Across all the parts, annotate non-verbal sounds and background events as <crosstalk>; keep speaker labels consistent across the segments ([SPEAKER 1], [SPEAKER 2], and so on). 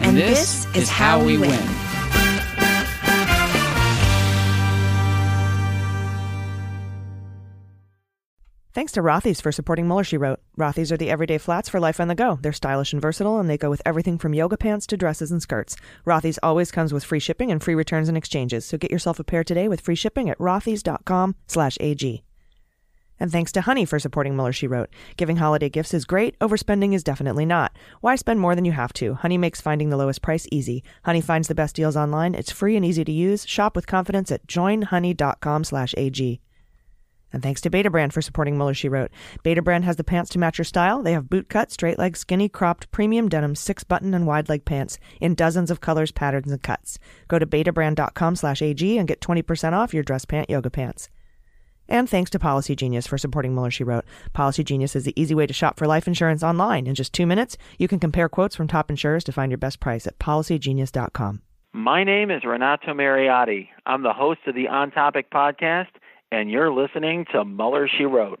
[SPEAKER 1] And, and this, this, is How We win. win.
[SPEAKER 2] Thanks to Rothy's for supporting Mueller, She Wrote. Rothy's are the everyday flats for life on the go. They're stylish and versatile, and they go with everything from yoga pants to dresses and skirts. Rothy's always comes with free shipping and free returns and exchanges, so get yourself a pair today with free shipping at rothys.com slash AG. And thanks to Honey for supporting Mueller, She Wrote. Giving holiday gifts is great, overspending is definitely not. Why spend more than you have to? Honey makes finding the lowest price easy. Honey finds the best deals online. It's free and easy to use. Shop with confidence at joinhoney.com slash AG. And thanks to Betabrand for supporting Mueller, She Wrote. Betabrand has the pants to match your style. They have boot cut, straight leg, skinny, cropped, premium denim, six button, and wide leg pants in dozens of colors, patterns, and cuts. Go to betabrand.com slash AG and get 20% off your dress pant yoga pants. And thanks to Policy Genius for supporting Mueller, She Wrote. Policy Genius is the easy way to shop for life insurance online. In just two minutes, you can compare quotes from top insurers to find your best price at policygenius.com.
[SPEAKER 3] My name is Renato Mariotti. I'm the host of the On Topic podcast and you're listening to Mueller, She Wrote.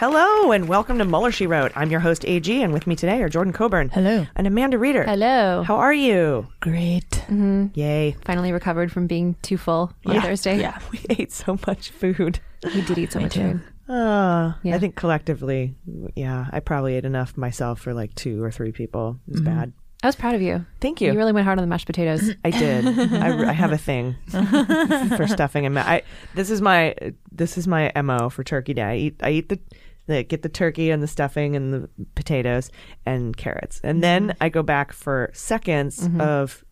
[SPEAKER 2] Hello and welcome to Mueller She Wrote. I'm your host AG, and with me today are Jordan Coburn.
[SPEAKER 4] Hello.
[SPEAKER 2] And Amanda Reeder.
[SPEAKER 4] Hello.
[SPEAKER 2] How are you?
[SPEAKER 4] Great.
[SPEAKER 2] Mm-hmm. Yay.
[SPEAKER 4] Finally recovered from being too full on
[SPEAKER 2] yeah.
[SPEAKER 4] Thursday.
[SPEAKER 2] Yeah, <laughs> we ate so much food.
[SPEAKER 4] We did eat so much food.
[SPEAKER 2] Uh, yeah. I think collectively, yeah, I probably ate enough myself for like two or three people. It was mm-hmm. bad.
[SPEAKER 4] I was proud of you.
[SPEAKER 2] Thank you.
[SPEAKER 4] You really went hard on the mashed potatoes.
[SPEAKER 2] I did. I, I, have a thing <laughs> for stuffing and ma- I, this is my this is my mo for Turkey Day. I eat I eat the, the get the turkey and the stuffing and the potatoes and carrots, and then mm-hmm. I go back for seconds mm-hmm. of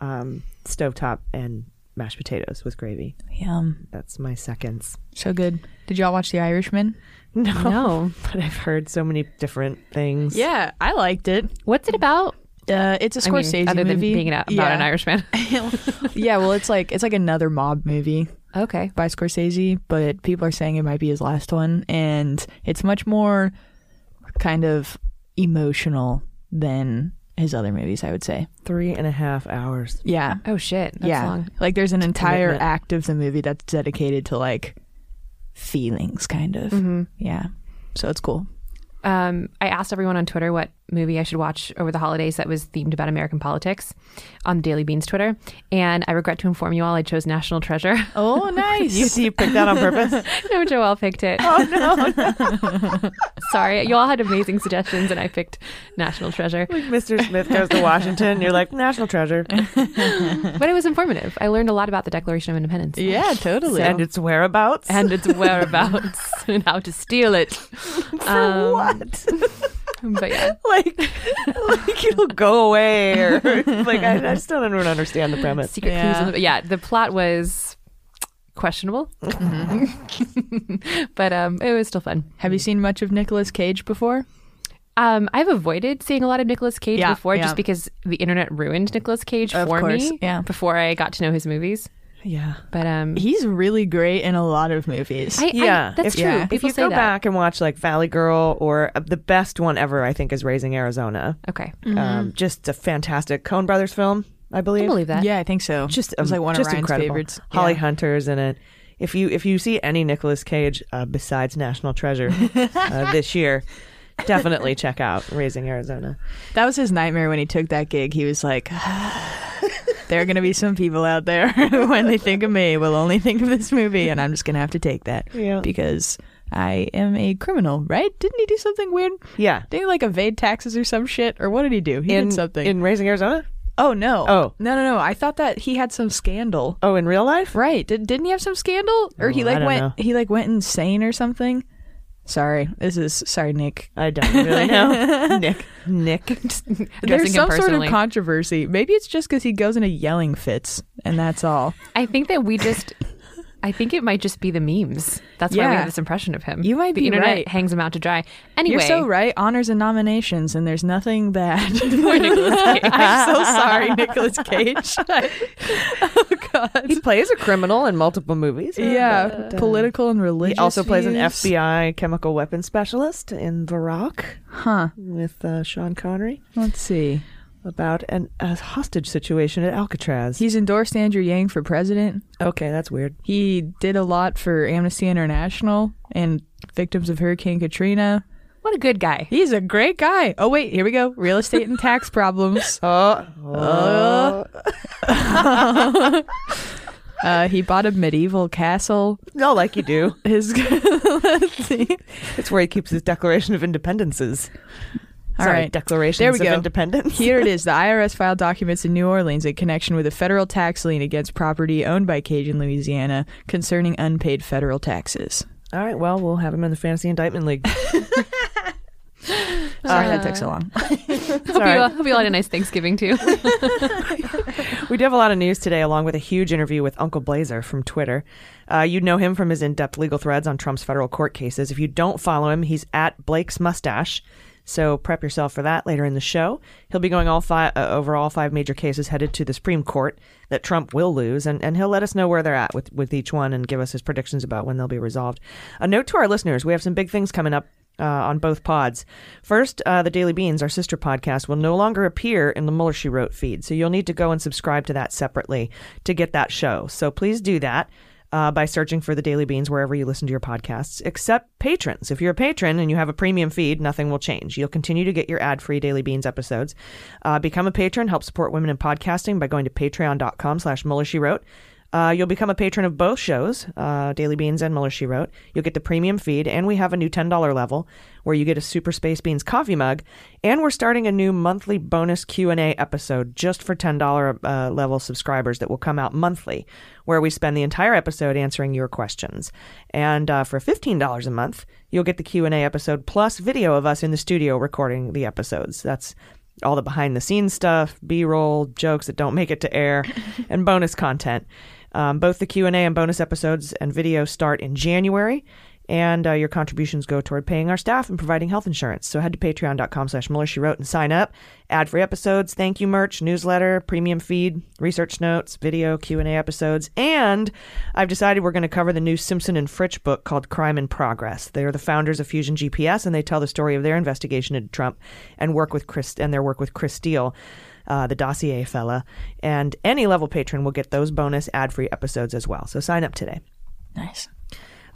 [SPEAKER 2] um, stovetop and mashed potatoes with gravy.
[SPEAKER 4] Yum.
[SPEAKER 2] That's my seconds.
[SPEAKER 4] So good. Did y'all watch The Irishman? <laughs>
[SPEAKER 2] No,
[SPEAKER 4] no,
[SPEAKER 2] but I've heard so many different things.
[SPEAKER 4] Yeah, I liked it. What's it about?
[SPEAKER 5] Uh, it's a Scorsese
[SPEAKER 4] I mean, other
[SPEAKER 5] movie.
[SPEAKER 4] Than being about yeah. an Irishman. <laughs> <laughs>
[SPEAKER 5] yeah, well, it's like it's like another mob movie.
[SPEAKER 4] Okay.
[SPEAKER 5] By Scorsese, but people are saying it might be his last one, and it's much more kind of emotional than his other movies. I would say
[SPEAKER 2] three and a half hours.
[SPEAKER 5] Yeah.
[SPEAKER 4] Oh shit. That's
[SPEAKER 5] yeah.
[SPEAKER 4] Long.
[SPEAKER 5] Like there's an entire commitment. act of the movie that's dedicated to like feelings, kind of.
[SPEAKER 4] Mm-hmm.
[SPEAKER 5] Yeah. So it's cool.
[SPEAKER 4] Um, I asked everyone on Twitter what
[SPEAKER 6] movie I should watch over the holidays that was themed about American politics on the Daily Beans Twitter. And I regret to inform you all I chose National Treasure.
[SPEAKER 5] Oh, <laughs> nice.
[SPEAKER 2] you, you picked that on purpose? <laughs>
[SPEAKER 6] no, Joelle picked it.
[SPEAKER 2] Oh, no. <laughs>
[SPEAKER 6] Sorry. You all had amazing suggestions, and I picked National Treasure.
[SPEAKER 2] Like Mr. Smith goes to Washington. You're like, National Treasure.
[SPEAKER 6] but it was informative. I learned a lot about the Declaration of Independence.
[SPEAKER 5] Yeah, totally.
[SPEAKER 2] and its whereabouts.
[SPEAKER 6] and its whereabouts and how to steal it.
[SPEAKER 2] For um, what? <laughs>
[SPEAKER 6] But yeah, <laughs>
[SPEAKER 2] like, like it'll go away, or <laughs> like I, I still don't understand the premise.
[SPEAKER 6] secret clues. on the- Yeah, the plot was questionable, but um, it was still fun.
[SPEAKER 5] Have you seen much of Nicolas Cage before?
[SPEAKER 6] Um, I've avoided seeing a lot of Nicolas Cage
[SPEAKER 5] Yeah,
[SPEAKER 6] before,
[SPEAKER 5] yeah.
[SPEAKER 6] just because the internet ruined Nicolas Cage
[SPEAKER 5] Of
[SPEAKER 6] for
[SPEAKER 5] course,
[SPEAKER 6] me.
[SPEAKER 5] yeah.
[SPEAKER 6] before I got to know his movies.
[SPEAKER 2] Yeah.
[SPEAKER 6] But um,
[SPEAKER 5] He's really great in a lot of movies.
[SPEAKER 6] I, I-
[SPEAKER 2] Yeah,
[SPEAKER 6] that's
[SPEAKER 2] if,
[SPEAKER 6] true.
[SPEAKER 2] yeah. If you go
[SPEAKER 6] that.
[SPEAKER 2] back and watch like Valley Girl, or uh, the best one ever, I think is Raising Arizona.
[SPEAKER 6] Okay,
[SPEAKER 2] Um, just a fantastic Coen Brothers film, I believe.
[SPEAKER 6] I believe that.
[SPEAKER 5] Yeah, I think so.
[SPEAKER 2] Just
[SPEAKER 5] it was
[SPEAKER 2] um,
[SPEAKER 5] like one
[SPEAKER 2] just
[SPEAKER 5] of Ryan's
[SPEAKER 2] incredible.
[SPEAKER 5] favorites.
[SPEAKER 2] Holly Hunter's in it. If you if you see any Nicolas Cage uh, besides National Treasure uh, <laughs> this year, definitely check out Raising Arizona.
[SPEAKER 5] That was his nightmare when he took that gig. He was like, <sighs> <laughs> "There are going to be some people out there who, <laughs> when they think of me, will only think of this movie, and I'm just going to have to take that
[SPEAKER 2] Yeah.
[SPEAKER 5] because I am a criminal, right? Didn't he do something weird?
[SPEAKER 2] Yeah,
[SPEAKER 5] Didn't he like evade taxes or some shit? Or what did he do? He
[SPEAKER 2] in
[SPEAKER 5] did something.
[SPEAKER 2] in Raising Arizona.
[SPEAKER 5] oh no!
[SPEAKER 2] Oh.
[SPEAKER 5] no no no! I thought that he had some scandal.
[SPEAKER 2] Oh, in real life?
[SPEAKER 5] Right? Did, didn't he have some scandal? Or oh, he
[SPEAKER 2] Oh, I
[SPEAKER 5] like went
[SPEAKER 2] know.
[SPEAKER 5] he like went insane or something? Sorry, this is sorry, Nick.
[SPEAKER 2] I don't really know. <laughs> Nick, Nick.
[SPEAKER 5] There's
[SPEAKER 6] Addressing him
[SPEAKER 5] some sort of controversy. Maybe it's just because he goes into yelling fits, and that's all.
[SPEAKER 6] I think that we just. I think it might just be the memes. That's why we have this impression of him.
[SPEAKER 5] You might
[SPEAKER 6] the
[SPEAKER 5] be
[SPEAKER 6] internet
[SPEAKER 5] right.
[SPEAKER 6] hangs him out to dry. Anyway,
[SPEAKER 5] You're so right. Honors and nominations, and there's nothing bad. <laughs>
[SPEAKER 6] Poor Nicolas <laughs> Cage.
[SPEAKER 5] I'm so sorry, Nicolas Cage. <laughs> oh God.
[SPEAKER 2] He plays a criminal in multiple movies.
[SPEAKER 5] yeah,
[SPEAKER 2] but, uh,
[SPEAKER 5] political and religious.
[SPEAKER 2] He
[SPEAKER 5] religious.
[SPEAKER 2] also plays an. FBI chemical weapons specialist in The Rock
[SPEAKER 5] Huh.
[SPEAKER 2] with uh, Sean Connery
[SPEAKER 5] Let's see.
[SPEAKER 2] About an, a hostage situation at Alcatraz.
[SPEAKER 5] He's endorsed Andrew Yang for president.
[SPEAKER 2] okay, that's weird.
[SPEAKER 5] He did a lot for Amnesty International and victims of Hurricane Katrina.
[SPEAKER 6] what a good guy.
[SPEAKER 5] He's a great guy. Oh wait, here we go. Real estate and tax <laughs> problems.
[SPEAKER 2] Oh, <laughs>
[SPEAKER 5] Uh, he bought a medieval castle.
[SPEAKER 2] no, like you do.
[SPEAKER 5] His <laughs> let's see.
[SPEAKER 2] It's where he keeps his Declaration of Independences.
[SPEAKER 5] All
[SPEAKER 2] Sorry,
[SPEAKER 5] right.
[SPEAKER 2] Declarations
[SPEAKER 5] There we
[SPEAKER 2] of
[SPEAKER 5] go.
[SPEAKER 2] Independence.
[SPEAKER 5] Here it is. <laughs> The IRS filed documents in New Orleans in connection with a federal tax lien against property owned by Cajun, Louisiana concerning unpaid federal taxes.
[SPEAKER 2] All right, well, we'll have him in the Fantasy Indictment League. <laughs>
[SPEAKER 5] Sorry that took so long. <laughs>
[SPEAKER 6] Hope you, all, hope you all had a nice Thanksgiving too.
[SPEAKER 2] We do have a lot of news today, along with a huge interview with Uncle Blazer from Twitter. Uh, you know him from his in depth legal threads on Trump's federal court cases. If you don't follow him, he's at Blake's Mustache. So prep yourself for that later in the show. He'll be going all five, uh, over all five major cases headed to the Supreme Court that Trump will lose, and, and he'll let us know where they're at with, with each one and give us his predictions about when they'll be resolved. A note to our listeners we have some big things coming up uh, on both pods. First, uh, the Daily Beans, our sister podcast, will no longer appear in the Mueller She Wrote feed. So you'll need to go and subscribe to that separately to get that show. So please do that. Uh, by searching for the Daily Beans wherever you listen to your podcasts, except patrons. If you're a patron and you have a premium feed, nothing will change. You'll continue to get your ad-free Daily Beans episodes. Uh, become a patron, help support women in podcasting by going to patreon.com slash Mueller She Wrote. Uh, you'll become a patron of both shows, uh, Daily Beans and Mueller She Wrote. You'll get the premium feed, and we have a new $10 level where you get a Super Space Beans coffee mug, and we're starting a new monthly bonus Q&A episode just for $10 uh, level subscribers that will come out monthly, where we spend the entire episode answering your questions. And uh, for $15 a month, you'll get the Q&A episode plus video of us in the studio recording the episodes. That's all the behind the scenes stuff, B-roll, jokes that don't make it to air, <laughs> and bonus content. Um, both the Q&A and bonus episodes and video start in January, and uh, your contributions go toward paying our staff and providing health insurance. So head to patreon.com slash Mueller She Wrote and sign up. Ad-free episodes, thank you merch, newsletter, premium feed, research notes, video, Q&A episodes, and I've decided we're going to cover the new Simpson and Fritsch book called Crime in Progress. They're the founders of Fusion GPS, and they tell the story of their investigation into Trump and work with Chris and their work with Chris Steele uh, the dossier fella. And any level patron will get those bonus ad free episodes as well. So sign up today.
[SPEAKER 5] Nice.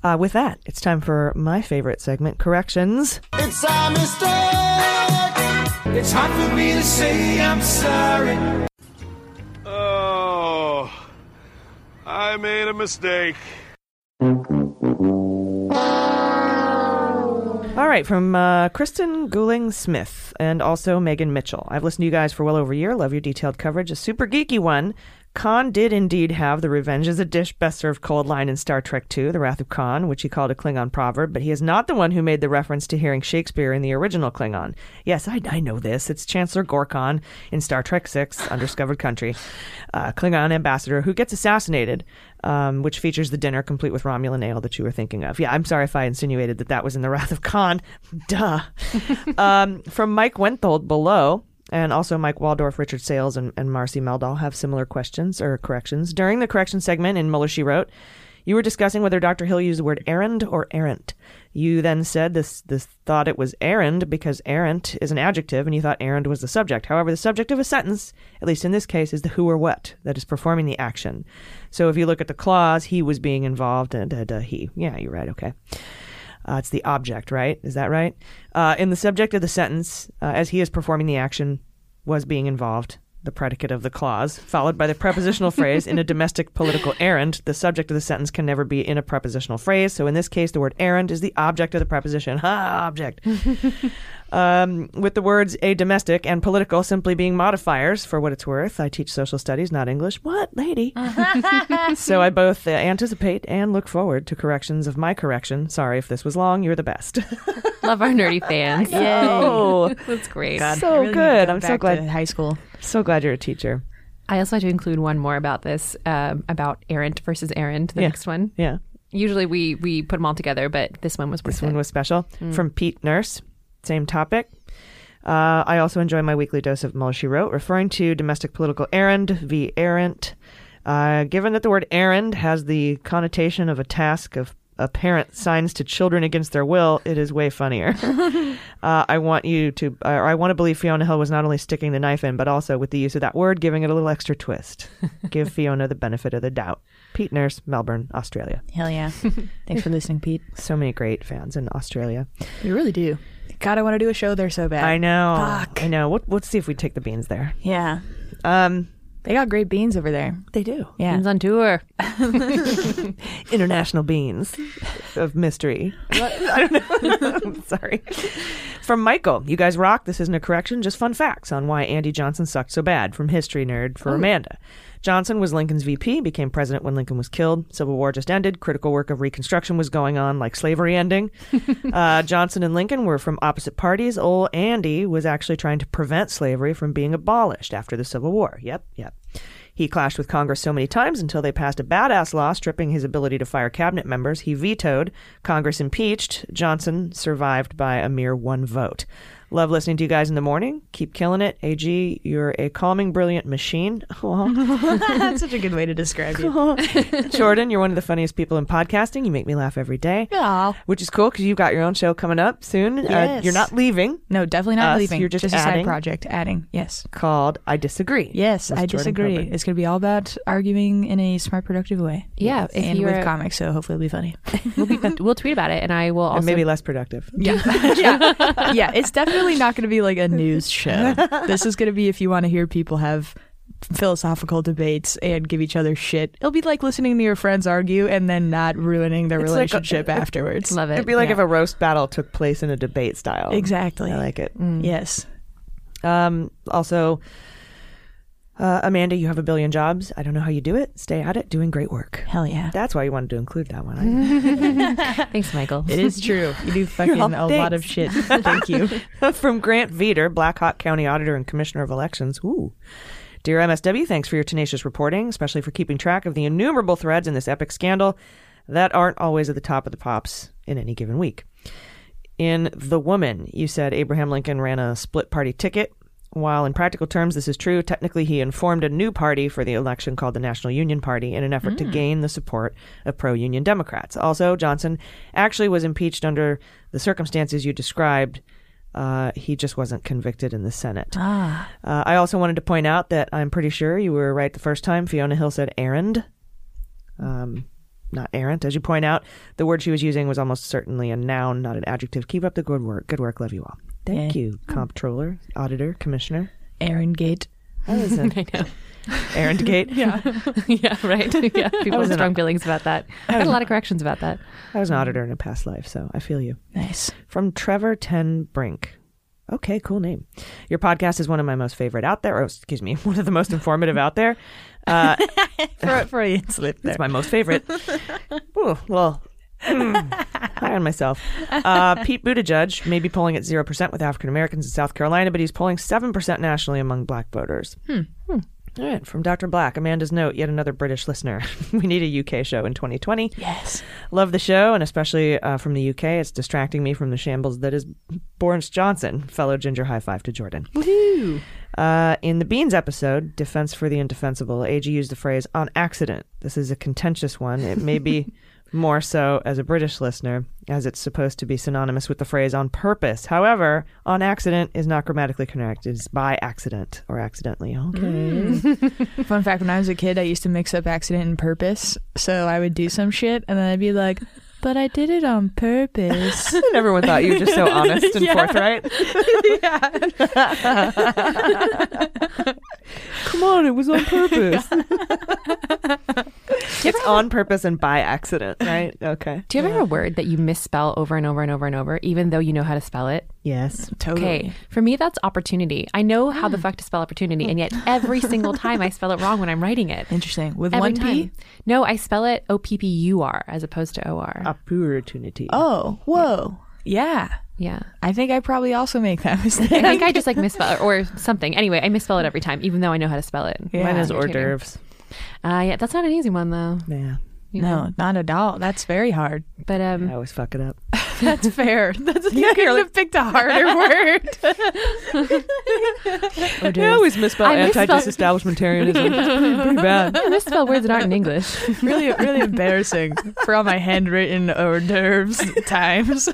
[SPEAKER 2] Uh, with that, it's time for my favorite segment corrections.
[SPEAKER 7] It's a mistake. It's hard for me to say I'm sorry.
[SPEAKER 8] Oh, I made a mistake.
[SPEAKER 2] Right, from uh, Kristen Gouling Smith and also Megan Mitchell. I've listened to you guys for well over a year. Love your detailed coverage. A super geeky one. Khan did indeed have the revenge as a dish best served cold line in Star Trek II, The Wrath of Khan, which he called a Klingon proverb, but he is not the one who made the reference to hearing Shakespeare in the original Klingon. Yes, I, I know this. It's Chancellor Gorkon in Star Trek VI, Undiscovered Country, uh, Klingon ambassador who gets assassinated, um, which features the dinner complete with Romulan ale that you were thinking of. Yeah, I'm sorry if I insinuated that that was in The Wrath of Khan. <laughs> Duh. <laughs> um, from Mike Wenthold below, and also Mike Waldorf, Richard Sales, and, and Marcy Meldal have similar questions or corrections. During the correction segment in Mueller, She Wrote, you were discussing whether Dr. Hill used the word errand or errant. You then said this, this thought it was errand because errant is an adjective and you thought errand was the subject. However, the subject of a sentence, at least in this case, is the who or what that is performing the action. So if you look at the clause, he was being involved and uh, he. Yeah, you're right. Okay. Uh, it's the object, right? Is that right? Uh, in the subject of the sentence, uh, as he is performing the action, was being involved, the predicate of the clause, followed by the prepositional <laughs> phrase in a domestic political errand. The subject of the sentence can never be in a prepositional phrase. So in this case, the word errand is the object of the preposition. Ha, object. <laughs> um, with the words a domestic and political simply being modifiers for what it's worth. I teach social studies, not English. What, lady? <laughs> so I both uh, anticipate and look forward to corrections of my correction. Sorry if this was long. You're the best. <laughs>
[SPEAKER 6] Love our nerdy fans. <laughs>
[SPEAKER 2] Yay.
[SPEAKER 6] That's great.
[SPEAKER 2] God, so really good. I'm so glad.
[SPEAKER 5] to high school.
[SPEAKER 2] So glad you're a teacher.
[SPEAKER 6] I also had to include one more about this, um, about errant versus errand, the
[SPEAKER 2] Yeah.
[SPEAKER 6] next one.
[SPEAKER 2] Yeah.
[SPEAKER 6] Usually we, we put them all together, but this one was worth
[SPEAKER 2] This
[SPEAKER 6] it.
[SPEAKER 2] one was special.
[SPEAKER 6] Mm.
[SPEAKER 2] From Pete Nurse, same topic. Uh, I also enjoy my weekly dose of Mueller, she wrote, referring to domestic political errand v. errant. Uh, given that the word errand has the connotation of a task of a parent signs to children against their will, it is way funnier. <laughs> uh, I want you to, or I want to believe Fiona Hill was not only sticking the knife in, but also with the use of that word, giving it a little extra twist. <laughs> Give Fiona the benefit of the doubt. Pete Nurse, Melbourne, Australia.
[SPEAKER 5] Hell yeah. <laughs> Thanks for listening, Pete.
[SPEAKER 2] So many great fans in Australia.
[SPEAKER 5] You really do. God, I want to do a show there so bad.
[SPEAKER 2] I know.
[SPEAKER 5] Fuck.
[SPEAKER 2] I know. What, let's see if we take the beans there.
[SPEAKER 5] Yeah.
[SPEAKER 2] Um,
[SPEAKER 5] they got great beans over there.
[SPEAKER 2] They do.
[SPEAKER 5] Yeah.
[SPEAKER 6] Beans on tour. <laughs>
[SPEAKER 2] International beans of mystery. <laughs> I don't know. <laughs> I'm sorry. From Michael, you guys rock. This isn't a correction, just fun facts on why Andy Johnson sucked so bad. From History Nerd for
[SPEAKER 5] Oh.
[SPEAKER 2] Amanda. Johnson was Lincoln's VP, became president when Lincoln was killed. Civil War just ended. Critical work of Reconstruction was going on, like slavery ending. <laughs> uh, Johnson and Lincoln were from opposite parties. Old Andy was actually trying to prevent slavery from being abolished after the Civil War. Yep, yep. He clashed with Congress so many times until they passed a badass law stripping his ability to fire cabinet members. He vetoed. Congress impeached. Johnson survived by a mere one vote. Love listening to you guys in the morning. Keep killing it. AG, you're a calming, brilliant machine. <laughs>
[SPEAKER 5] That's <laughs> such a good way to describe you. <laughs>
[SPEAKER 2] Jordan, you're one of the funniest people in podcasting. You make me laugh every day.
[SPEAKER 5] Yeah.
[SPEAKER 2] Which is cool because you've got your own show coming up soon. Uh,
[SPEAKER 5] Yes.
[SPEAKER 2] you're not leaving.
[SPEAKER 5] No, definitely not
[SPEAKER 2] us.
[SPEAKER 5] leaving.
[SPEAKER 2] You're just,
[SPEAKER 5] a side project. Adding. Yes.
[SPEAKER 2] Called I Disagree.
[SPEAKER 5] Yes,
[SPEAKER 2] with
[SPEAKER 5] I
[SPEAKER 2] Jordan
[SPEAKER 5] disagree.
[SPEAKER 2] Coburn.
[SPEAKER 5] It's going to be all about arguing in a smart, productive way.
[SPEAKER 6] Yeah, if
[SPEAKER 5] and
[SPEAKER 6] you're-
[SPEAKER 5] with comics, so hopefully it'll be funny.
[SPEAKER 6] We'll, be, we'll tweet about it, and I will also
[SPEAKER 2] And maybe less productive.
[SPEAKER 5] Yeah. yeah. Yeah. It's definitely not going to be like a news show. <laughs> This is going to be if you want to hear people have philosophical debates and give each other shit. It'll be like listening to your friends argue and then not ruining their
[SPEAKER 2] It's like a-
[SPEAKER 5] relationship afterwards.
[SPEAKER 6] Love it.
[SPEAKER 2] It'd be like
[SPEAKER 5] Yeah.
[SPEAKER 2] if a roast battle took place in a debate style.
[SPEAKER 5] Exactly.
[SPEAKER 2] I like it.
[SPEAKER 5] Yes.
[SPEAKER 2] Um, also, uh, Amanda, you have a billion jobs. I don't know how you do it. Stay at it. Doing great work.
[SPEAKER 5] Hell yeah.
[SPEAKER 2] That's why you wanted to include that one. <laughs> <laughs>
[SPEAKER 6] Thanks, Michael.
[SPEAKER 5] It is true. You do <laughs> fucking
[SPEAKER 2] Oh,
[SPEAKER 5] a lot of shit. Thank you.
[SPEAKER 2] From Grant Veeder, Black Hawk County Auditor and Commissioner of Elections. Ooh. Dear MSW, thanks for your tenacious reporting, especially for keeping track of the innumerable threads in this epic scandal that aren't always at the top of the pops in any given week. In The Woman, you said Abraham Lincoln ran a split party ticket. While in practical terms this is true, technically he informed a new party for the election called the National Union Party in an effort to gain the support of pro union Democrats. Also, Johnson actually was impeached under the circumstances you described. Uh, he just wasn't convicted in the Senate.
[SPEAKER 5] Ah.
[SPEAKER 2] Uh, I also wanted to point out that I'm pretty sure you were right the first time. Fiona Hill said errand, um, not errant. As you point out, the word she was using was almost certainly a noun, not an adjective. Keep up the good work. Good work. Love you all. Thank you, comptroller, auditor, commissioner.
[SPEAKER 5] Aaron Gate.
[SPEAKER 2] That was <laughs> a-
[SPEAKER 6] I know.
[SPEAKER 2] Aaron Gate. <laughs>
[SPEAKER 6] yeah, <laughs> yeah, right. Yeah, people have strong feelings about that. I had a lot of corrections about that.
[SPEAKER 2] I was an auditor in a past life, so I feel you.
[SPEAKER 5] Nice.
[SPEAKER 2] From Trevor Ten Brink. Okay, cool name. Your podcast is one of my most favorite out there. Or excuse me, one of the most informative out there. Uh,
[SPEAKER 5] For, for a slip
[SPEAKER 2] it's my most favorite. Ooh, well, high on myself. Uh, Pete Buttigieg may be polling at 0% with African Americans in South Carolina, but he's polling 7% nationally among black voters.
[SPEAKER 5] Hmm.
[SPEAKER 2] All right, from Dr. Black, Amanda's note, yet another British listener. <laughs> we need a UK show in 2020.
[SPEAKER 5] Yes.
[SPEAKER 2] Love the show, and especially uh, from the UK. It's distracting me from the shambles that is Boris Johnson. Fellow ginger high five to Jordan.
[SPEAKER 5] Woohoo!
[SPEAKER 2] Uh, in the Beans episode, Defense for the Indefensible, AG used the phrase on accident. This is a contentious one. It may be <laughs> more so as a British listener, as it's supposed to be synonymous with the phrase on purpose. However, on accident is not grammatically correct. It's by accident or accidentally. Okay. Mm. <laughs>
[SPEAKER 5] Fun fact: When I was a kid, I used to mix up accident and purpose. So I would do some shit, and then I'd be like, "But I did it on purpose." <laughs>
[SPEAKER 2] and everyone thought you were just so <laughs> honest and
[SPEAKER 5] Yeah.
[SPEAKER 2] forthright. <laughs> Come on, it was on purpose. it's on purpose and by accident, right? Okay.
[SPEAKER 6] Do you ever have a word that you misspell over and over and over and over, even though you know how to spell it?
[SPEAKER 2] Yes. Totally.
[SPEAKER 6] Okay. For me, that's opportunity. I know how the fuck to spell opportunity, and yet <laughs> every single time I spell it wrong when I'm writing it.
[SPEAKER 5] Interesting. With
[SPEAKER 6] Every
[SPEAKER 5] one
[SPEAKER 6] time.
[SPEAKER 5] P.
[SPEAKER 6] No, I spell it O P P U R as opposed to O R.
[SPEAKER 2] Opportunity.
[SPEAKER 5] Oh, whoa. Yeah.
[SPEAKER 6] Yeah.
[SPEAKER 5] I think I probably also make that mistake. <laughs>
[SPEAKER 6] I think I just like misspell it or something. Anyway, I misspell it every time, even though I know how to spell it.
[SPEAKER 5] Yeah.
[SPEAKER 2] Mine is hors d'oeuvres.
[SPEAKER 6] Uh, yeah, that's not an easy one though.
[SPEAKER 2] Yeah.
[SPEAKER 6] You
[SPEAKER 5] no,
[SPEAKER 6] know?
[SPEAKER 5] not at all. That's very hard.
[SPEAKER 6] But um,
[SPEAKER 2] I always fuck it up. <laughs>
[SPEAKER 5] That's fair. <laughs> That's, you could have picked a harder <laughs> word.
[SPEAKER 2] I always misspell
[SPEAKER 6] I
[SPEAKER 2] anti-disestablishmentarianism. Pretty bad.
[SPEAKER 6] I misspell words that aren't in English.
[SPEAKER 5] really, really embarrassing for all my handwritten hors d'oeuvres times.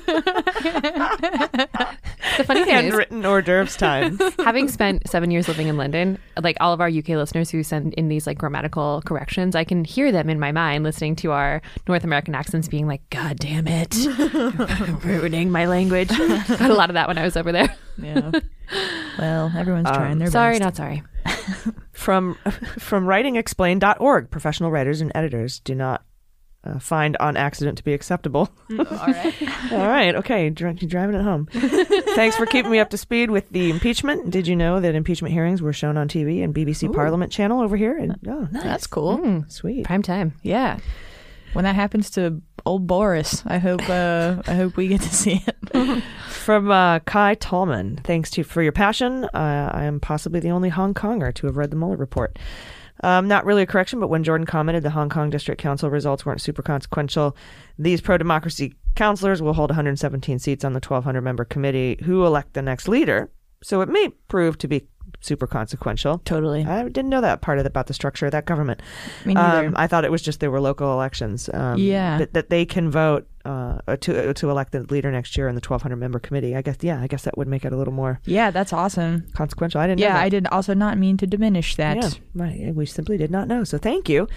[SPEAKER 6] The funny thing is,
[SPEAKER 2] Handwritten hors d'oeuvres time.
[SPEAKER 6] having spent seven years living in London, like all of our UK listeners who send in these like grammatical corrections, I can hear them in my mind listening to our North American accents being like, God damn it, <laughs> <laughs> ruining my language. Got a lot of that when I was over there.
[SPEAKER 5] yeah. Well, everyone's
[SPEAKER 2] Um,
[SPEAKER 5] trying their
[SPEAKER 6] Sorry,
[SPEAKER 5] best.
[SPEAKER 6] not sorry. <laughs>
[SPEAKER 2] from from writingexplained.org. Professional writers and editors do not uh, find on accident to be acceptable. <laughs>
[SPEAKER 5] All right. <laughs>
[SPEAKER 2] All right, okay, dri- you're driving it home. Thanks for keeping me up to speed with the impeachment. Did you know that impeachment hearings were shown on TV and BBC Parliament channel over here? And, oh, nice.
[SPEAKER 5] That's cool.
[SPEAKER 6] Mm,
[SPEAKER 2] sweet.
[SPEAKER 6] prime time.
[SPEAKER 5] Yeah. When that happens to old Boris, I hope uh, I hope we get to see it. <laughs>
[SPEAKER 2] From uh, Kai Tallman, thanks to for your passion. Uh, I am possibly the only Hong Konger to have read the Mueller report. Um, not really a correction, but when Jordan commented the Hong Kong District Council results weren't super consequential, these pro democracy councilors will hold 117 seats on the 1,200 member committee who elect the next leader. So it may prove to be super consequential.
[SPEAKER 5] Totally.
[SPEAKER 2] I didn't know that part of the, about the structure of that government.
[SPEAKER 5] Me neither.
[SPEAKER 2] Um, I thought it was just there were local elections. Um,
[SPEAKER 5] Yeah.
[SPEAKER 2] That, that they can vote uh, to to elect the leader next year in the 1,200 member committee. I guess yeah, I guess that would make it a little more
[SPEAKER 5] Yeah, that's awesome.
[SPEAKER 2] consequential. I didn't. know
[SPEAKER 5] Yeah. I did also not mean to diminish that.
[SPEAKER 2] Yeah, right. We simply did not know. So thank you.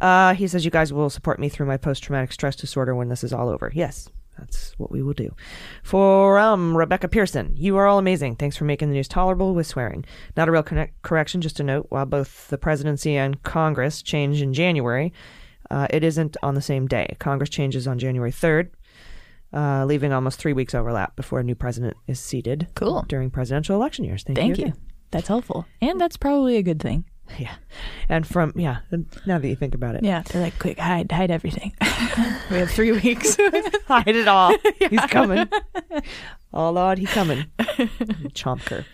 [SPEAKER 2] Uh, he says you guys will support me through my post traumatic stress disorder when this is all over. Yes, that's what we will do. For um, Rebecca Pearson, you are all amazing. Thanks for making the news tolerable with swearing. Not a real connect- correction, just a note. While both the presidency and Congress change in January, uh, it isn't on the same day. Congress changes on January 3rd. Uh, leaving almost three weeks overlap before a new president is seated.
[SPEAKER 5] Cool.
[SPEAKER 2] During presidential election years. Thank,
[SPEAKER 5] Thank
[SPEAKER 2] you.
[SPEAKER 5] you. That's helpful. And that's probably a good thing. <laughs>
[SPEAKER 2] Yeah. And from, yeah, now that you think about it.
[SPEAKER 5] Yeah, they're like, quick, hide, hide everything. <laughs> we have three weeks. <laughs>
[SPEAKER 2] Hide it all. He's coming. Oh, Lord, he coming. Chompker.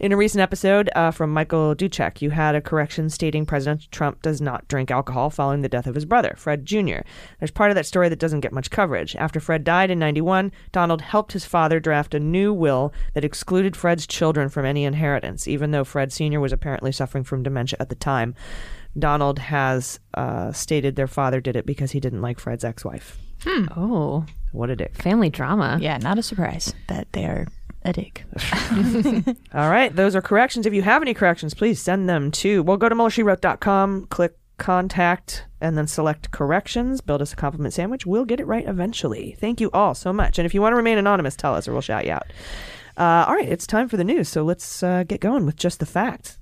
[SPEAKER 2] In a recent episode uh, from Michael Duchek, you had a correction stating President Trump does not drink alcohol following the death of his brother, Fred Jr. There's part of that story that doesn't get much coverage. After Fred died in 91, Donald helped his father draft a new will that excluded Fred's children from any inheritance, even though Fred Sr. was apparently suffering from dementia at the time. Donald has uh, stated their father did it because he didn't like Fred's ex wife.
[SPEAKER 6] Oh,
[SPEAKER 2] What a dick.
[SPEAKER 6] family drama.
[SPEAKER 5] yeah, not a surprise that they are a dick. <laughs>
[SPEAKER 2] All right, those are corrections. If you have any corrections, please send them to, well, go to MuellerSheWrote.com, click contact, and then select corrections. Build us a compliment sandwich. We'll get it right eventually. Thank you all so much. And if you want to remain anonymous, tell us or we'll shout you out. Uh, all right, it's time for the news. So let's uh, get going with just the facts.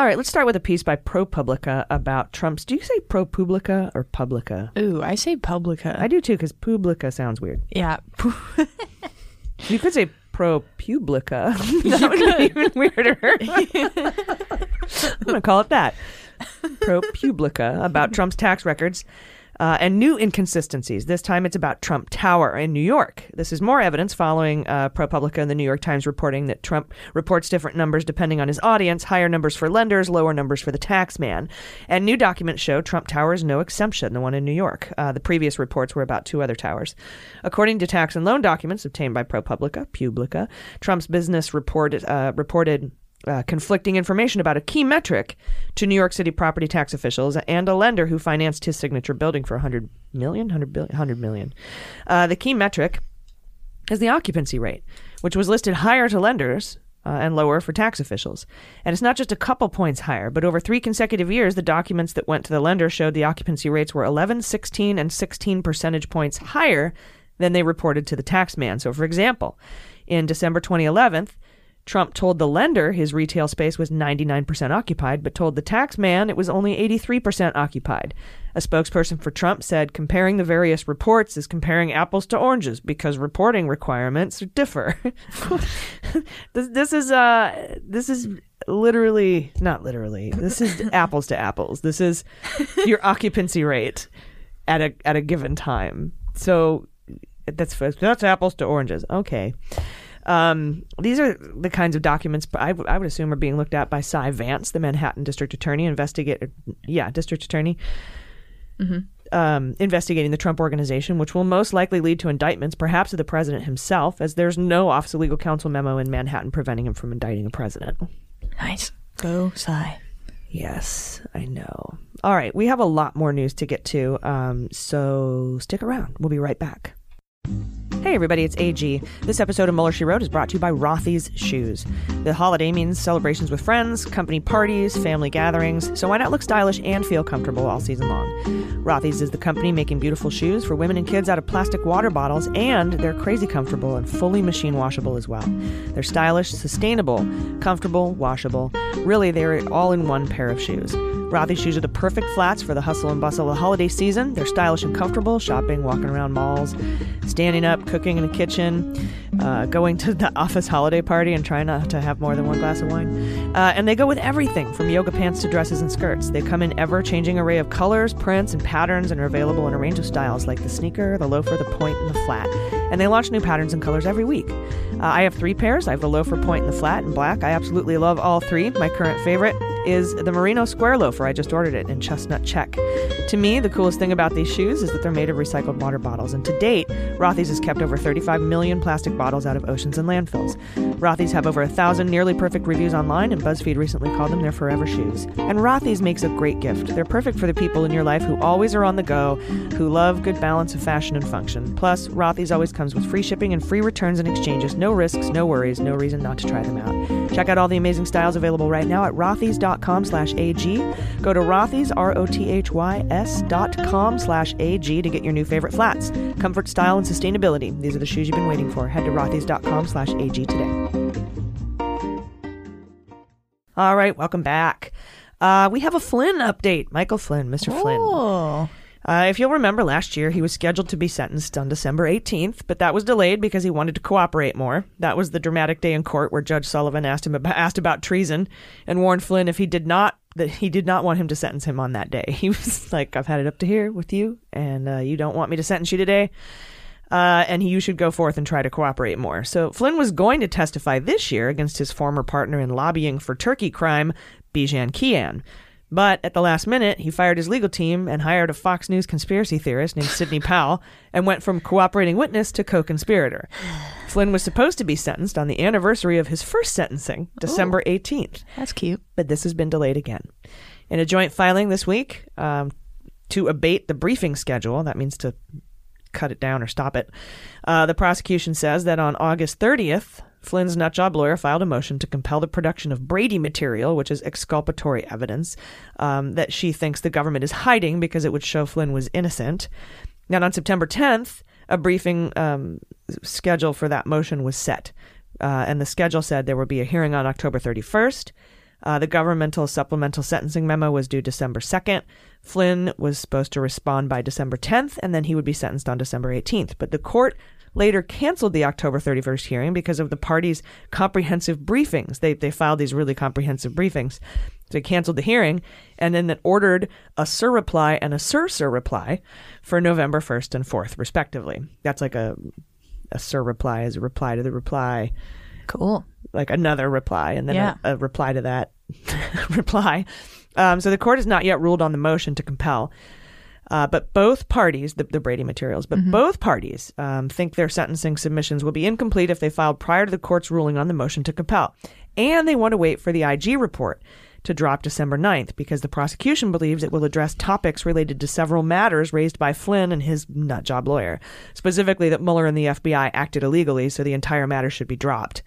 [SPEAKER 2] All right, let's start with a piece by ProPublica about Trump's. Do you say ProPublica or Publica?
[SPEAKER 5] Ooh, I say Publica.
[SPEAKER 2] I do too, because Publica sounds weird.
[SPEAKER 5] Yeah. <laughs> <laughs>
[SPEAKER 2] You could say ProPublica. <laughs> that would be even weirder. <laughs> I'm going to call it that. ProPublica about Trump's tax records uh, and new inconsistencies. This time it's about Trump Tower in New York. This is more evidence following uh, ProPublica and the New York Times reporting that Trump reports different numbers depending on his audience, higher numbers for lenders, lower numbers for the tax man. And new documents show Trump Tower is no exception, the one in New York. Uh, the previous reports were about two other towers. According to tax and loan documents obtained by ProPublica, Publica, Trump's business report, uh, reported uh, conflicting information about a key metric to New York City property tax officials and a lender who financed his signature building for 100 million, 100 billion, 100 million. Uh, the key metric is the occupancy rate, which was listed higher to lenders uh, and lower for tax officials. And it's not just a couple points higher, but over three consecutive years, the documents that went to the lender showed the occupancy rates were 11, 16, and 16 percentage points higher than they reported to the tax man. So, for example, in December 2011, Trump told the lender his retail space was 99% occupied, but told the tax man it was only 83% occupied. A spokesperson for Trump said comparing the various reports is comparing apples to oranges because reporting requirements differ. <laughs> this, this is uh this is literally not literally. This is apples to apples. This is your <laughs> occupancy rate at a at a given time. So that's that's apples to oranges. Okay. Um, these are the kinds of documents I, w- I would assume are being looked at by Cy Vance, the Manhattan District Attorney, investigate, yeah, District Attorney,
[SPEAKER 5] Mm-hmm.
[SPEAKER 2] um, investigating the Trump Organization, which will most likely lead to indictments, perhaps of the president himself, as there's no Office of Legal Counsel memo in Manhattan preventing him from indicting a president.
[SPEAKER 5] Nice. Go, Cy.
[SPEAKER 2] Yes, I know. All right, we have a lot more news to get to, um, so stick around. We'll be right back. Hey everybody, it's AG. This episode of Mueller She Wrote is brought to you by Rothy's Shoes. The holiday means celebrations with friends, company parties, family gatherings, so why not look stylish and feel comfortable all season long? Rothy's is the company making beautiful shoes for women and kids out of plastic water bottles, and they're crazy comfortable and fully machine washable as well. They're stylish, sustainable, comfortable, washable. Really, they're all in one pair of shoes. Rothy's shoes are the perfect flats for the hustle and bustle of the holiday season. They're stylish and comfortable, shopping, walking around malls, standing up, cooking in the kitchen, uh, going to the <laughs> office holiday party and trying not to have more than one glass of wine. Uh, and they go with everything from yoga pants to dresses and skirts. They come in ever changing array of colors, prints, and patterns and are available in a range of styles like the sneaker, the loafer, the point, and the flat. And they launch new patterns and colors every week. Uh, I have three pairs. I have the loafer, point, and the flat in black. I absolutely love all three. My current favorite is the Merino Square Loafer. I just ordered it in chestnut check. To me, the coolest thing about these shoes is that they're made of recycled water bottles. And to date, Rothy's has kept over 35 million plastic bottles out of oceans and landfills. Rothy's have over a thousand nearly perfect reviews online, and BuzzFeed recently called them their forever shoes. And Rothy's makes a great gift. They're perfect for the people in your life who always are on the go, who love good balance of fashion and function. Plus, Rothy's always comes with free shipping and free returns and exchanges. No risks, no worries, no reason not to try them out. Check out all the amazing styles available right now at rothys.com slash AG. Go to rothys, R-O-T-H-Y-S dot com slash AG to get your new favorite flats. Comfort, style, and sustainability. These are the shoes you've been waiting for. Head to rothys.com slash AG today. All right, welcome back. Uh, we have a Flynn update. Michael Flynn, Mr. Flynn. Uh, if you'll remember, last year he was scheduled to be sentenced on December 18th, but that was delayed because he wanted to cooperate more. That was the dramatic day in court where Judge Sullivan asked him about, asked about treason and warned Flynn if he did not that he did not want him to sentence him on that day. <laughs> He was like, "I've had it up to here with you, and uh, you don't want me to sentence you today." Uh, and you should go forth and try to cooperate more. So Flynn was going to testify this year against his former partner in lobbying for Turkey crime, Bijan Kian. But at the last minute, he fired his legal team and hired a Fox News conspiracy theorist named Sidney <laughs> Powell and went from cooperating witness to co conspirator. <sighs> Flynn was supposed to be sentenced on the anniversary of his first sentencing, December 18th.
[SPEAKER 5] That's cute.
[SPEAKER 2] But this has been delayed again. In a joint filing this week um, to abate the briefing schedule, that means to cut it down or stop it, uh, the prosecution says that on August 30th, Flynn's nutjob lawyer filed a motion to compel the production of Brady material, which is exculpatory evidence um, that she thinks the government is hiding because it would show Flynn was innocent. Now, on September 10th, a briefing um, schedule for that motion was set. Uh, and the schedule said there would be a hearing on October 31st. Uh, the governmental supplemental sentencing memo was due December 2nd. Flynn was supposed to respond by December 10th, and then he would be sentenced on December 18th. But the court later canceled the October 31st hearing because of the parties' comprehensive briefings. They, they filed these really comprehensive briefings. They canceled the hearing and then it ordered a sur reply and a sur sur reply for November 1st and 4th, respectively. That's like a a sur reply is a reply to the reply.
[SPEAKER 4] Cool.
[SPEAKER 2] Like another reply and then
[SPEAKER 4] Yeah.
[SPEAKER 2] a, a reply to that <laughs> reply. Um, so the court has not yet ruled on the motion to compel. Uh, but both parties, the, the Brady materials, but
[SPEAKER 4] Mhm.
[SPEAKER 2] both parties um, think their sentencing submissions will be incomplete if they filed prior to the court's ruling on the motion to compel. And they want to wait for the IG report to drop December 9th because the prosecution believes it will address topics related to several matters raised by Flynn and his nutjob lawyer. Specifically, that Mueller and the FBI acted illegally, so the entire matter should be dropped.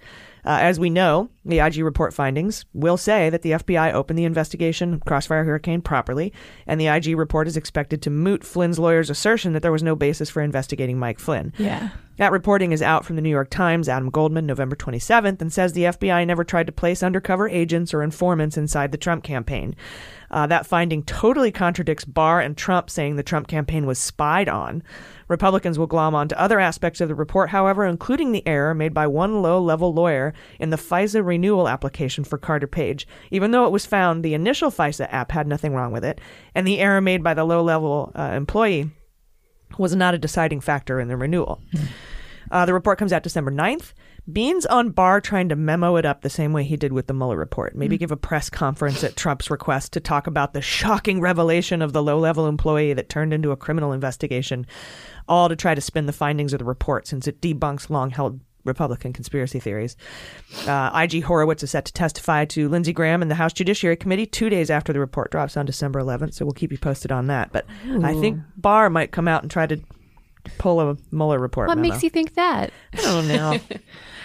[SPEAKER 2] Uh, as we know, the IG report findings will say that the FBI opened the investigation of Crossfire Hurricane properly, and the IG report is expected to moot Flynn's lawyer's assertion that there was no basis for investigating Mike Flynn.
[SPEAKER 4] Yeah.
[SPEAKER 2] That reporting is out from the New York Times, Adam Goldman, November 27th, and says the FBI never tried to place undercover agents or informants inside the Trump campaign. Uh, that finding totally contradicts Barr and Trump saying the Trump campaign was spied on. Republicans will glom onto other aspects of the report, however, including the error made by one low level lawyer in the FISA renewal application for Carter Page. Even though it was found the initial FISA app had nothing wrong with it, and the error made by the low level uh, employee was not a deciding factor in the renewal. Uh, the report comes out December 9th. Beans on Barr trying to memo it up the same way he did with the Mueller report. Maybe give a press conference at Trump's request to talk about the shocking revelation of the low level employee that turned into a criminal investigation, all to try to spin the findings of the report since it debunks long held Republican conspiracy theories. Uh, IG Horowitz is set to testify to Lindsey Graham in the House Judiciary Committee two days after the report drops on December 11th, so we'll keep you posted on that. But I think Barr might come out and try to pull a Mueller report.
[SPEAKER 6] What
[SPEAKER 2] memo.
[SPEAKER 6] makes you think that?
[SPEAKER 2] I don't know. <laughs>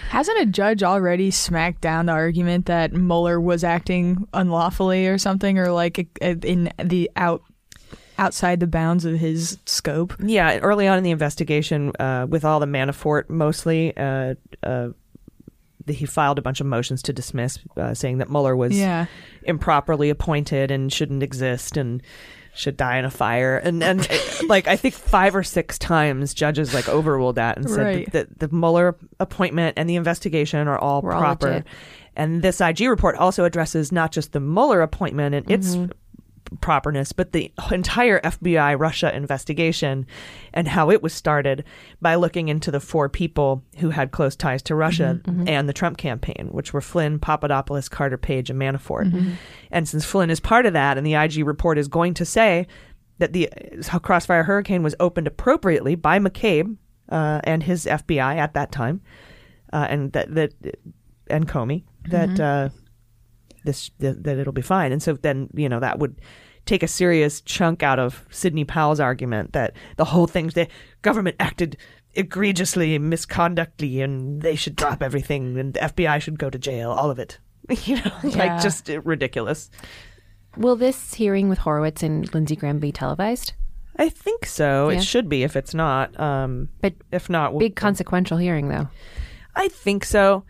[SPEAKER 5] Hasn't a judge already smacked down the argument that Mueller was acting unlawfully or something, or like uh, in the out outside the bounds of his scope?
[SPEAKER 2] Yeah, early on in the investigation, uh, with all the Manafort mostly, uh, uh, he filed a bunch of motions to dismiss, uh, saying that Mueller was
[SPEAKER 5] Yeah.
[SPEAKER 2] improperly appointed and shouldn't exist and should die in a fire. And and like I think five or six times judges like overruled that and said
[SPEAKER 5] Right.
[SPEAKER 2] that, that the Mueller appointment and the investigation are all
[SPEAKER 6] Were all
[SPEAKER 2] proper.
[SPEAKER 6] legit.
[SPEAKER 2] and this IG report also addresses not just the Mueller appointment and its
[SPEAKER 6] Mhm.
[SPEAKER 2] Properness, but the entire FBI Russia investigation and how it was started by looking into the four people who had close ties to Russia
[SPEAKER 6] Mhm, mhm.
[SPEAKER 2] and the Trump campaign, which were Flynn, Papadopoulos, Carter Page, and Manafort.
[SPEAKER 6] Mhm.
[SPEAKER 2] And since Flynn is part of that, and the IG report is going to say that the Crossfire Hurricane was opened appropriately by McCabe uh, and his FBI at that time, uh, and that that and Comey that
[SPEAKER 6] Mhm.
[SPEAKER 2] uh, this that, that it'll be fine. And so then you know that would take a serious chunk out of Sidney Powell's argument that the whole thing the government acted egregiously misconductly and they should drop everything and the FBI should go to jail all of it <laughs> you know
[SPEAKER 6] Yeah.
[SPEAKER 2] like just ridiculous
[SPEAKER 6] Will this hearing with Horowitz and Lindsey Graham be televised?
[SPEAKER 2] I think so
[SPEAKER 6] Yeah.
[SPEAKER 2] it should be if it's not um
[SPEAKER 6] but
[SPEAKER 2] if not we'll-
[SPEAKER 6] Big consequential hearing, though.
[SPEAKER 2] I think so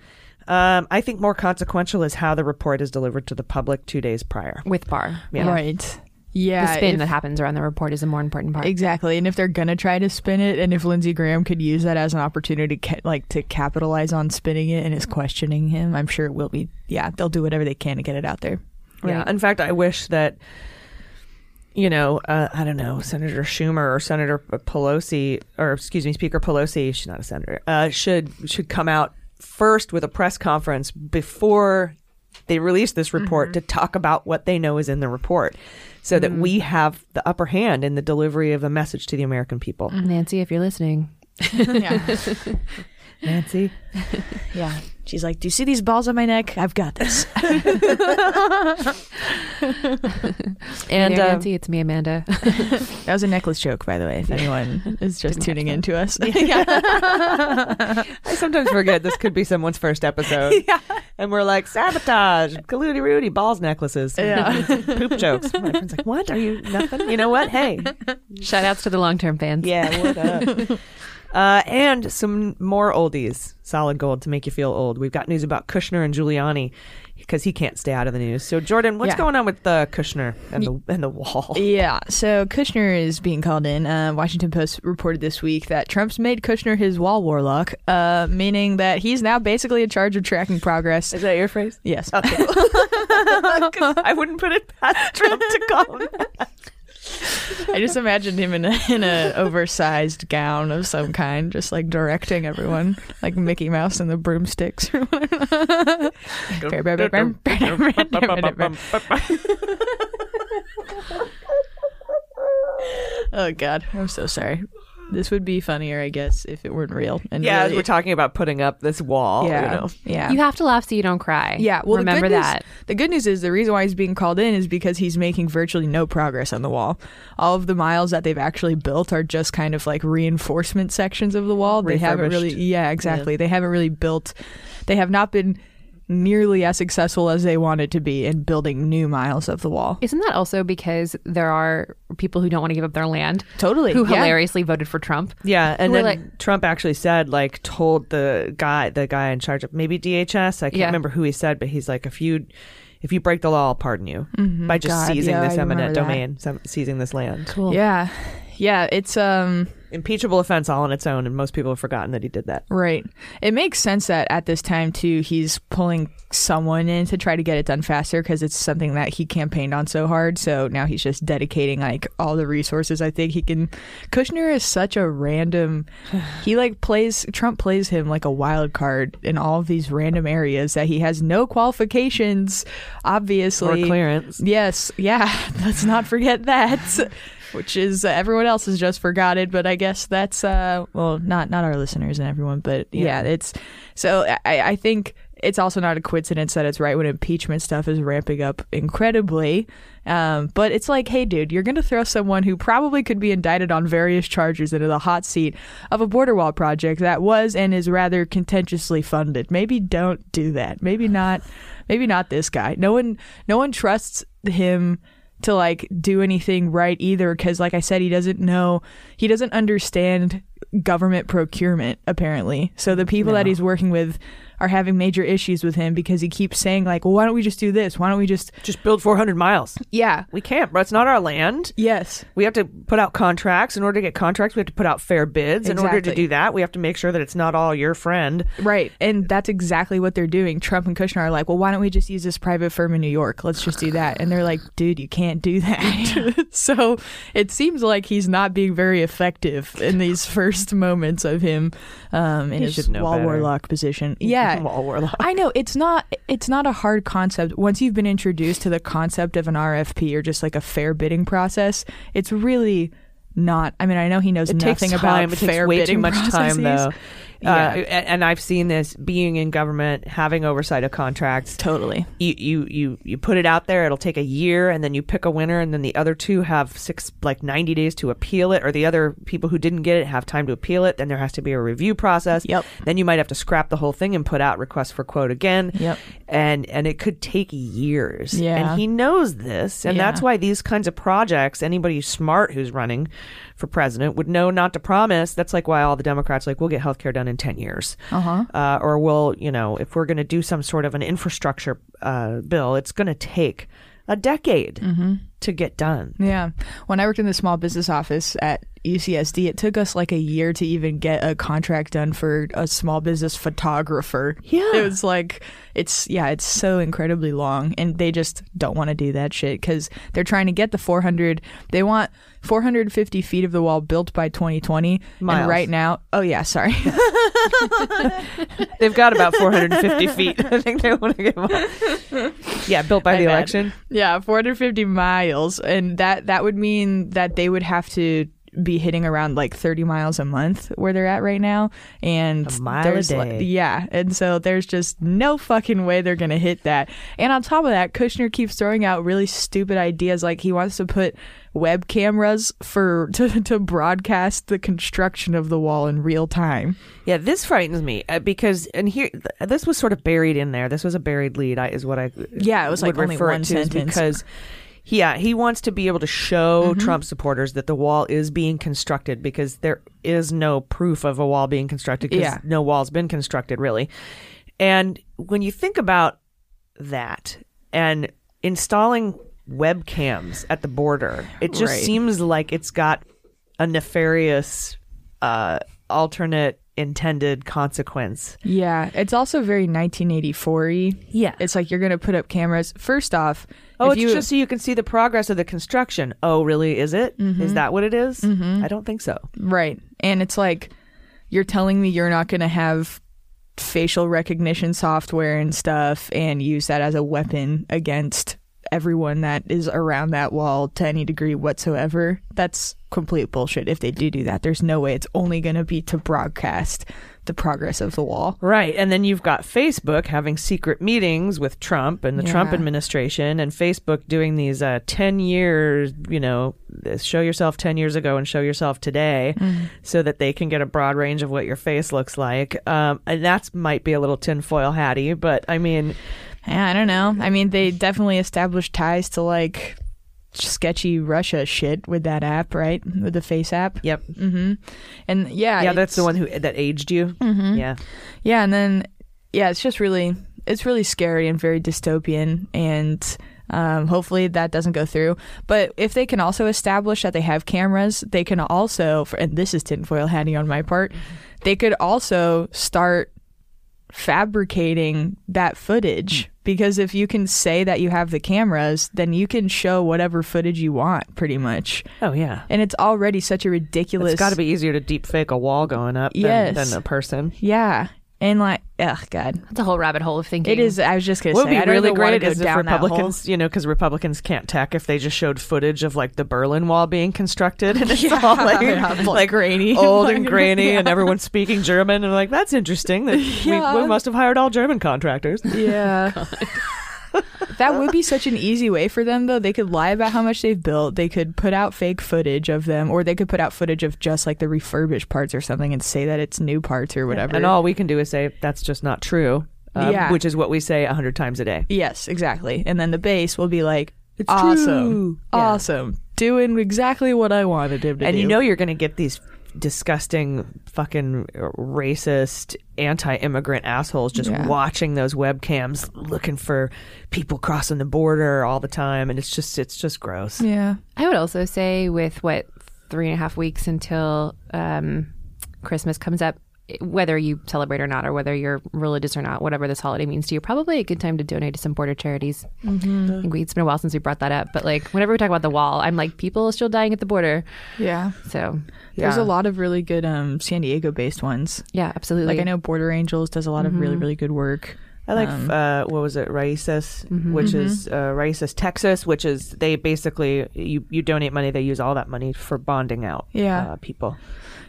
[SPEAKER 2] um I think more consequential is how the report is delivered to the public 2 days prior
[SPEAKER 6] With Barr.
[SPEAKER 2] Yeah.
[SPEAKER 5] Right. Yeah.
[SPEAKER 6] the spin
[SPEAKER 5] if-
[SPEAKER 6] that happens around the report is a more important part.
[SPEAKER 5] Exactly, and if they're gonna try to spin it, and if Lindsey Graham could use that as an opportunity, to ca- like to capitalize on spinning it and is questioning him, I'm sure it will be. Yeah, they'll do whatever they can to get it out there.
[SPEAKER 2] Yeah. In fact, I wish that, you know, uh, I don't know, Senator Schumer or Senator Pelosi, or excuse me, Speaker Pelosi, she's not a senator, uh, should should come out first with a press conference before they release this report to talk about what they know is in the report, so that
[SPEAKER 6] Mhm.
[SPEAKER 2] we have the upper hand in the delivery of a message to the American people.
[SPEAKER 6] Nancy, if you're listening. <laughs>
[SPEAKER 5] yeah. <laughs>
[SPEAKER 2] Nancy. <laughs>
[SPEAKER 5] Yeah. She's like, Do you see these balls on my neck? I've got this. <laughs>
[SPEAKER 2] And,
[SPEAKER 6] Hey there,
[SPEAKER 2] uh,
[SPEAKER 6] Nancy, it's me, Amanda. <laughs>
[SPEAKER 5] that was a necklace joke, by the way, if anyone is just tuning in to us.
[SPEAKER 2] I sometimes forget this could be someone's first episode. And we're like, sabotage, Kaludi Rudy, balls necklaces.
[SPEAKER 5] Yeah.
[SPEAKER 2] Poop jokes. My friend's like, what? Are you nothing? You know what? Hey.
[SPEAKER 6] Shout outs to the long term fans.
[SPEAKER 2] Yeah, what up? Uh, and some more oldies, solid gold to make you feel old. We've got news about Kushner and Giuliani because he can't stay out of the news. So, Jordan, what's
[SPEAKER 5] Yeah.
[SPEAKER 2] going on with uh, Kushner and the and the wall? <laughs>
[SPEAKER 5] Yeah, so Kushner is being called in. Uh, Washington Post reported this week that Trump's made Kushner his wall warlock, uh, meaning that he's now basically in charge of tracking progress.
[SPEAKER 2] Is that your phrase?
[SPEAKER 5] Yes.
[SPEAKER 2] Okay. <laughs> <laughs> I wouldn't put it past Trump to call him. <laughs>
[SPEAKER 5] I just imagined him in a in a oversized gown of some kind, just like directing everyone, like Mickey Mouse and the broomsticks. <laughs> or whatever. <laughs> oh God, I'm so sorry. This would be funnier, I guess, if it weren't real. And
[SPEAKER 2] Yeah,
[SPEAKER 5] really-
[SPEAKER 2] we're talking about putting up this wall.
[SPEAKER 5] Yeah,
[SPEAKER 2] you know.
[SPEAKER 5] yeah.
[SPEAKER 6] You have to laugh so you don't cry.
[SPEAKER 5] Yeah, well,
[SPEAKER 6] remember
[SPEAKER 5] the good
[SPEAKER 6] that.
[SPEAKER 5] News, the good news is the reason why he's being called in is because he's making virtually no progress on the wall. All of the miles that they've actually built are just kind of like reinforcement sections of the wall. They haven't really, yeah, exactly. They haven't really built. They have not been nearly as successful as they wanted to be in building new miles of the wall.
[SPEAKER 6] Isn't that also because there are people who don't want to give up their land?
[SPEAKER 5] Totally,
[SPEAKER 6] Who
[SPEAKER 5] yeah.
[SPEAKER 6] hilariously voted for Trump?
[SPEAKER 2] Yeah, and then
[SPEAKER 6] like-
[SPEAKER 2] Trump actually said, like, told the guy, the guy in charge of maybe DHS. I can't
[SPEAKER 6] Yeah.
[SPEAKER 2] remember who he said, but he's like, if you, if you break the law, I'll pardon you
[SPEAKER 5] Mhm,
[SPEAKER 2] by just
[SPEAKER 5] God,
[SPEAKER 2] seizing
[SPEAKER 5] yeah,
[SPEAKER 2] this
[SPEAKER 5] I
[SPEAKER 2] eminent
[SPEAKER 5] remember
[SPEAKER 2] domain, sem- seizing this land.
[SPEAKER 6] Cool.
[SPEAKER 5] Yeah, yeah. It's um.
[SPEAKER 2] Impeachable offense all on its own, and most people have forgotten that he did that.
[SPEAKER 5] Right. It makes sense that at this time too he's pulling someone in to try to get it done faster because it's something that he campaigned on so hard. So now he's just dedicating like all the resources I think he can. Kushner is such a random. <sighs> He like plays Trump plays him like a wild card in all of these random areas that he has no qualifications. Obviously,
[SPEAKER 2] Or clearance.
[SPEAKER 5] Yes. Yeah. <laughs> Let's not forget that. <laughs> Which is uh, everyone else has just forgotten, but I guess that's uh well not not our listeners and everyone, but yeah, it's so I, I think it's also not a coincidence that it's right when impeachment stuff is ramping up incredibly. Um, but it's like, hey, dude, you're going to throw someone who probably could be indicted on various charges into the hot seat of a border wall project that was and is rather contentiously funded. Maybe don't do that. Maybe not. Maybe not this guy. No one. No one trusts him to like do anything right either because like i said he doesn't know he doesn't understand government procurement apparently. So the people that he's working with are having major issues with him because he keeps saying like well why don't we just do this why don't we just
[SPEAKER 2] Just build 400 miles.
[SPEAKER 5] yeah
[SPEAKER 2] We can't, bro. It's not our land.
[SPEAKER 5] yes
[SPEAKER 2] We have to put out contracts. In order to get contracts, we have to put out fair bids. In order to do that, we have to make sure that it's not all your friend.
[SPEAKER 5] Right. And that's exactly what they're doing. Trump and Kushner are like, well, why don't we just use this private firm in New York? Let's just do that. And they're like, dude, you can't do that. <laughs> so it seems like he's not being very effective in these first moments of him um, in
[SPEAKER 2] He
[SPEAKER 5] his wall
[SPEAKER 2] better.
[SPEAKER 5] warlock position. Yeah.
[SPEAKER 2] Wall <laughs> warlock.
[SPEAKER 5] I know it's not it's not a hard concept. Once you've been introduced to the concept of an RFP or just like a fair bidding process, it's really not. I mean, I know he knows
[SPEAKER 2] It
[SPEAKER 5] nothing
[SPEAKER 2] takes time.
[SPEAKER 5] about
[SPEAKER 2] It takes
[SPEAKER 5] fair
[SPEAKER 2] way
[SPEAKER 5] bidding
[SPEAKER 2] too much time,
[SPEAKER 5] processes.
[SPEAKER 2] though.
[SPEAKER 5] Yeah.
[SPEAKER 2] Uh, and, and I've seen this being in government, having oversight of contracts.
[SPEAKER 5] Totally.
[SPEAKER 2] You, you you you put it out there. It'll take a year, and then you pick a winner, and then the other two have six like ninety days to appeal it, or the other people who didn't get it have time to appeal it. Then there has to be a review process.
[SPEAKER 5] Yep.
[SPEAKER 2] Then you might have to scrap the whole thing and put out requests for quote again.
[SPEAKER 5] Yep.
[SPEAKER 2] And and it could take years.
[SPEAKER 5] Yeah.
[SPEAKER 2] And he knows this, and
[SPEAKER 5] Yeah.
[SPEAKER 2] that's why these kinds of projects, anybody smart who's running for president would know not to promise. That's like why all the Democrats like we'll get healthcare done in ten years,
[SPEAKER 5] Uh-huh.
[SPEAKER 2] uh, or we'll you know if we're going to do some sort of an infrastructure uh, bill, it's going to take a decade
[SPEAKER 5] Mm-hmm.
[SPEAKER 2] To get done.
[SPEAKER 5] Yeah. When I worked in the small business office at UCSD, it took us like a year to even get a contract done for a small business photographer.
[SPEAKER 2] Yeah.
[SPEAKER 5] It was like, it's, yeah, it's so incredibly long. And they just don't want to do that shit because they're trying to get the 400, they want 450 feet of the wall built by 2020.
[SPEAKER 2] Miles.
[SPEAKER 5] And right now, oh, yeah, sorry. <laughs>
[SPEAKER 2] They've got about 450 feet. <laughs> I think they want to get more. <laughs> Yeah, built by
[SPEAKER 5] My
[SPEAKER 2] the
[SPEAKER 5] bad.
[SPEAKER 2] election.
[SPEAKER 5] Yeah, 450 miles, and that that would mean that they would have to be hitting around like 30 miles a month where they're at right now and
[SPEAKER 2] A mile a
[SPEAKER 5] there's like-
[SPEAKER 2] day.
[SPEAKER 5] yeah and so there's just no fucking way they're gonna hit that and on top of that kushner keeps throwing out really stupid ideas like he wants to put web cameras for <laughs> to, to broadcast the construction of the wall in real time
[SPEAKER 2] Yeah, this frightens me uh, because, and here, this was sort of buried in there. This was a buried lead, is what I
[SPEAKER 5] Yeah, it was, like, only one
[SPEAKER 2] it to, is
[SPEAKER 5] sentence.
[SPEAKER 2] because Yeah, he wants to be able to show
[SPEAKER 5] Mhm.
[SPEAKER 2] Trump supporters that the wall is being constructed because there is no proof of a wall being constructed because
[SPEAKER 5] Yeah.
[SPEAKER 2] no wall's been constructed really. And when you think about that and installing webcams at the border, it just
[SPEAKER 5] Right.
[SPEAKER 2] seems like it's got a nefarious uh, alternate intended consequence.
[SPEAKER 5] Yeah, it's also very 1984 y.
[SPEAKER 2] Yeah.
[SPEAKER 5] It's like you're going to put up cameras. First off,
[SPEAKER 2] Oh,
[SPEAKER 5] if
[SPEAKER 2] it's
[SPEAKER 5] you,
[SPEAKER 2] just so you can see the progress of the construction. Oh, really? Is it? Is
[SPEAKER 5] Mhm.
[SPEAKER 2] that what it is?
[SPEAKER 5] Mhm.
[SPEAKER 2] I don't think so.
[SPEAKER 5] Right. And it's like you're telling me you're not going to have facial recognition software and stuff and use that as a weapon against everyone that is around that wall to any degree whatsoever. That's complete bullshit if they do do that. There's no way it's only going to be to broadcast the progress of the wall.
[SPEAKER 2] Right. And then you've got Facebook having secret meetings with Trump and the Trump administration, and Facebook doing these uh, 10 years, you know, show yourself 10 years ago and show yourself today
[SPEAKER 5] Mhm.
[SPEAKER 2] so that they can get a broad range of what your face looks like. Um, and that's might be a little tinfoil hatty, but I mean,
[SPEAKER 5] Yeah, I don't know. I mean, they definitely established ties to like sketchy Russia shit with that app, right? With the Face app.
[SPEAKER 2] Yep.
[SPEAKER 5] hmm And yeah,
[SPEAKER 2] yeah, that's the one who that aged you.
[SPEAKER 5] Mhm.
[SPEAKER 2] Yeah.
[SPEAKER 5] Yeah, and then yeah, it's just really it's really scary and very dystopian and um, hopefully that doesn't go through. But if they can also establish that they have cameras, they can also, for, and this is tinfoil hatty on my part, they could also start fabricating that footage because if you can say that you have the cameras, then you can show whatever footage you want, pretty much.
[SPEAKER 2] Oh yeah.
[SPEAKER 5] And it's already such a ridiculous.
[SPEAKER 2] It's got to be easier to deep fake a wall going up than, than a person.
[SPEAKER 5] Yeah, and like, ugh, God,
[SPEAKER 6] That's a whole rabbit hole of thinking.
[SPEAKER 5] it is. I was just gonna
[SPEAKER 2] What
[SPEAKER 5] say,
[SPEAKER 2] would
[SPEAKER 5] I
[SPEAKER 2] be
[SPEAKER 5] don't
[SPEAKER 2] really
[SPEAKER 5] even wanna
[SPEAKER 2] great
[SPEAKER 5] go
[SPEAKER 2] is if
[SPEAKER 5] down that.
[SPEAKER 2] Republicans, you know, because Republicans can't tech if they just showed footage of like the Berlin Wall being constructed <laughs> and it's <laughs>
[SPEAKER 5] Yeah,
[SPEAKER 2] all like, <laughs>
[SPEAKER 5] yeah,
[SPEAKER 2] like
[SPEAKER 5] grainy.
[SPEAKER 2] old and
[SPEAKER 5] Like,
[SPEAKER 2] grainy, and
[SPEAKER 5] yeah.
[SPEAKER 2] everyone's speaking German, and like that's interesting. That
[SPEAKER 5] Yeah.
[SPEAKER 2] we, we must have hired all German contractors.
[SPEAKER 5] Yeah. That would be <laughs> such an easy way for them though. They could lie about how much they've built. They could put out fake footage of them or they could put out footage of just like the refurbished parts or something and say that it's new parts or whatever.
[SPEAKER 2] And all we can do is say that's just not true. um,
[SPEAKER 5] Yeah.
[SPEAKER 2] which is what we say a hundred times a day.
[SPEAKER 5] Yes, exactly. And then the base will be like
[SPEAKER 2] It's
[SPEAKER 5] awesome.
[SPEAKER 2] true. Yeah.
[SPEAKER 5] Awesome. Doing exactly what I wanted him to
[SPEAKER 2] and
[SPEAKER 5] do.
[SPEAKER 2] And you know you're going to get these disgusting fucking racist anti-immigrant assholes just
[SPEAKER 5] Yeah.
[SPEAKER 2] watching those webcams looking for people crossing the border all the time and it's just it's just gross
[SPEAKER 5] Yeah.
[SPEAKER 6] I would also say with what three and a half weeks until um, Christmas comes up, whether you celebrate or not, or whether you're religious or not, whatever this holiday means to you, probably a good time to donate to some border charities.
[SPEAKER 5] Mhm.
[SPEAKER 6] I think we, it's been a while since we brought that up, but like whenever we talk about the wall, I'm like, people are still dying at the border.
[SPEAKER 5] Yeah.
[SPEAKER 6] So
[SPEAKER 5] There's a lot of really good um, San Diego based ones.
[SPEAKER 6] Yeah, absolutely.
[SPEAKER 5] Like I know Border Angels does a lot of really,
[SPEAKER 6] Mhm.
[SPEAKER 5] really good work.
[SPEAKER 2] I like
[SPEAKER 5] Um,
[SPEAKER 2] uh, what was it, Raices,
[SPEAKER 5] Mhm.
[SPEAKER 2] which
[SPEAKER 5] Mhm.
[SPEAKER 2] is uh, Raices, Texas, which is they basically you you donate money, they use all that money for bonding out,
[SPEAKER 5] Yeah.
[SPEAKER 2] uh, people,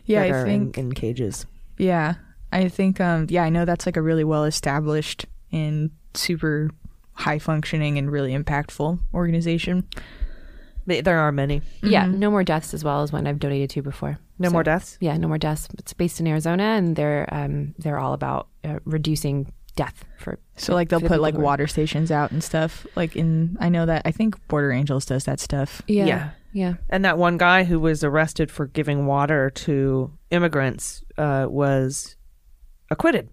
[SPEAKER 5] Yeah,
[SPEAKER 2] that
[SPEAKER 5] I
[SPEAKER 2] are
[SPEAKER 5] think-
[SPEAKER 2] in, in cages.
[SPEAKER 5] Yeah, I think. Um, yeah, I know that's like a really well established and super high functioning and really impactful organization.
[SPEAKER 2] But there are many.
[SPEAKER 6] yeah,
[SPEAKER 5] Mhm.
[SPEAKER 6] no more deaths as well as one I've donated to before.
[SPEAKER 2] No more deaths?
[SPEAKER 6] Yeah, no more deaths. It's based in Arizona, and they're um, they're all about uh, reducing death for.
[SPEAKER 5] So like they'll
[SPEAKER 6] the
[SPEAKER 5] put like water stations out and stuff. Like in, I know that I think Border Angels does that stuff.
[SPEAKER 6] Yeah,
[SPEAKER 2] Yeah.
[SPEAKER 6] yeah.
[SPEAKER 2] And that one guy who was arrested for giving water to immigrants uh, was acquitted.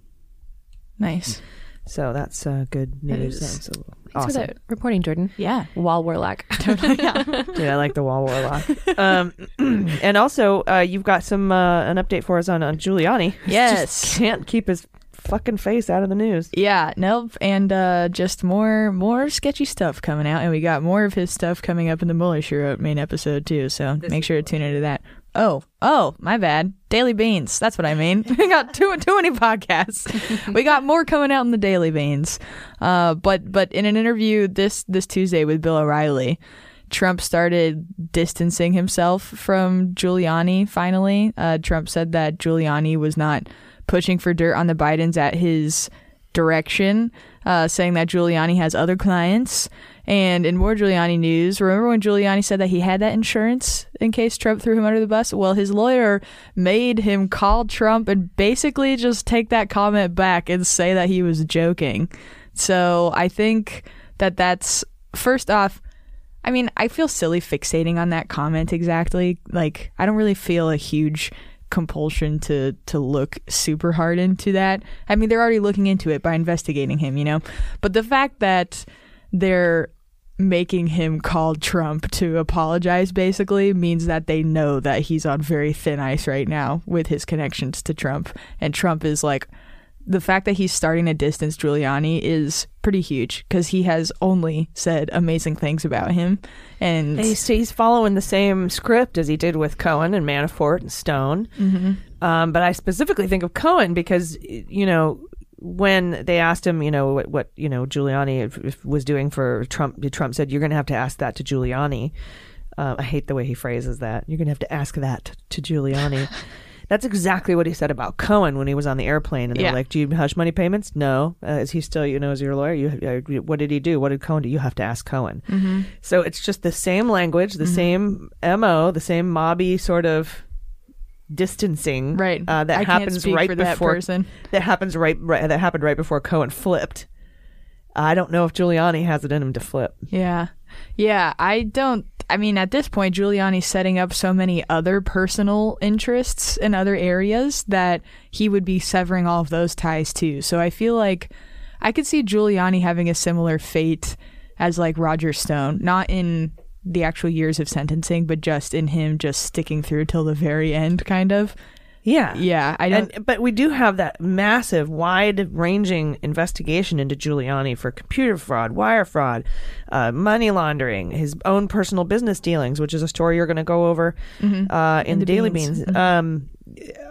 [SPEAKER 5] Nice.
[SPEAKER 2] So that's uh, good news.
[SPEAKER 6] is-
[SPEAKER 2] That's
[SPEAKER 6] Thanks for that reporting, Jordan.
[SPEAKER 5] Yeah,
[SPEAKER 6] Wall Warlock. <laughs>
[SPEAKER 2] yeah, <laughs> Dude, I like the wall warlock. um, <clears throat> and also, uh, you've got some uh, an update for us on, on Giuliani. <laughs>
[SPEAKER 5] Yes.
[SPEAKER 2] just can't keep his fucking face out of the news.
[SPEAKER 5] Yeah, nope, and uh, just more more sketchy stuff coming out, and we got more of his stuff coming up in the Mueller She Wrote main episode too. So make sure to tune into that. Oh, oh, my bad. Daily Beans. That's what I mean. <laughs> we got too too many podcasts. <laughs> we got more coming out in the Daily Beans. Uh, but but in an interview this this Tuesday with Bill O'Reilly. Trump started distancing himself from Giuliani finally. Uh, Trump said that Giuliani was not pushing for dirt on the Bidens at his direction, uh, saying that Giuliani has other clients. And in more Giuliani news, remember when Giuliani said that he had that insurance in case Trump threw him under the bus? Well, his lawyer made him call Trump and basically just take that comment back and say that he was joking. So I think that that's first off, I mean, I feel silly fixating on that comment exactly. Like, I don't really feel a huge compulsion to to look super hard into that. I mean, they're already looking into it by investigating him, you know. But the fact that they're making him call Trump to apologize basically means that they know that he's on very thin ice right now with his connections to Trump and Trump is like the fact that he's starting to distance Giuliani is pretty huge because he has only said amazing things about him, and
[SPEAKER 2] he's, he's following the same script as he did with Cohen and Manafort and Stone.
[SPEAKER 5] Mm-hmm.
[SPEAKER 2] Um, but I specifically think of Cohen because you know when they asked him, you know what, what you know Giuliani if, if was doing for Trump, Trump said you're going to have to ask that to Giuliani. Uh, I hate the way he phrases that. You're going to have to ask that to Giuliani. <laughs> That's exactly what he said about Cohen when he was on the airplane, and they
[SPEAKER 5] Yeah.
[SPEAKER 2] were like, "Do you hush money payments? No. Uh, is he still, you know, is your lawyer? You, uh, what did he do? What did Cohen do? You have to ask Cohen."
[SPEAKER 5] Mhm.
[SPEAKER 2] So it's just the same language, the
[SPEAKER 5] Mhm.
[SPEAKER 2] same mo, the same mobby sort of distancing,
[SPEAKER 5] Right.
[SPEAKER 2] Uh, that
[SPEAKER 5] I
[SPEAKER 2] happens right
[SPEAKER 5] for that
[SPEAKER 2] before
[SPEAKER 5] person.
[SPEAKER 2] that happens right, right that happened right before Cohen flipped. I don't know if Giuliani has it in him to flip.
[SPEAKER 5] Yeah. Yeah, I don't I mean at this point Giuliani's setting up so many other personal interests in other areas that he would be severing all of those ties too. So I feel like I could see Giuliani having a similar fate as like Roger Stone, not in the actual years of sentencing, but just in him just sticking through till the very end kind of.
[SPEAKER 2] Yeah.
[SPEAKER 5] Yeah, I don't
[SPEAKER 2] And, but we do have that massive, wide ranging investigation into Giuliani for computer fraud, wire fraud, uh, money laundering, his own personal business dealings, which is a story you're going to go over
[SPEAKER 5] Mhm.
[SPEAKER 2] uh, in,
[SPEAKER 5] In the
[SPEAKER 2] Daily
[SPEAKER 5] Beans.
[SPEAKER 2] Beans.
[SPEAKER 5] Mhm.
[SPEAKER 2] Um,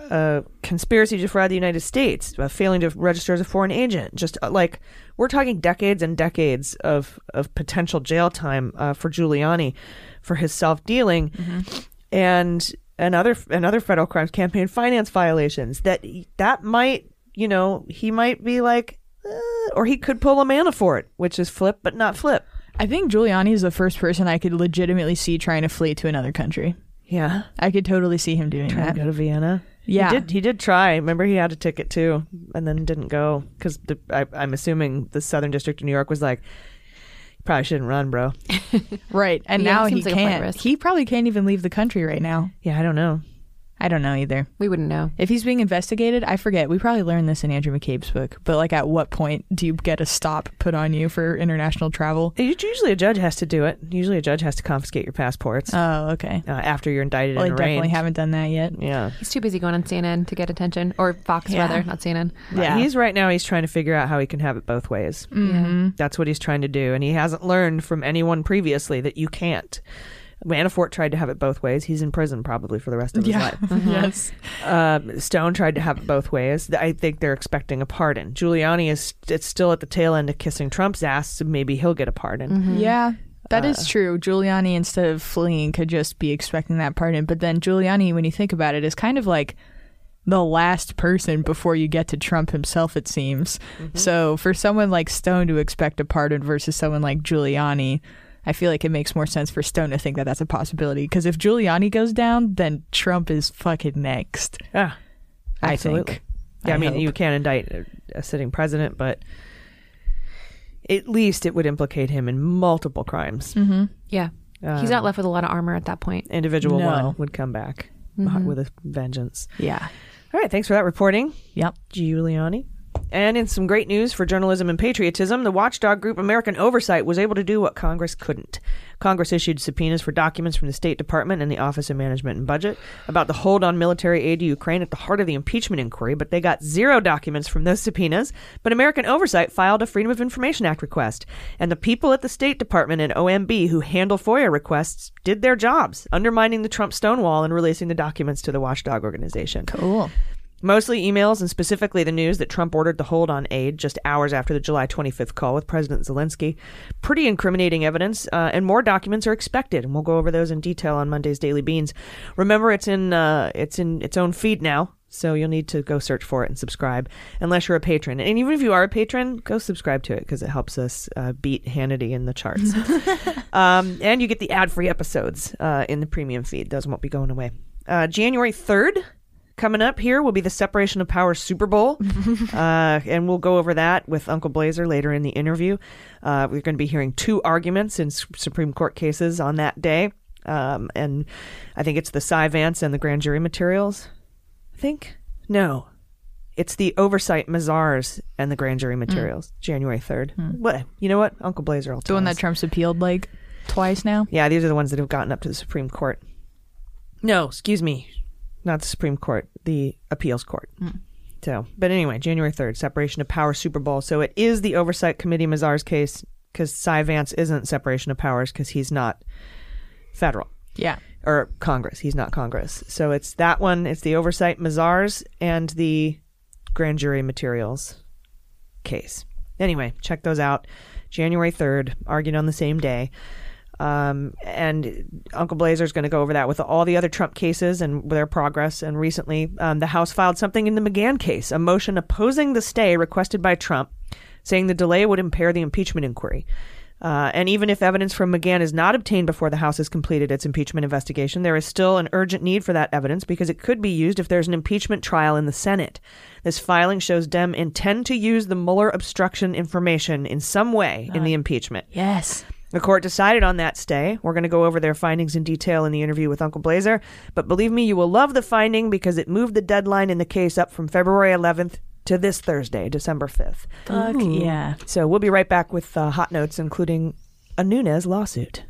[SPEAKER 2] uh, conspiracy to defraud the United States, uh, failing to register as a foreign agent. Just uh, like we're talking decades and decades of, of potential jail time uh, for Giuliani for his self dealing and and other and other federal crimes, campaign finance violations. That that might you know he might be like, uh, or he could pull a Manafort, which is flip but not flip.
[SPEAKER 5] I think Giuliani is the first person I could legitimately see trying to flee to another country.
[SPEAKER 2] Yeah.
[SPEAKER 5] I could totally see him doing
[SPEAKER 2] Trying
[SPEAKER 5] that.
[SPEAKER 2] to go to Vienna.
[SPEAKER 5] Yeah.
[SPEAKER 2] he did. He did try. Remember, he had a ticket too, and then didn't go because I'm assuming the Southern District of New York was like, probably shouldn't run, bro." <laughs>
[SPEAKER 5] Right. And
[SPEAKER 6] Yeah,
[SPEAKER 5] now he
[SPEAKER 6] like
[SPEAKER 5] can't.
[SPEAKER 6] risk.
[SPEAKER 5] He probably can't even leave the country right now.
[SPEAKER 2] Yeah, I don't know.
[SPEAKER 5] I don't know either.
[SPEAKER 6] We wouldn't know.
[SPEAKER 5] If he's being investigated, I forget. We probably learned this in Andrew McCabe's book. But like, at what point do you get a stop put on you for international travel?
[SPEAKER 2] Usually, a judge has to do it. Usually, a judge has to confiscate your passports.
[SPEAKER 5] Oh, okay.
[SPEAKER 2] Uh, after you're indicted
[SPEAKER 5] Well, they
[SPEAKER 2] and
[SPEAKER 5] definitely haven't done that yet.
[SPEAKER 2] Yeah.
[SPEAKER 6] He's too busy going on CNN to get attention, or Fox
[SPEAKER 5] Yeah.
[SPEAKER 6] rather, not CNN.
[SPEAKER 2] Yeah. He's right now. He's trying to figure out how he can have it both ways.
[SPEAKER 5] Mhm.
[SPEAKER 2] That's what he's trying to do, and he hasn't learned from anyone previously that you can't. Manafort tried to have it both ways. He's in prison probably for the rest of his
[SPEAKER 5] Yeah.
[SPEAKER 2] life. <laughs>
[SPEAKER 5] Yes.
[SPEAKER 2] Uh, Stone tried to have it both ways. I think they're expecting a pardon. Giuliani is it's still at the tail end of kissing Trump's ass, so maybe he'll get a pardon.
[SPEAKER 5] Yeah, that is
[SPEAKER 2] Uh,
[SPEAKER 5] true. Giuliani, instead of fleeing, could just be expecting that pardon. But then Giuliani, when you think about it, is kind of like the last person before you get to Trump himself, it seems. So for someone like Stone to expect a pardon versus someone like Giuliani, I feel like it makes more sense for Stone to think that that's a possibility. Because if Giuliani goes down, then Trump is fucking next.
[SPEAKER 2] Yeah,
[SPEAKER 5] I think.
[SPEAKER 2] Yeah, I, mean,
[SPEAKER 5] hope.
[SPEAKER 2] you can't indict a, a sitting president, but at least it would implicate him in multiple crimes.
[SPEAKER 5] Mm-hmm.
[SPEAKER 6] Yeah. He's
[SPEAKER 2] Um,
[SPEAKER 6] not left with a lot of armor at that point.
[SPEAKER 2] Individual
[SPEAKER 5] No.
[SPEAKER 2] one would come back
[SPEAKER 6] Mhm.
[SPEAKER 2] with a vengeance.
[SPEAKER 5] Yeah.
[SPEAKER 2] All right, thanks for that reporting.
[SPEAKER 5] Yep.
[SPEAKER 2] Giuliani. And in some great news for journalism and patriotism, the watchdog group American Oversight was able to do what Congress couldn't. Congress issued subpoenas for documents from the State Department and the Office of Management and Budget about the hold on military aid to Ukraine at the heart of the impeachment inquiry, but they got zero documents from those subpoenas. But American Oversight filed a Freedom of Information Act request. And the people at the State Department and OMB who handle FOIA requests did their jobs, undermining the Trump stonewall and releasing the documents to the watchdog organization.
[SPEAKER 5] Cool.
[SPEAKER 2] Mostly emails and specifically the news that Trump ordered the hold on aid just hours after the July 25th call with President Zelensky. Pretty incriminating evidence, uh, and more documents are expected, and we'll go over those in detail on Monday's Daily Beans. Remember, it's in uh, it's in its own feed now, so you'll need to go search for it and subscribe, unless you're a patron. And even if you are a patron, go subscribe to it because it helps us uh, beat Hannity in the charts. <laughs> um, and you get the ad-free episodes uh, in the premium feed; those won't be going away. Uh, January 3rd Coming up here will be the separation of powers Super Bowl, <laughs> uh, and we'll go over that with Uncle Blazer later in the interview. Uh, we're going to be hearing two arguments in S- Supreme Court cases on that day, um, and I think it's the Cy Vance and the grand jury materials. I think no, it's the oversight Mazars and the grand jury materials. January third. What you know? What Uncle Blazer will
[SPEAKER 5] The
[SPEAKER 2] tell
[SPEAKER 5] one
[SPEAKER 2] us.
[SPEAKER 5] that Trump's appealed like twice now.
[SPEAKER 2] Yeah, these are the ones that have gotten up to the Supreme Court. No, excuse me, not the Supreme Court, the appeals court. Hmm. So, but anyway, January 3rd, separation of powers Super Bowl. So it is the Oversight Committee Mazar's case because Cy Vance isn't separation of powers because he's not federal.
[SPEAKER 5] Yeah.
[SPEAKER 2] Or Congress. He's not Congress. So it's that one, it's the Oversight Mazars and the grand jury materials case. Anyway, check those out. January 3rd, argued on the same day. Um, and Uncle Blazer's going to go over that with all the other Trump cases and their progress. And recently, um, the House filed something in the McGahn case, a motion opposing the stay requested by Trump, saying the delay would impair the impeachment inquiry. Uh, and even if evidence from McGahn is not obtained before the House has completed its impeachment investigation, there is still an urgent need for that evidence because it could be used if there's an impeachment trial in the Senate. This filing shows Dem intend to use the Mueller obstruction information in some way in the impeachment.
[SPEAKER 5] Yes.
[SPEAKER 2] The court decided on that stay. We're going to go over their findings in detail in the interview with Uncle Blazer. But believe me, you will love the finding because it moved the deadline in the case up from February 11th to this Thursday, December 5th.
[SPEAKER 5] Fuck yeah.
[SPEAKER 2] So we'll be right back with uh, hot notes, including a Nunes lawsuit.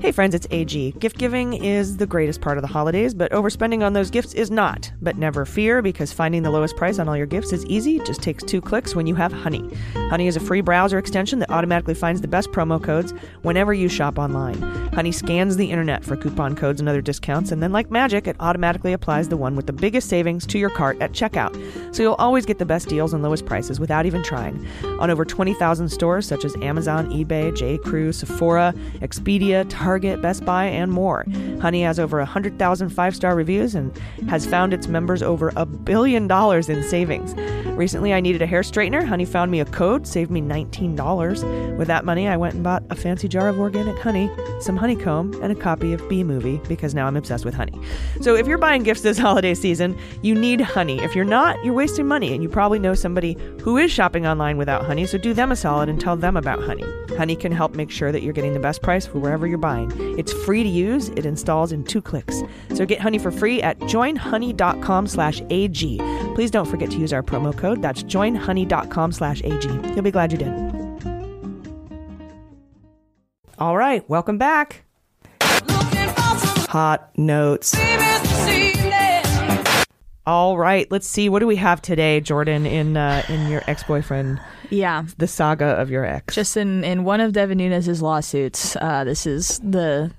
[SPEAKER 2] Hey friends, it's AG. Gift giving is the greatest part of the holidays, but overspending on those gifts is not. But never fear, because finding the lowest price on all your gifts is easy. It just takes two clicks when you have Honey. Honey is a free browser extension that automatically finds the best promo codes whenever you shop online. Honey scans the internet for coupon codes and other discounts, and then, like magic, it automatically applies the one with the biggest savings to your cart at checkout. So you'll always get the best deals and lowest prices without even trying. On over 20,000 stores such as Amazon, eBay, J. Crew, Sephora, Expedia, Target, Best Buy, and more. Honey has over 100,000 five star reviews and has found its members over a billion dollars in savings. Recently, I needed a hair straightener. Honey found me a code, saved me $19. With that money, I went and bought a fancy jar of organic honey, some honeycomb, and a copy of Bee Movie because now I'm obsessed with honey. So if you're buying gifts this <laughs> holiday season, you need honey. If you're not, you're wasting money, and you probably know somebody who is shopping online without honey, so do them a solid and tell them about honey. Honey can help make sure that you're getting the best price for wherever you're buying. It's free to use, it installs in two clicks. So get honey for free at joinhoney.com slash AG. Please don't forget to use our promo code. That's joinhoney.com slash AG. You'll be glad you did. All right, welcome back. Hot notes. All right, let's see. What do we have today, Jordan? In uh, in your ex boyfriend?
[SPEAKER 5] Yeah,
[SPEAKER 2] the saga of your ex.
[SPEAKER 5] Just in in one of Devin Nunes' lawsuits. Uh, this is the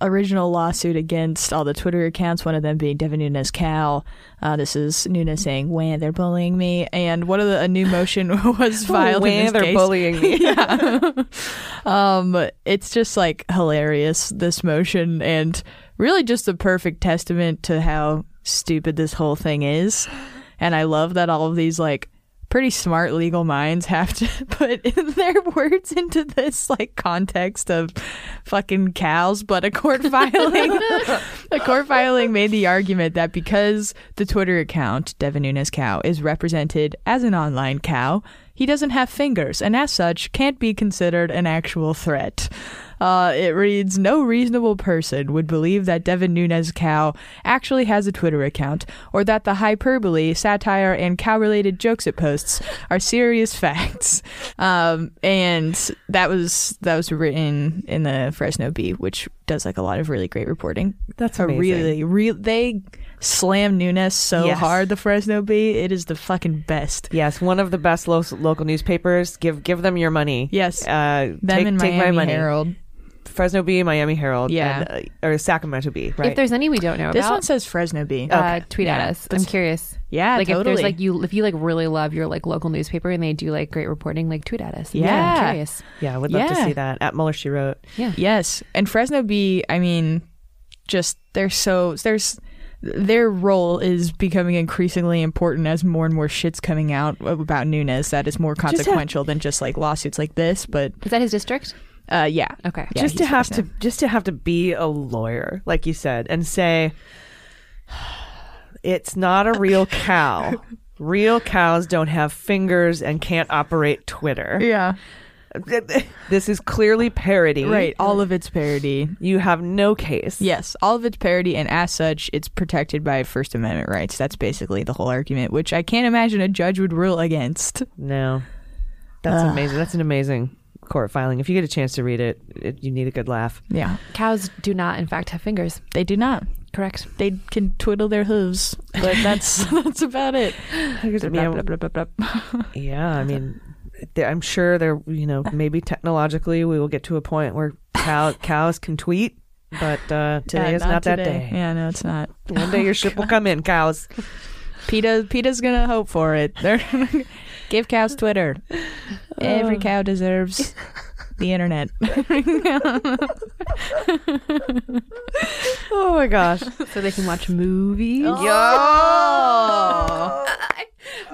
[SPEAKER 5] original lawsuit against all the Twitter accounts. One of them being Devin Nunes Cal. Uh, this is Nunes saying, "When they're bullying me," and one of the a new motion <laughs> was filed. in
[SPEAKER 2] When they're
[SPEAKER 5] case.
[SPEAKER 2] bullying me. <laughs>
[SPEAKER 5] yeah. um, it's just like hilarious this motion, and really just a perfect testament to how stupid this whole thing is. And I love that all of these like pretty smart legal minds have to <laughs> put their words into this like context of fucking cows but a court <laughs> filing <laughs> a court filing made the argument that because the twitter account devin nunes cow is represented as an online cow he doesn't have fingers and as such can't be considered an actual threat uh, it reads No reasonable person would believe that Devin Nunes Cow actually has a Twitter account, or that the hyperbole, satire, and cow related jokes it posts are serious <laughs> facts. Um, and that was that was written in the Fresno Bee, which does like a lot of really great reporting.
[SPEAKER 2] That's
[SPEAKER 5] a
[SPEAKER 2] amazing.
[SPEAKER 5] really, real they slam Nunes so
[SPEAKER 2] Yes.
[SPEAKER 5] hard. The Fresno Bee, it is the fucking best.
[SPEAKER 2] Yes, one of the best lo- local newspapers. Give give them your money.
[SPEAKER 5] Yes,
[SPEAKER 2] uh,
[SPEAKER 5] them
[SPEAKER 2] take,
[SPEAKER 5] and
[SPEAKER 2] take my
[SPEAKER 5] Miami
[SPEAKER 2] money.
[SPEAKER 5] Herald.
[SPEAKER 2] Fresno Bee, Miami Herald,
[SPEAKER 6] Yeah.
[SPEAKER 2] and, uh, or Sacramento Bee. Right.
[SPEAKER 6] If there's any we don't know about.
[SPEAKER 5] This
[SPEAKER 6] about,
[SPEAKER 5] one says Fresno Bee.
[SPEAKER 6] uh, tweet
[SPEAKER 5] Yeah.
[SPEAKER 6] at us. I'm curious.
[SPEAKER 5] Yeah,
[SPEAKER 6] like if
[SPEAKER 5] totally.
[SPEAKER 6] there's like you, if you like really love your like local newspaper and they do like great reporting, like tweet at us. I'm
[SPEAKER 5] Yeah.
[SPEAKER 6] curious.
[SPEAKER 2] yeah, I would love to
[SPEAKER 5] Yeah.
[SPEAKER 2] see that at Mueller. She wrote.
[SPEAKER 6] Yeah.
[SPEAKER 5] Yes, and Fresno Bee. I mean, just they're so there's their role is becoming increasingly important as more and more shit's coming out about Nunes that is more
[SPEAKER 2] have-
[SPEAKER 5] consequential than just like lawsuits like this. But
[SPEAKER 6] Is that his district?
[SPEAKER 5] Uh, yeah,
[SPEAKER 6] Okay.
[SPEAKER 5] Yeah,
[SPEAKER 2] just to have
[SPEAKER 5] Fresno.
[SPEAKER 2] to just to have to be a lawyer, like you said, and say <sighs> It's not a real cow. <laughs> real cows don't have fingers and can't operate Twitter.
[SPEAKER 5] Yeah. <laughs>
[SPEAKER 2] This is clearly parody.
[SPEAKER 5] Right, all of it's parody.
[SPEAKER 2] You have no case.
[SPEAKER 5] Yes, all of it's parody, and as such, it's protected by First Amendment rights. That's basically the whole argument, which I can't imagine a judge would rule against.
[SPEAKER 2] No. That's
[SPEAKER 5] Ugh.
[SPEAKER 2] amazing. That's an amazing court filing. If you get a chance to read it, it you need a good laugh.
[SPEAKER 5] Yeah.
[SPEAKER 6] Cows do not, in fact, have fingers.
[SPEAKER 5] They do not.
[SPEAKER 6] Correct.
[SPEAKER 5] They can twiddle their hooves, but that's <laughs> that's about it.
[SPEAKER 2] Yeah, <laughs> yeah, I mean, I'm sure there, you know, maybe technologically we will get to a point where cow, cows can tweet, but uh, today
[SPEAKER 5] Yeah,
[SPEAKER 2] is not, that
[SPEAKER 5] today.
[SPEAKER 2] day.
[SPEAKER 5] Yeah, no, it's not.
[SPEAKER 2] One day your ship <laughs> will come in, cows.
[SPEAKER 5] PETA, PETA's gonna hope for it. They're give cows Twitter. Every
[SPEAKER 2] Oh.
[SPEAKER 5] cow deserves the internet.
[SPEAKER 2] oh my gosh! <laughs>
[SPEAKER 6] so they can watch movies.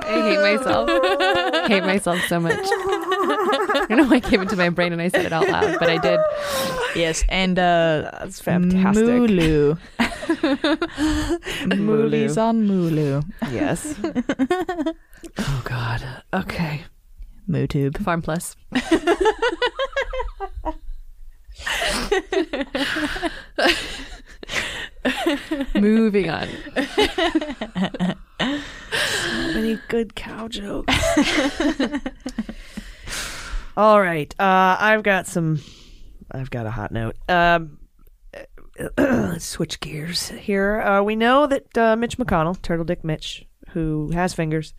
[SPEAKER 6] I hate myself. I <laughs> hate myself so much. <laughs> I don't know why it came into my brain and I said it out loud, but I did.
[SPEAKER 5] Yes, and uh
[SPEAKER 2] that's fantastic.
[SPEAKER 5] Mulu.
[SPEAKER 2] Mulu.
[SPEAKER 5] Movies on Mulu.
[SPEAKER 2] Yes. Oh God. Okay.
[SPEAKER 5] MooTube.
[SPEAKER 6] Farm Plus. <laughs> Moving on.
[SPEAKER 2] so many good cow jokes. All right. Uh, I've got some. I've got a hot note. Um, <clears throat> switch gears here. Uh, we know that uh, Mitch McConnell, Turtle Dick Mitch, who has fingers,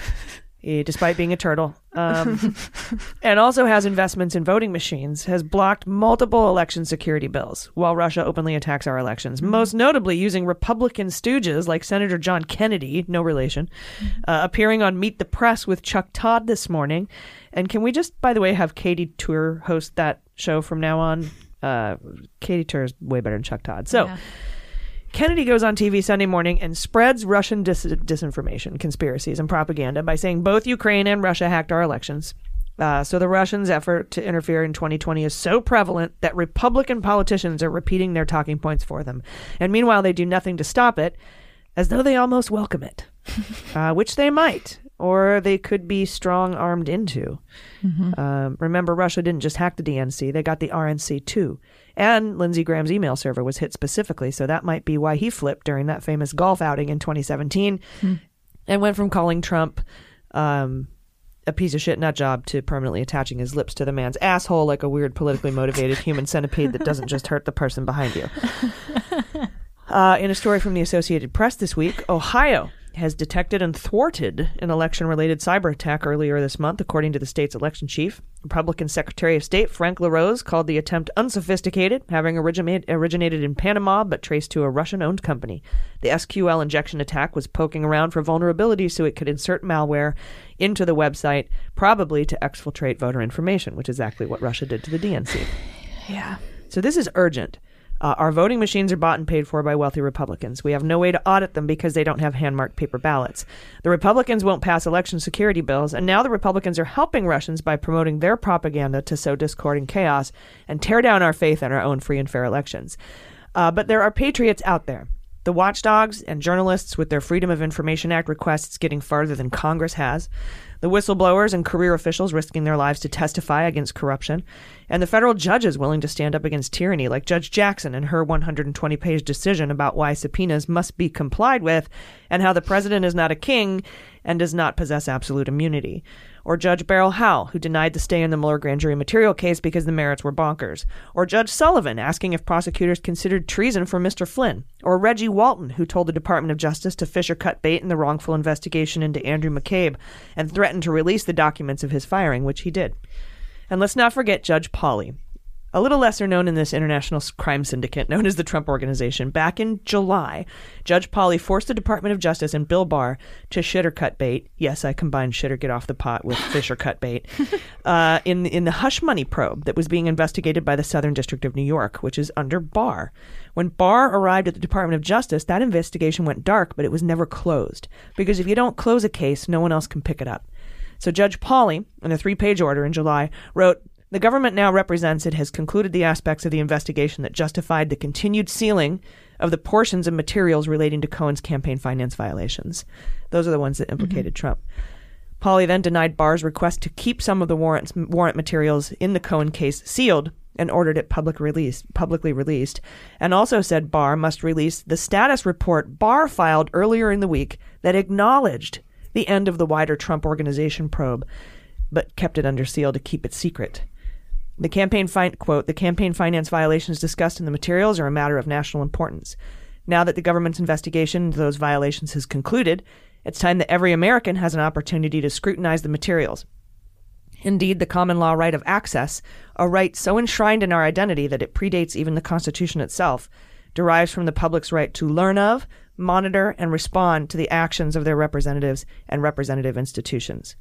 [SPEAKER 2] <laughs> eh, despite being a turtle, um, <laughs> and also has investments in voting machines, has blocked multiple election security bills while Russia openly attacks our elections, most notably using Republican stooges like Senator John Kennedy, no relation, uh, appearing on Meet the Press with Chuck Todd this morning. And can we just, by the way, have Katy Tur host that show from now on? Uh, Katy Tur is way better than Chuck Todd. So.
[SPEAKER 6] Yeah.
[SPEAKER 2] Kennedy goes on TV Sunday morning and spreads Russian dis- disinformation, conspiracies, and propaganda by saying both Ukraine and Russia hacked our elections. Uh, so the Russians' effort to interfere in 2020 is so prevalent that Republican politicians are repeating their talking points for them. And meanwhile, they do nothing to stop it, as though they almost welcome it, <laughs> uh, which they might, or they could be strong armed into. Um, remember, Russia didn't just hack the DNC, they got the RNC too. And Lindsey Graham's email server was hit specifically, so that might be why he flipped during that famous golf outing in 2017 and went from calling Trump um, a piece of shit nut job to permanently attaching his lips to the man's asshole like a weird politically motivated <laughs> human centipede that doesn't just hurt the person behind you. <laughs> Uh, in a story from the Associated Press this week, Ohio has detected and thwarted an election related cyber attack earlier this month, according to the state's election chief. Republican Secretary of State Frank LaRose called the attempt unsophisticated, having originate, originated in Panama but traced to a Russian owned company. The SQL injection attack was poking around for vulnerabilities so it could insert malware into the website, probably to exfiltrate voter information, which is exactly what Russia did to the DNC. <sighs>
[SPEAKER 5] Yeah.
[SPEAKER 2] So this is urgent. Uh, our voting machines are bought and paid for by wealthy Republicans. We have no way to audit them because they don't have hand marked paper ballots. The Republicans won't pass election security bills, and now the Republicans are helping Russians by promoting their propaganda to sow discord and chaos and tear down our faith in our own free and fair elections. Uh, but there are patriots out there. The watchdogs and journalists with their Freedom of Information Act requests getting farther than Congress has. The whistleblowers and career officials risking their lives to testify against corruption. And the federal judges willing to stand up against tyranny, like Judge Jackson and her 120 page decision about why subpoenas must be complied with and how the president is not a king and does not possess absolute immunity. Or Judge Beryl Howell, who denied the stay in the Mueller grand jury material case because the merits were bonkers. Or Judge Sullivan, asking if prosecutors considered treason for Mr. Flynn. Or Reggie Walton, who told the Department of Justice to fish or cut bait in the wrongful investigation into Andrew McCabe and threatened to release the documents of his firing, which he did. And let's not forget Judge Pauley, a little lesser known in this international crime syndicate known as the Trump Organization. Back in July, Judge Pauley forced the Department of Justice and Bill Barr to shitter cut bait. Yes, I combined shitter get off the pot with <laughs> fisher cut bait. Uh, in in the hush money probe that was being investigated by the Southern District of New York, which is under Barr. When Barr arrived at the Department of Justice, that investigation went dark, but it was never closed because if you don't close a case, no one else can pick it up. So Judge Pauley, in a three-page order in July, wrote. The government now represents it has concluded the aspects of the investigation that justified the continued sealing of the portions of materials relating to Cohen's campaign finance violations. Those are the ones that mm-hmm. implicated Trump. Pauley then denied Barr's request to keep some of the warrants, warrant materials in the Cohen case sealed and ordered it public release, publicly released, and also said Barr must release the status report Barr filed earlier in the week that acknowledged the end of the wider Trump organization probe, but kept it under seal to keep it secret. The campaign fin- quote, the campaign finance violations discussed in the materials are a matter of national importance. Now that the government's investigation into those violations has concluded, it's time that every American has an opportunity to scrutinize the materials. Indeed, the common law right of access, a right so enshrined in our identity that it predates even the Constitution itself, derives from the public's right to learn of, monitor, and respond to the actions of their representatives and representative institutions.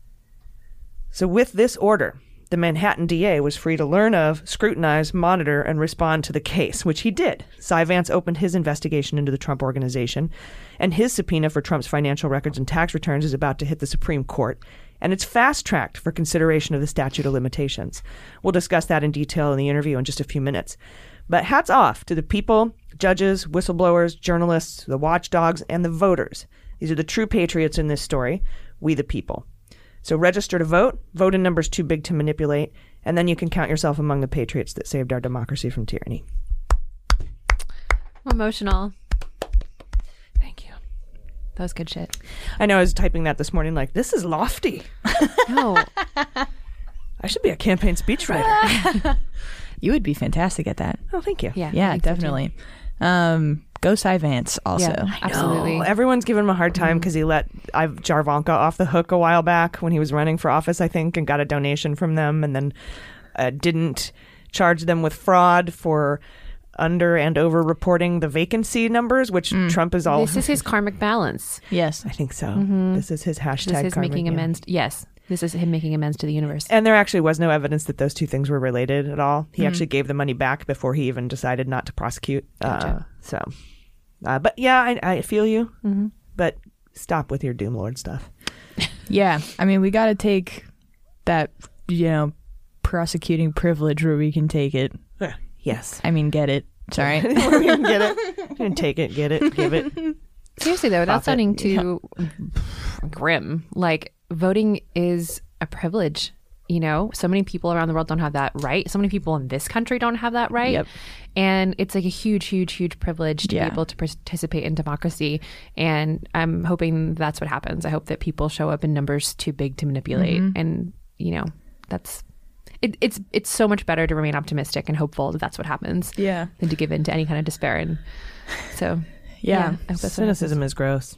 [SPEAKER 2] So, with this order, the Manhattan DA was free to learn of, scrutinize, monitor, and respond to the case, which he did. Cy Vance opened his investigation into the Trump organization, and his subpoena for Trump's financial records and tax returns is about to hit the Supreme Court, and it's fast tracked for consideration of the statute of limitations. We'll discuss that in detail in the interview in just a few minutes. But hats off to the people, judges, whistleblowers, journalists, the watchdogs, and the voters. These are the true patriots in this story, we the people. So register to vote. Vote in numbers too big to manipulate, and then you can count yourself among the patriots that saved our democracy from tyranny.
[SPEAKER 6] I'm emotional.
[SPEAKER 2] Thank you.
[SPEAKER 6] That was good shit.
[SPEAKER 2] I know I was typing that this morning, like, this is lofty.
[SPEAKER 6] No. <laughs>
[SPEAKER 2] I should be a campaign speechwriter. <laughs> <laughs>
[SPEAKER 5] You would be fantastic at that.
[SPEAKER 2] oh, thank you.
[SPEAKER 6] Yeah.
[SPEAKER 5] Yeah,
[SPEAKER 6] I think so,
[SPEAKER 5] definitely. um, go Cy Vance also.
[SPEAKER 6] Yeah, absolutely.
[SPEAKER 2] Everyone's giving him a hard time because he let I've Javanka off the hook a while back when he was running for office, I think, and got a donation from them, and then uh, didn't charge them with fraud for under and over reporting the vacancy numbers, which Trump is all.
[SPEAKER 6] This is his karmic balance.
[SPEAKER 5] Yes.
[SPEAKER 2] I think so.
[SPEAKER 6] Mhm.
[SPEAKER 2] This is his hashtag.
[SPEAKER 6] This is
[SPEAKER 2] karmic,
[SPEAKER 6] making
[SPEAKER 2] yeah.
[SPEAKER 6] amends. Yes. This is him making amends to the universe.
[SPEAKER 2] And there actually was no evidence that those two things were related at all. He
[SPEAKER 6] Mhm.
[SPEAKER 2] actually gave the money back before he even decided not to prosecute. Uh, so, uh, but yeah, I, I feel you.
[SPEAKER 6] Mhm.
[SPEAKER 2] But stop with your Doom Lord stuff. <laughs>
[SPEAKER 5] Yeah. I mean, we got to take that, you know, prosecuting privilege where we can take it.
[SPEAKER 2] Yes.
[SPEAKER 5] I mean, get it. Sorry.
[SPEAKER 2] Where <laughs> we can get it. <laughs> You can take it, get it, give it.
[SPEAKER 6] Seriously though, without
[SPEAKER 2] Pop it.
[SPEAKER 6] sounding too grim, like voting is a privilege. You know, so many people around the world don't have that right. So many people in this country don't have that right.
[SPEAKER 5] Yep.
[SPEAKER 6] And it's like a huge, huge, huge privilege to
[SPEAKER 5] Yeah.
[SPEAKER 6] be able to participate in democracy. And I'm hoping that's what happens. I hope that people show up in numbers too big to manipulate.
[SPEAKER 5] Mhm.
[SPEAKER 6] And you know, that's it, it's it's so much better to remain optimistic and hopeful that that's what happens.
[SPEAKER 5] Yeah.
[SPEAKER 6] Than to give in to any kind of despair. And so <laughs>
[SPEAKER 5] Yeah.
[SPEAKER 6] I hope that's what happens.
[SPEAKER 2] Cynicism is gross.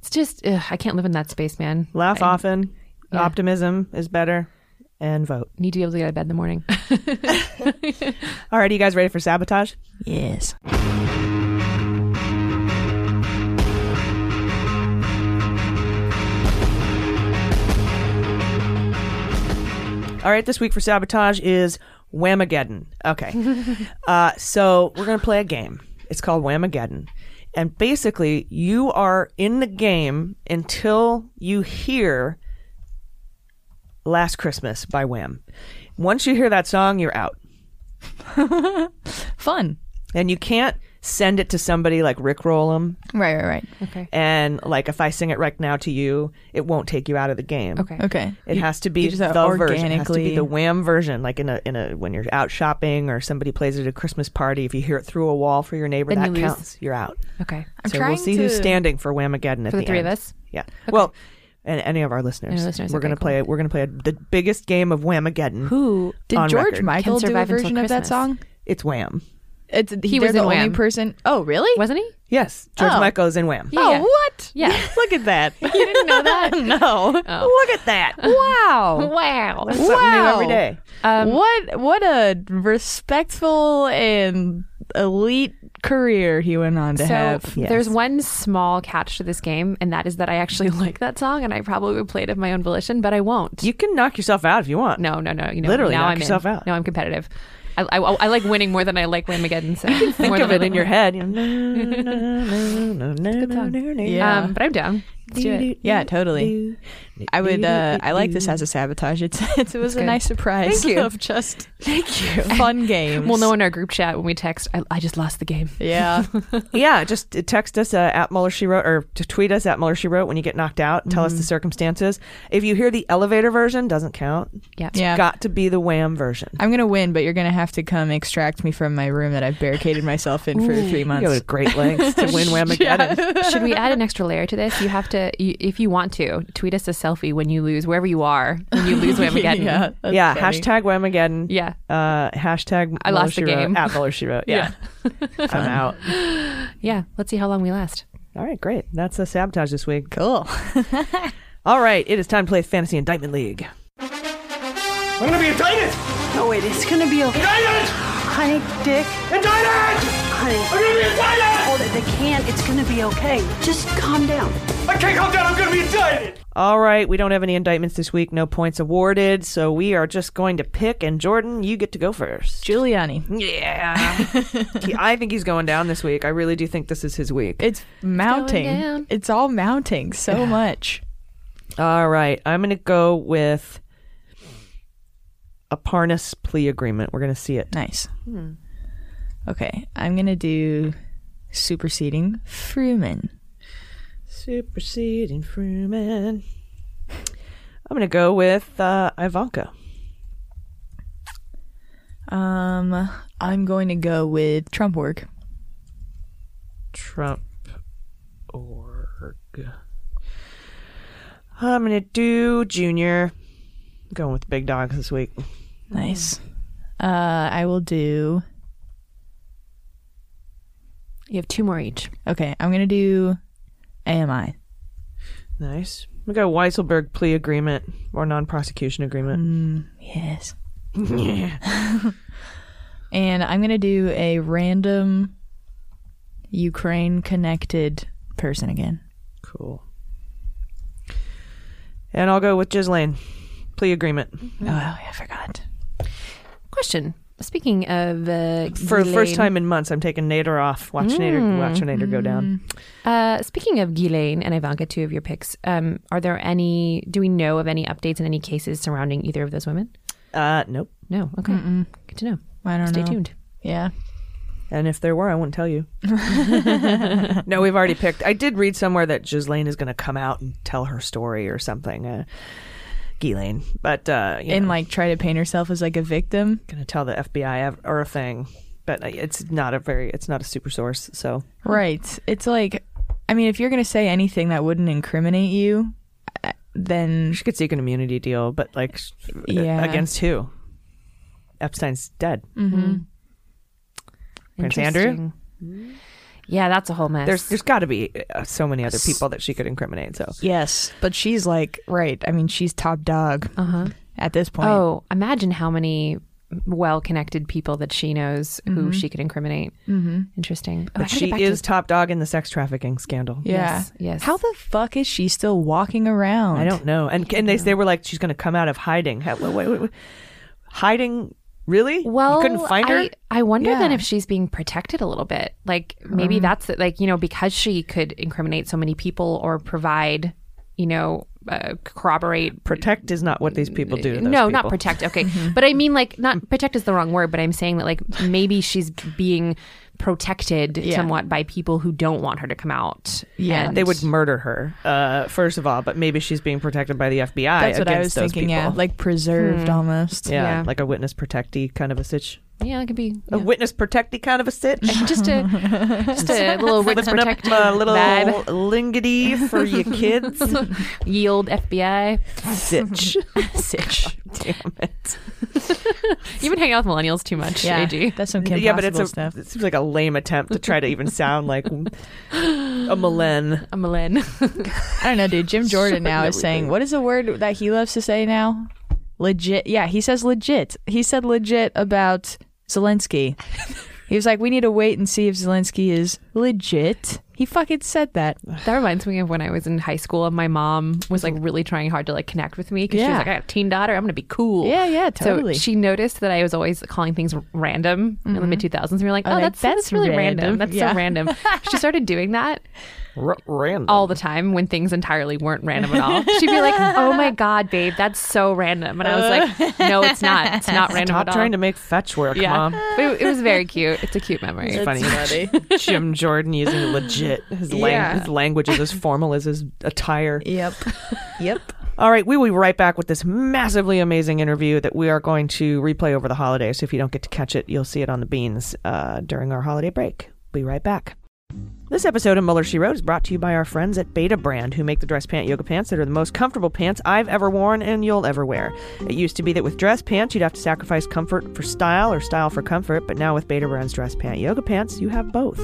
[SPEAKER 6] It's just ugh, I can't live in that space, man.
[SPEAKER 2] Laugh
[SPEAKER 6] I
[SPEAKER 2] often.
[SPEAKER 6] Yeah.
[SPEAKER 2] Optimism is better. And vote.
[SPEAKER 6] Need to be able to get out of bed in the morning. <laughs>
[SPEAKER 2] All right, are you guys ready for sabotage?
[SPEAKER 5] Yes.
[SPEAKER 2] All right, this week for sabotage is Whamageddon. Okay. <laughs> uh, so we're going to play a game. It's called Whamageddon. And basically, you are in the game until you hear Last Christmas by Wham. Once you hear that song, you're out. <laughs>
[SPEAKER 5] Fun.
[SPEAKER 2] And you can't send it to somebody like Rickroll them.
[SPEAKER 5] Right, right, right.
[SPEAKER 6] Okay.
[SPEAKER 2] And like if I sing it right now to you, it won't take you out of the game.
[SPEAKER 6] Okay.
[SPEAKER 5] Okay.
[SPEAKER 2] It
[SPEAKER 5] You-
[SPEAKER 2] has to be
[SPEAKER 5] just
[SPEAKER 2] the
[SPEAKER 5] have
[SPEAKER 2] version. It has to be the Wham version, like in a in a when you're out shopping or somebody plays it at a Christmas party. If you hear it through a wall for your neighbor,
[SPEAKER 6] Then
[SPEAKER 2] that
[SPEAKER 6] you lose.
[SPEAKER 2] counts. You're out.
[SPEAKER 6] Okay.
[SPEAKER 5] I'm
[SPEAKER 2] so
[SPEAKER 5] trying
[SPEAKER 2] we'll see who's standing for Whamageddon at
[SPEAKER 6] For the three of
[SPEAKER 2] end.
[SPEAKER 6] us?
[SPEAKER 2] Yeah. Well, and any of our listeners.
[SPEAKER 6] Any listeners,
[SPEAKER 2] We're
[SPEAKER 6] okay,
[SPEAKER 2] gonna play. We're gonna play a, the biggest game of Whamageddon.
[SPEAKER 6] Who
[SPEAKER 5] Did
[SPEAKER 2] on
[SPEAKER 5] George
[SPEAKER 2] record.
[SPEAKER 5] Michael
[SPEAKER 6] Can
[SPEAKER 5] do a
[SPEAKER 6] survive until
[SPEAKER 5] version of that
[SPEAKER 6] Christmas.
[SPEAKER 5] song?
[SPEAKER 2] It's Wham.
[SPEAKER 5] It's
[SPEAKER 6] He
[SPEAKER 5] he
[SPEAKER 6] was
[SPEAKER 5] was the
[SPEAKER 6] in
[SPEAKER 5] only
[SPEAKER 6] Wham.
[SPEAKER 5] person. Oh, really?
[SPEAKER 6] Wasn't he?
[SPEAKER 2] Yes, George
[SPEAKER 5] Oh.
[SPEAKER 2] Michael is in Wham.
[SPEAKER 6] Yeah,
[SPEAKER 5] oh,
[SPEAKER 6] yeah.
[SPEAKER 5] what?
[SPEAKER 6] Yeah. <laughs>
[SPEAKER 2] Look at that. <laughs>
[SPEAKER 5] You didn't know that? <laughs> no.
[SPEAKER 6] Oh.
[SPEAKER 2] Look at that.
[SPEAKER 5] Wow.
[SPEAKER 6] Wow.
[SPEAKER 2] Learn something new every
[SPEAKER 5] Wow.
[SPEAKER 2] day.
[SPEAKER 6] Um,
[SPEAKER 5] what what a respectful and elite career he went on to
[SPEAKER 6] so
[SPEAKER 5] have.
[SPEAKER 2] Yes.
[SPEAKER 6] there's one small catch to this game, and that is that I actually <laughs> like that song, and I probably would play it of my own volition, but I won't.
[SPEAKER 2] You can knock yourself out if you want.
[SPEAKER 6] no, no, no. You know,
[SPEAKER 2] Literally
[SPEAKER 6] now
[SPEAKER 2] knock
[SPEAKER 6] I'm
[SPEAKER 2] yourself
[SPEAKER 6] in.
[SPEAKER 2] out.
[SPEAKER 6] No, I'm competitive. I, I, I like winning more than I like Whamageddon. So <laughs> you
[SPEAKER 2] Think
[SPEAKER 6] more
[SPEAKER 2] of
[SPEAKER 6] than
[SPEAKER 2] it in your head. You know, <laughs>
[SPEAKER 6] Good song.
[SPEAKER 5] Yeah.
[SPEAKER 6] Um, but I'm down. Let's do it.
[SPEAKER 5] Yeah, totally. I would. Uh, I like this as a sabotage. It's, <laughs> it's it was a
[SPEAKER 6] good.
[SPEAKER 5] nice surprise.
[SPEAKER 6] Thank you.
[SPEAKER 5] Of <laughs> just <laughs> thank you. Fun game.
[SPEAKER 6] We'll know in our group chat when we text. I, I just lost the game.
[SPEAKER 5] Yeah.
[SPEAKER 2] yeah, just text us uh, at Mueller She Wrote or to tweet us at Mueller She Wrote when you get knocked out. Tell us the circumstances. If you hear the elevator version, doesn't count.
[SPEAKER 6] Yeah.
[SPEAKER 2] It's
[SPEAKER 5] Yeah.
[SPEAKER 2] got to be the Wham version.
[SPEAKER 5] I'm gonna win, but you're gonna have to come extract me from my room that I've barricaded myself in for
[SPEAKER 6] Ooh.
[SPEAKER 5] three
[SPEAKER 2] You
[SPEAKER 5] months.
[SPEAKER 2] go to great lengths to win wham Whamageddon.
[SPEAKER 6] Should we add an extra layer to this? You have to, you, if you want to, tweet us a selfie when you lose, wherever you are, when you lose <laughs> Whamageddon.
[SPEAKER 5] yeah,
[SPEAKER 2] yeah,
[SPEAKER 5] funny.
[SPEAKER 2] hashtag Whamageddon.
[SPEAKER 6] Yeah.
[SPEAKER 2] Uh, hashtag
[SPEAKER 6] I
[SPEAKER 2] Mueller
[SPEAKER 6] lost the
[SPEAKER 2] She Wrote,
[SPEAKER 6] game.
[SPEAKER 2] At Mueller She Wrote. Yeah. <laughs> I'm out. <laughs>
[SPEAKER 6] Yeah. Let's see how long we last.
[SPEAKER 2] All right, great. That's a sabotage this week.
[SPEAKER 5] Cool.
[SPEAKER 2] All right, it is time to play Fantasy Indictment League.
[SPEAKER 8] I'm gonna be indicted!
[SPEAKER 9] No, wait, it's gonna be okay.
[SPEAKER 8] Indicted!
[SPEAKER 9] Honey, Dick.
[SPEAKER 8] Indicted!
[SPEAKER 9] Honey.
[SPEAKER 8] I'm gonna be indicted!
[SPEAKER 9] Hold it, they can't. It's gonna be okay. Just calm down.
[SPEAKER 8] I can't calm down, I'm gonna be indicted!
[SPEAKER 2] All right, we don't have any indictments this week, no points awarded, so we are just going to pick. And Jordan, you get to go first.
[SPEAKER 5] Giuliani.
[SPEAKER 2] Yeah. <laughs> He- I think he's going down this week. I really do think this is his week.
[SPEAKER 5] It's mounting.
[SPEAKER 6] down.
[SPEAKER 5] It's all mounting so much.
[SPEAKER 2] All right, I'm going to go with a Parnas plea agreement. We're going to see it.
[SPEAKER 5] Nice. Okay, I'm gonna do superseding Fruman.
[SPEAKER 2] Superseding Fruman. I'm going to go with uh, Ivanka.
[SPEAKER 5] Um, I'm going to go with Trump work.
[SPEAKER 2] Trump org. I'm going to do Junior. I'm going with big dogs this week.
[SPEAKER 5] Nice. Uh, I will do.
[SPEAKER 6] You have two more each.
[SPEAKER 5] Okay, I'm gonna do AMI.
[SPEAKER 2] Nice. We got a Weisselberg plea agreement or non-prosecution agreement.
[SPEAKER 5] Mm, yes.
[SPEAKER 2] yeah. <laughs> <laughs>
[SPEAKER 5] And I'm gonna do a random Ukraine connected person again.
[SPEAKER 2] Cool. And I'll go with Ghislaine. Plea agreement.
[SPEAKER 5] Oh, I forgot.
[SPEAKER 6] Question. Speaking of uh,
[SPEAKER 2] For the first time in months, I'm taking Nader off. Watch Nader, watch Nader go down.
[SPEAKER 6] Uh, speaking of Ghislaine and Ivanka, two of your picks, um, are there any? Do we know of any updates in any cases surrounding either of those women?
[SPEAKER 2] Uh, nope.
[SPEAKER 6] No. Okay.
[SPEAKER 5] Mm-mm.
[SPEAKER 6] Good to know.
[SPEAKER 5] I don't
[SPEAKER 6] Stay
[SPEAKER 5] know.
[SPEAKER 6] tuned.
[SPEAKER 5] Yeah.
[SPEAKER 2] And if there were, I wouldn't tell you. <laughs> <laughs> no, we've already picked. I did read somewhere that Ghislaine is going to come out and tell her story or something. Uh, Ghislaine. But, uh, you
[SPEAKER 5] And
[SPEAKER 2] know,
[SPEAKER 5] like try to paint herself as like a victim.
[SPEAKER 2] going to tell the FBI or a thing. But uh, it's not a very, it's not a super source. So,
[SPEAKER 5] Right. It's like, I mean, if you're gonna say anything that wouldn't incriminate you, uh, then
[SPEAKER 2] she could seek an immunity deal. But, like,
[SPEAKER 5] Yeah.
[SPEAKER 2] against who? Epstein's dead.
[SPEAKER 5] Mm-hmm.
[SPEAKER 2] Prince Andrew?
[SPEAKER 6] Interesting. Yeah, that's a whole mess.
[SPEAKER 2] There's there's got to be uh, so many other people that she could incriminate. So
[SPEAKER 5] Yes, but she's like right. I mean, she's top dog
[SPEAKER 6] uh-huh.
[SPEAKER 5] at this point.
[SPEAKER 6] Oh, imagine how many well-connected people that she knows who
[SPEAKER 5] Mhm.
[SPEAKER 6] she could incriminate.
[SPEAKER 5] Mm-hmm.
[SPEAKER 6] Interesting. Oh,
[SPEAKER 2] but she is
[SPEAKER 6] to-
[SPEAKER 2] top dog in the sex trafficking scandal.
[SPEAKER 5] Yeah.
[SPEAKER 6] Yes, yes.
[SPEAKER 5] How the fuck is she still walking around?
[SPEAKER 2] I don't know. And and they they were like she's going to come out of hiding. Wait, wait, wait, wait. Hiding? Really?
[SPEAKER 6] Well,
[SPEAKER 2] you couldn't find her.
[SPEAKER 6] I, I wonder then if she's being protected a little bit. Like maybe
[SPEAKER 5] Um.
[SPEAKER 6] that's it. Like you know because she could incriminate so many people or provide, you know, uh, corroborate.
[SPEAKER 2] Protect is not what these people do. To those
[SPEAKER 6] no, not protect. Okay, <laughs> but I mean like not protect is the wrong word. But I'm saying that like maybe she's being protected
[SPEAKER 5] Yeah.
[SPEAKER 6] somewhat by people who don't want her to come out.
[SPEAKER 5] Yeah.
[SPEAKER 6] And-
[SPEAKER 2] They would murder her, uh, first of all, but maybe she's being protected by the FBI.
[SPEAKER 5] That's what I was
[SPEAKER 2] those
[SPEAKER 5] thinking. Yeah, like preserved
[SPEAKER 6] Hmm.
[SPEAKER 5] almost.
[SPEAKER 2] yeah,
[SPEAKER 6] yeah.
[SPEAKER 2] like a witness protectee kind of a sitch.
[SPEAKER 6] Yeah, it could be
[SPEAKER 2] A witness protectee kind of a sitch. <laughs>
[SPEAKER 6] just a just a <laughs> little witness
[SPEAKER 2] Flipping up uh,
[SPEAKER 6] protective
[SPEAKER 2] a little
[SPEAKER 6] vibe.
[SPEAKER 2] lingity for your <laughs> kids.
[SPEAKER 6] Yield FBI.
[SPEAKER 2] Sitch.
[SPEAKER 5] Sitch.
[SPEAKER 2] Damn it.
[SPEAKER 6] You've been hanging out with millennials too much,
[SPEAKER 5] Yeah,
[SPEAKER 6] AG.
[SPEAKER 5] that's some Kim
[SPEAKER 2] yeah, but it's a,
[SPEAKER 5] stuff.
[SPEAKER 2] it seems like a lame attempt to try to even sound like a
[SPEAKER 6] millen. A millen.
[SPEAKER 5] I don't know, dude. Jim Jordan now is saying what is the word that he loves to say now? Legit. Yeah, he says legit. He said legit about Zelensky. <laughs> He was like, we need to wait and see if Zelensky is legit. He fucking said that.
[SPEAKER 6] That reminds me of when I was in high school and my mom was like really trying hard to like connect with me because she
[SPEAKER 5] Yeah.
[SPEAKER 6] was like, I got a teen daughter. I'm going to be cool.
[SPEAKER 5] Yeah, yeah, totally.
[SPEAKER 6] So she noticed that I was always calling things random in the
[SPEAKER 5] Mhm.
[SPEAKER 6] mid 2000s. And we were like,
[SPEAKER 5] Oh,
[SPEAKER 6] oh,
[SPEAKER 5] like,
[SPEAKER 6] that's, that's
[SPEAKER 5] that's
[SPEAKER 6] really
[SPEAKER 5] random.
[SPEAKER 6] random. That's
[SPEAKER 5] Yeah.
[SPEAKER 6] so random. she started doing that
[SPEAKER 10] R- random.
[SPEAKER 6] all the time when things entirely weren't random at all. She'd be like, oh my God, babe, that's so random. And I was like, <laughs> no, it's not. It's not random
[SPEAKER 2] Stop
[SPEAKER 6] at all.
[SPEAKER 2] trying to make fetch work,
[SPEAKER 6] yeah.
[SPEAKER 2] mom.
[SPEAKER 6] But it, it was very cute. It's a cute memory.
[SPEAKER 2] It's funny. Jim Jordan using legit. His, lang-
[SPEAKER 5] Yeah.
[SPEAKER 2] his language is as <laughs> formal as his attire.
[SPEAKER 5] Yep. Yep.
[SPEAKER 2] All right, we will be right back with this massively amazing interview that we are going to replay over the holidays. So if you don't get to catch it, you'll see it on the beans uh, during our holiday break. Be right back. This episode of Mueller She Wrote is brought to you by our friends at Betabrand, who make the dress pant yoga pants that are the most comfortable pants I've ever worn and you'll ever wear. It used to be that with dress pants, you'd have to sacrifice comfort for style or style for comfort, but now with Betabrand's dress pant yoga pants, you have both.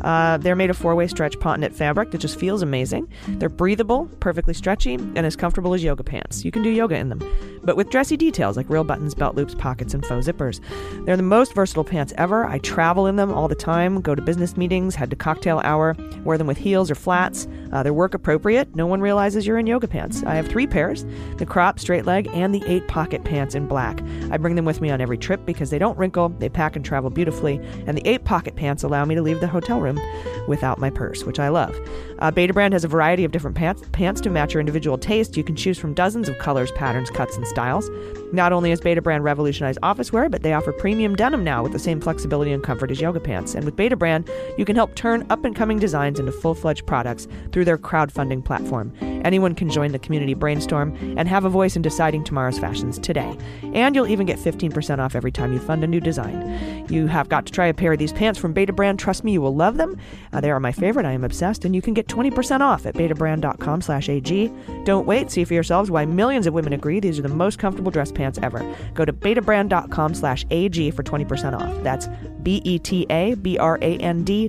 [SPEAKER 2] Uh, they're made of four way stretch ponte knit fabric that just feels amazing. They're breathable, perfectly stretchy, and as comfortable as yoga pants. You can do yoga in them, but with dressy details like real buttons, belt loops, pockets, and faux zippers. They're the most versatile pants ever. I travel in them all the time, go to business meetings, head to cocktail hour, wear them with heels or flats. Uh, they're work appropriate. No one realizes you're in yoga pants. I have three pairs the crop, straight leg, and the eight pocket pants in black. I bring them with me on every trip because they don't wrinkle, they pack and travel beautifully, and the eight pocket pants allow me to leave the hotel room without my purse, which I love. Uh, Betabrand has a variety of different pants, pants to match your individual taste. You can choose from dozens of colors, patterns, cuts, and styles. Not only has Betabrand revolutionized office wear, but they offer premium denim now with the same flexibility and comfort as yoga pants. And with Betabrand, you can help turn up and coming designs into full fledged products through their crowdfunding platform. Anyone can join the community brainstorm and have a voice in deciding tomorrow's fashions today. And you'll even get 15% off every time you fund a new design. You have got to try a pair of these pants from Betabrand. Trust me, you will love them. Uh, they are my favorite. I am obsessed. And you can get 20% off at betabrand.com slash AG. Don't wait. See for yourselves why millions of women agree these are the most comfortable dress pants ever. Go to betabrand.com slash AG for 20% off. That's B-E-T-A-B-R-A-N-D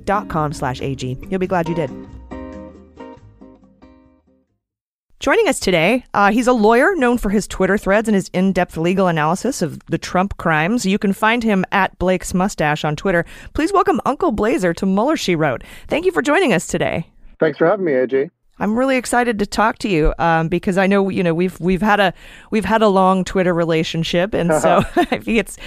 [SPEAKER 2] dot com slash AG. You'll be glad you did. Joining us today, uh, he's a lawyer known for his Twitter threads and his in depth legal analysis of the Trump crimes. You can find him at Blake's Mustache on Twitter. Please welcome Uncle Blazer to Mueller, She Wrote. Thank you for joining us today.
[SPEAKER 11] Thanks for having me, AG.
[SPEAKER 2] I'm really excited to talk to you um, because I know you know we've we've had a we've had a long Twitter relationship, and so <laughs> <laughs> I think it's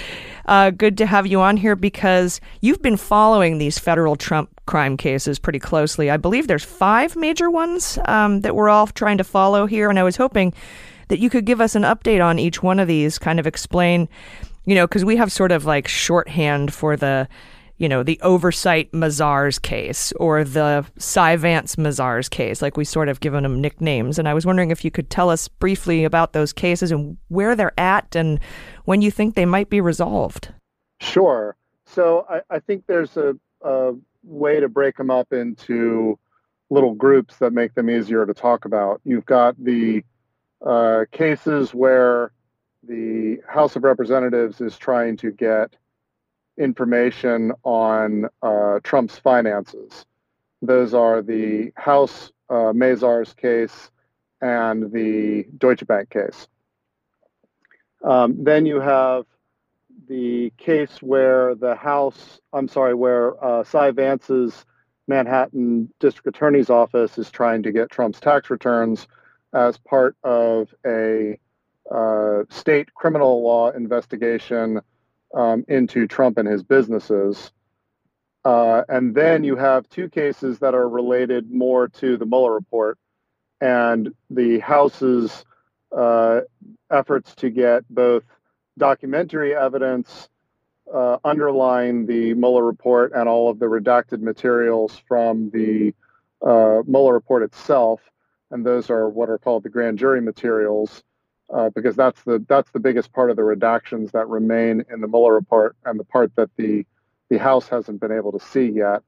[SPEAKER 2] uh, good to have you on here because you've been following these federal Trump crime cases pretty closely. I believe there's five major ones um, that we're all trying to follow here, and I was hoping that you could give us an update on each one of these, kind of explain, you know, because we have sort of like shorthand for the you know, the oversight Mazars case or the Cy Vance Mazars case. Like we sort of given them nicknames. And I was wondering if you could tell us briefly about those cases and where they're at and when you think they might be resolved.
[SPEAKER 11] Sure. So I, I think there's a, a way to break them up into little groups that make them easier to talk about. You've got the uh, cases where the House of Representatives is trying to get information on uh, Trump's finances. Those are the House uh, Mazars case and the Deutsche Bank case. Um, then you have the case where the House, I'm sorry, where uh, Cy Vance's Manhattan District Attorney's Office is trying to get Trump's tax returns as part of a uh, state criminal law investigation um, into Trump and his businesses. Uh, and then you have two cases that are related more to the Mueller report and the House's uh, efforts to get both documentary evidence uh, underlying the Mueller report and all of the redacted materials from the uh, Mueller report itself. And those are what are called the grand jury materials uh, because that's the that's the biggest part of the redactions that remain in the Mueller report and the part that the the House hasn't been able to see yet.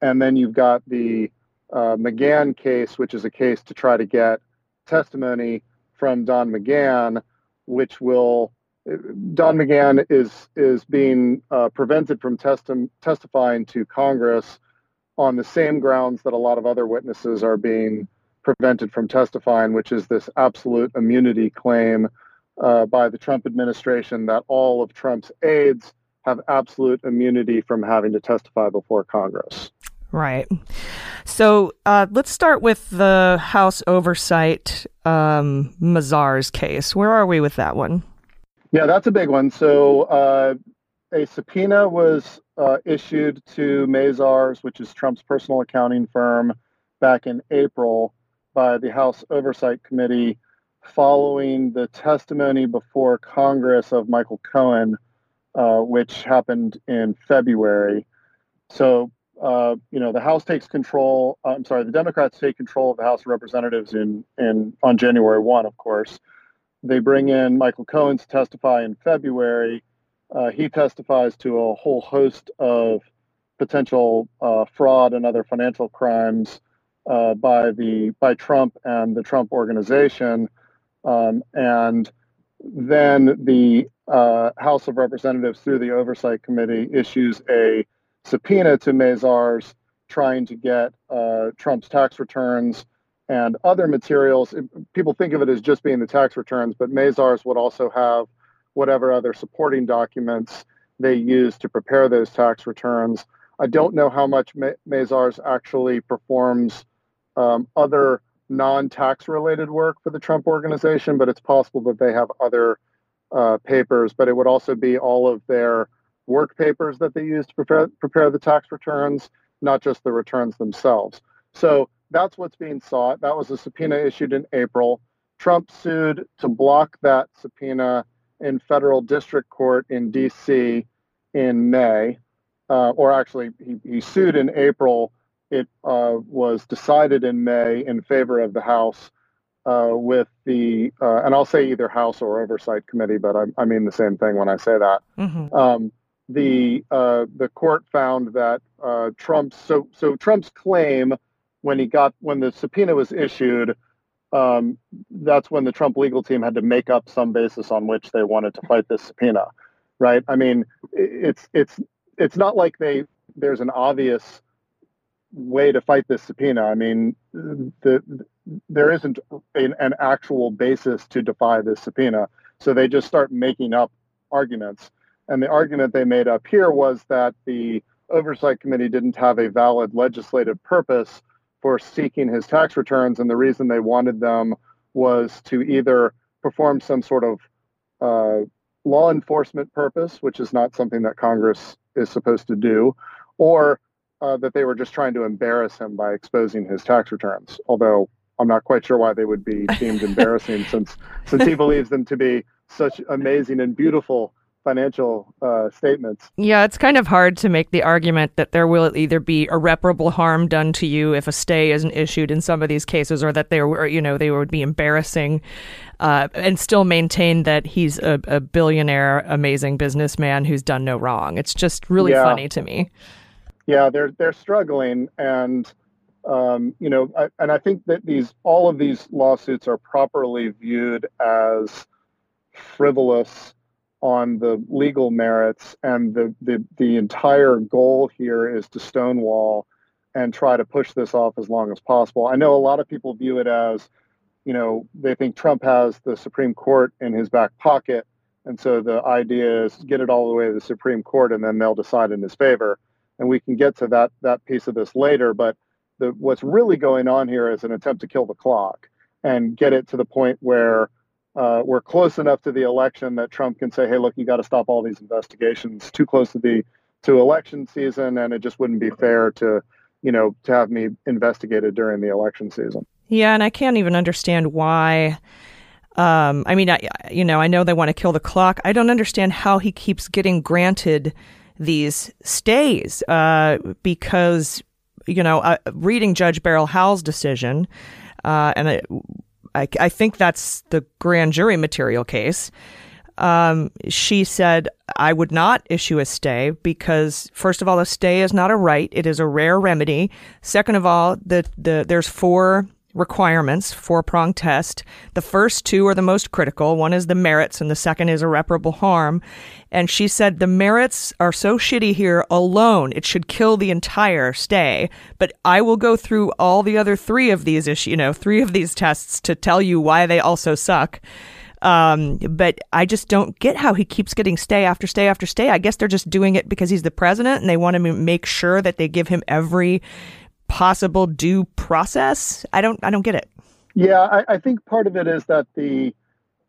[SPEAKER 11] And then you've got the uh, McGahn case, which is a case to try to get testimony from Don McGahn, which will Don McGahn is is being uh, prevented from testi- testifying to Congress on the same grounds that a lot of other witnesses are being prevented from testifying, which is this absolute immunity claim uh, by the Trump administration that all of Trump's aides have absolute immunity from having to testify before Congress.
[SPEAKER 2] Right. So uh, let's start with the House Oversight um, Mazars case. Where are we with that one?
[SPEAKER 11] Yeah, that's a big one. So uh, a subpoena was uh, issued to Mazars, which is Trump's personal accounting firm, back in April by the House Oversight Committee following the testimony before Congress of Michael Cohen, uh, which happened in February. So, uh, you know, the House takes control. uh, I'm sorry, the Democrats take control of the House of Representatives in, in on January 1, of course. They bring in Michael Cohen to testify in February. Uh, he testifies to a whole host of potential uh, fraud and other financial crimes uh, by the by Trump and the Trump organization, um, and then the uh, House of Representatives through the Oversight Committee issues a subpoena to Mazars, trying to get uh, Trump's tax returns and other materials. People think of it as just being the tax returns, but Mazars would also have whatever other supporting documents they use to prepare those tax returns. I don't know how much Mazars actually performs um, other non-tax related work for the Trump organization, but it's possible that they have other uh, papers. But it would also be all of their work papers that they use to prepare prepare the tax returns, not just the returns themselves. So that's what's being sought. That was a subpoena issued in April. Trump sued to block that subpoena in federal district court in D.C. in May, uh, or actually, he, he sued in April it uh, was decided in May in favor of the House uh, with the, uh, and I'll say either House or Oversight Committee, but I, I mean the same thing when I say that.
[SPEAKER 2] Mm-hmm.
[SPEAKER 11] Um, the uh, the court found that uh, Trump's so so Trump's claim when he got when the subpoena was issued, um, that's when the Trump legal team had to make up some basis on which they wanted to fight this subpoena, right? I mean, it's it's it's not like they there's an obvious way to fight this subpoena. I mean, the, there isn't an, an, actual basis to defy this subpoena. So they just start making up arguments. And the argument they made up here was that the Oversight Committee didn't have a valid legislative purpose for seeking his tax returns. And the reason they wanted them was to either perform some sort of uh, law enforcement purpose, which is not something that Congress is supposed to do, or uh, that they were just trying to embarrass him by exposing his tax returns. Although I'm not quite sure why they would be deemed <laughs> embarrassing, since since he believes them to be such amazing and beautiful financial uh, statements.
[SPEAKER 2] Yeah, it's kind of hard to make the argument that there will either be irreparable harm done to you if a stay isn't issued in some of these cases, or that they were, you know, they would be embarrassing, uh, and still maintain that he's a, a, billionaire, amazing businessman who's done no wrong. It's just really
[SPEAKER 11] yeah.
[SPEAKER 2] funny to me.
[SPEAKER 11] Yeah, they're they're struggling, and um, you know, I, and I think that these all of these lawsuits are properly viewed as frivolous on the legal merits, and the the the entire goal here is to stonewall and try to push this off as long as possible. I know a lot of people view it as, you know, they think Trump has the Supreme Court in his back pocket, and so the idea is get it all the way to the Supreme Court, and then they'll decide in his favor. And we can get to that that piece of this later, but the, what's really going on here is an attempt to kill the clock and get it to the point where uh, we're close enough to the election that Trump can say, "Hey, look, you got to stop all these investigations. Too close to the to election season, and it just wouldn't be fair to, you know, to have me investigated during the election season."
[SPEAKER 2] Yeah, and I can't even understand why. Um, I mean, I, you know, I know they want to kill the clock. I don't understand how he keeps getting granted these stays uh, because, you know, uh, reading Judge Beryl Howell's decision, uh, and it, I, I think that's the grand jury material case. Um, she said, I would not issue a stay because, first of all, a stay is not a right. It is a rare remedy. Second of all, the, the, there's four requirements, four prong test. The first two are the most critical. One is the merits, and the second is irreparable harm. And she said the merits are so shitty here alone, it should kill the entire stay. But I will go through all the other three of these issues, you know, three of these tests to tell you why they also suck. Um, but I just don't get how he keeps getting stay after stay after stay. I guess they're just doing it because he's the president and they want to make sure that they give him every possible due process. I don't I don't get it.
[SPEAKER 11] Yeah, I, I think part of it is that the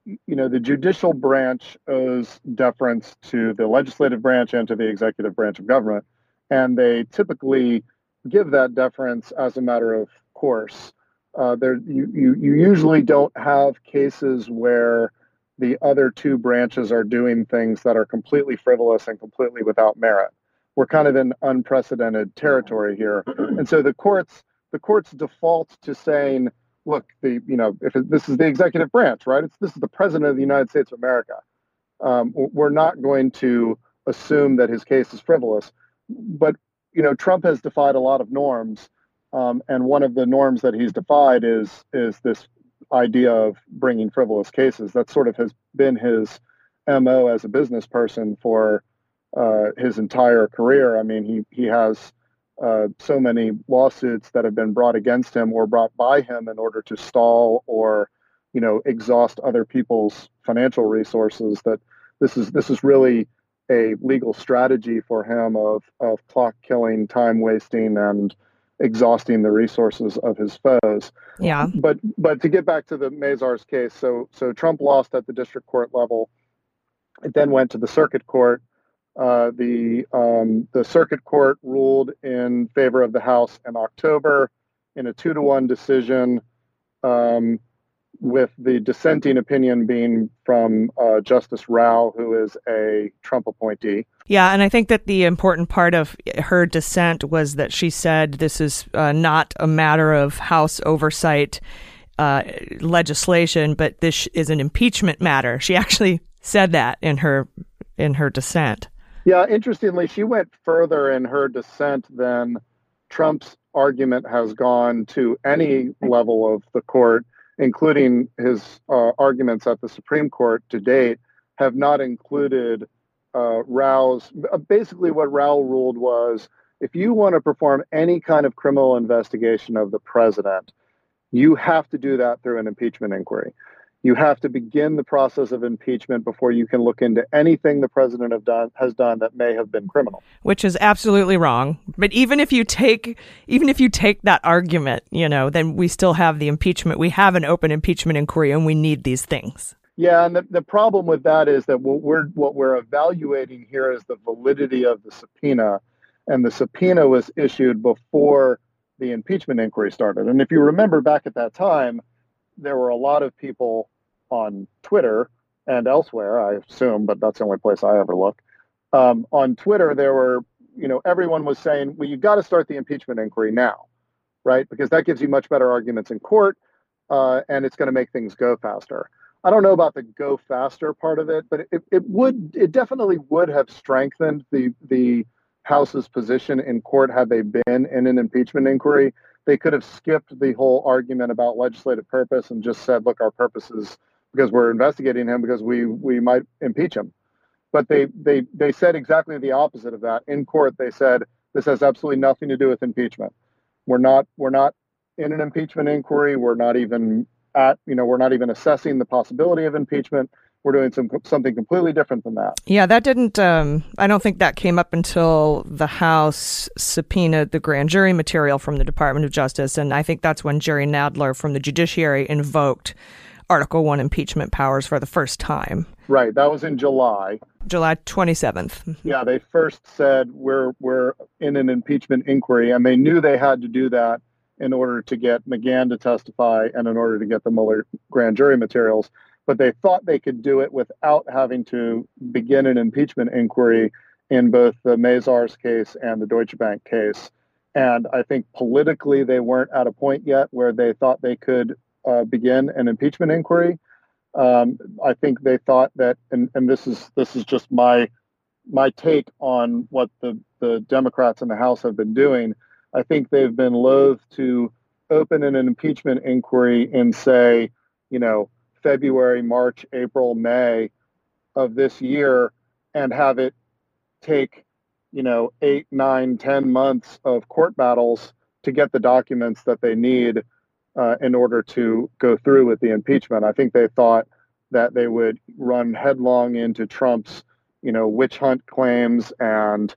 [SPEAKER 11] you know the judicial branch owes deference to the legislative branch and to the executive branch of government, and they typically give that deference as a matter of course. Uh, there, you, you you usually don't have cases where the other two branches are doing things that are completely frivolous and completely without merit. We're kind of in unprecedented territory here, <clears throat> and so the courts the courts default to saying, look, the you know if it, this is the executive branch, right? It's this is the president of the United States of America. Um, we're not going to assume that his case is frivolous, but you know Trump has defied a lot of norms um, and one of the norms that he's defied is is this idea of bringing frivolous cases. That sort of has been his mo as a business person for uh, his entire career. I mean, he he has uh, so many lawsuits that have been brought against him or brought by him in order to stall or you know exhaust other people's financial resources. That this is this is really a legal strategy for him of of clock killing, time wasting, and exhausting the resources of his foes.
[SPEAKER 2] Yeah.
[SPEAKER 11] But but to get back to the Mazars case, so so Trump lost at the district court level. It then went to the circuit court. Uh, the um, the circuit court ruled in favor of the House in October in a two to one decision. Um, with the dissenting opinion being from uh, Justice Rao, who is a Trump appointee.
[SPEAKER 2] Yeah, and I think that the important part of her dissent was that she said this is uh, not a matter of House oversight uh, legislation, but this is an impeachment matter. She actually said that in her in her dissent.
[SPEAKER 11] Yeah, interestingly, she went further in her dissent than Trump's argument has gone to any level of the court including his uh, arguments at the Supreme Court to date, have not included uh, Rao's. Uh, basically, what Rao ruled was if you want to perform any kind of criminal investigation of the president, you have to do that through an impeachment inquiry. You have to begin the process of impeachment before you can look into anything the president have done, has done that may have been criminal.
[SPEAKER 2] Which is absolutely wrong. But even if you take even if you take that argument, you know, then we still have the impeachment. We have an open impeachment inquiry and we need these things.
[SPEAKER 11] Yeah, and the, the problem with that is that what we're what we're evaluating here is the validity of the subpoena. And the subpoena was issued before the impeachment inquiry started. And if you remember back at that time, there were a lot of people on Twitter and elsewhere, I assume, but that's the only place I ever look. Um, on Twitter, there were, you know, everyone was saying, well, you've got to start the impeachment inquiry now, right? Because that gives you much better arguments in court uh, and it's going to make things go faster. I don't know about the go faster part of it, but it, it would, it definitely would have strengthened the, the House's position in court had they been in an impeachment inquiry. They could have skipped the whole argument about legislative purpose and just said, look, our purpose is because we're investigating him because we we might impeach him. But they they they said exactly the opposite of that. In court, they said this has absolutely nothing to do with impeachment. We're not we're not in an impeachment inquiry. We're not even at you know we're not even assessing the possibility of impeachment. We're doing some something completely different than that.
[SPEAKER 2] Yeah, that didn't. Um, I don't think that came up until the House subpoenaed the grand jury material from the Department of Justice, and I think that's when Jerry Nadler from the Judiciary invoked Article 1 impeachment powers for the first time.
[SPEAKER 11] Right. That was in July.
[SPEAKER 2] July 27th.
[SPEAKER 11] Yeah, they first said we're we're in an impeachment inquiry and they knew they had to do that in order to get McGahn to testify and in order to get the Mueller grand jury materials, but they thought they could do it without having to begin an impeachment inquiry in both the Mazars case and the Deutsche Bank case. And I think politically they weren't at a point yet where they thought they could uh, begin an impeachment inquiry. Um, I think they thought that, and, and this is this is just my my take on what the the Democrats in the House have been doing. I think they've been loath to open an impeachment inquiry in say, you know, February, March, April, May of this year, and have it take, you know, eight, nine, ten months of court battles to get the documents that they need uh, in order to go through with the impeachment. I think they thought that they would run headlong into Trump's, you know, witch hunt claims and,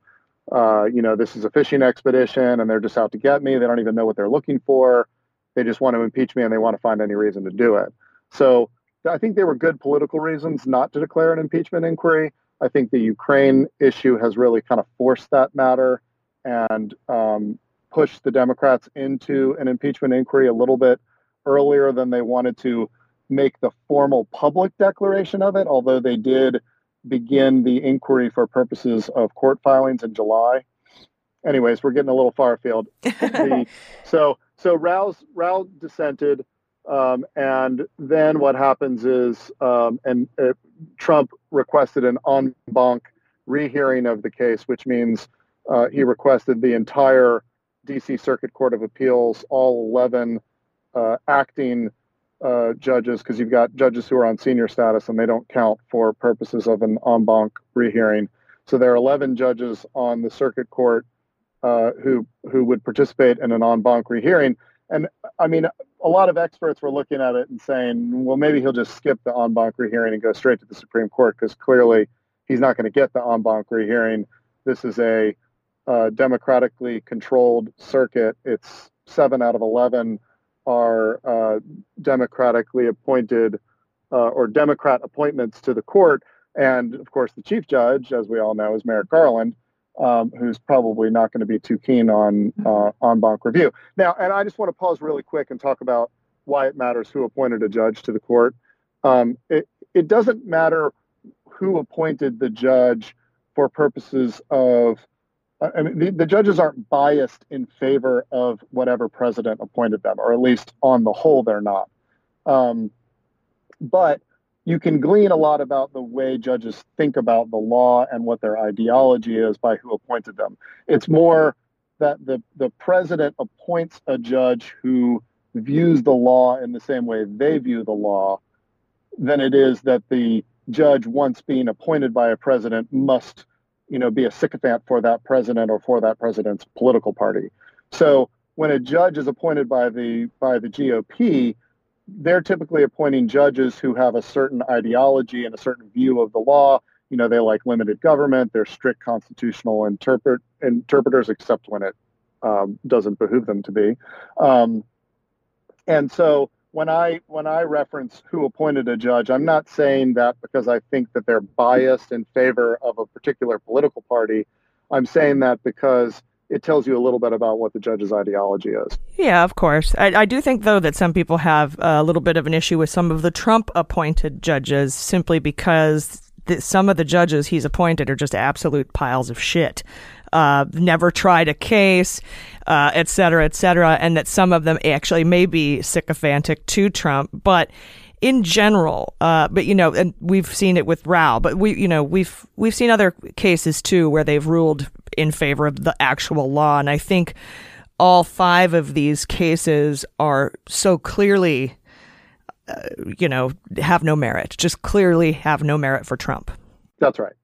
[SPEAKER 11] uh, you know, this is a fishing expedition and they're just out to get me. They don't even know what they're looking for. They just want to impeach me and they want to find any reason to do it. So I think there were good political reasons not to declare an impeachment inquiry. I think the Ukraine issue has really kind of forced that matter and um, pushed the Democrats into an impeachment inquiry a little bit earlier than they wanted to make the formal public declaration of it, although they did begin the inquiry for purposes of court filings in July. Anyways, we're getting a little far afield. <laughs> the, so so Rao's Rao dissented, um, and then what happens is, um, and uh, Trump requested an en banc rehearing of the case, which means uh, he requested the entire D.C. Circuit Court of Appeals, all 11 uh, acting uh, judges, because you've got judges who are on senior status and they don't count for purposes of an en banc rehearing. So there are 11 judges on the circuit court uh, who who would participate in an en banc rehearing. And I mean, a lot of experts were looking at it and saying, well, maybe he'll just skip the en banc rehearing and go straight to the Supreme Court because clearly he's not going to get the en banc rehearing. This is a uh, democratically controlled circuit. It's seven out of 11 are uh, democratically appointed uh, or Democrat appointments to the court. And of course, the chief judge, as we all know, is Merrick Garland, um, who's probably not going to be too keen on uh, en banc review. Now, and I just want to pause really quick and talk about why it matters who appointed a judge to the court. Um, it, it doesn't matter who appointed the judge for purposes of I mean, the, the, judges aren't biased in favor of whatever president appointed them, or at least on the whole, they're not. Um, but you can glean a lot about the way judges think about the law and what their ideology is by who appointed them. It's more that the, the president appoints a judge who views the law in the same way they view the law than it is that the judge, once being appointed by a president, must you know, be a sycophant for that president or for that president's political party. So when a judge is appointed by the by the GOP, they're typically appointing judges who have a certain ideology and a certain view of the law. You know, they like limited government. They're strict constitutional interpret interpreters, except when it um, doesn't behoove them to be. Um, and so when I when I reference who appointed a judge, I'm not saying that because I think that they're biased in favor of a particular political party. I'm saying that because it tells you a little bit about what the judge's ideology is.
[SPEAKER 2] Yeah, of course. I, I do think, though, that some people have a little bit of an issue with some of the Trump appointed judges simply because some of the judges he's appointed are just absolute piles of shit. Uh, never tried a case, uh, et cetera, et cetera, and that some of them actually may be sycophantic to Trump, but in general, uh, but you know, and we've seen it with Rao, but we, you know, we've we've seen other cases too where they've ruled in favor of the actual law, and I think all five of these cases are so clearly, uh, you know, have no merit, just clearly have no merit for Trump.
[SPEAKER 11] That's right.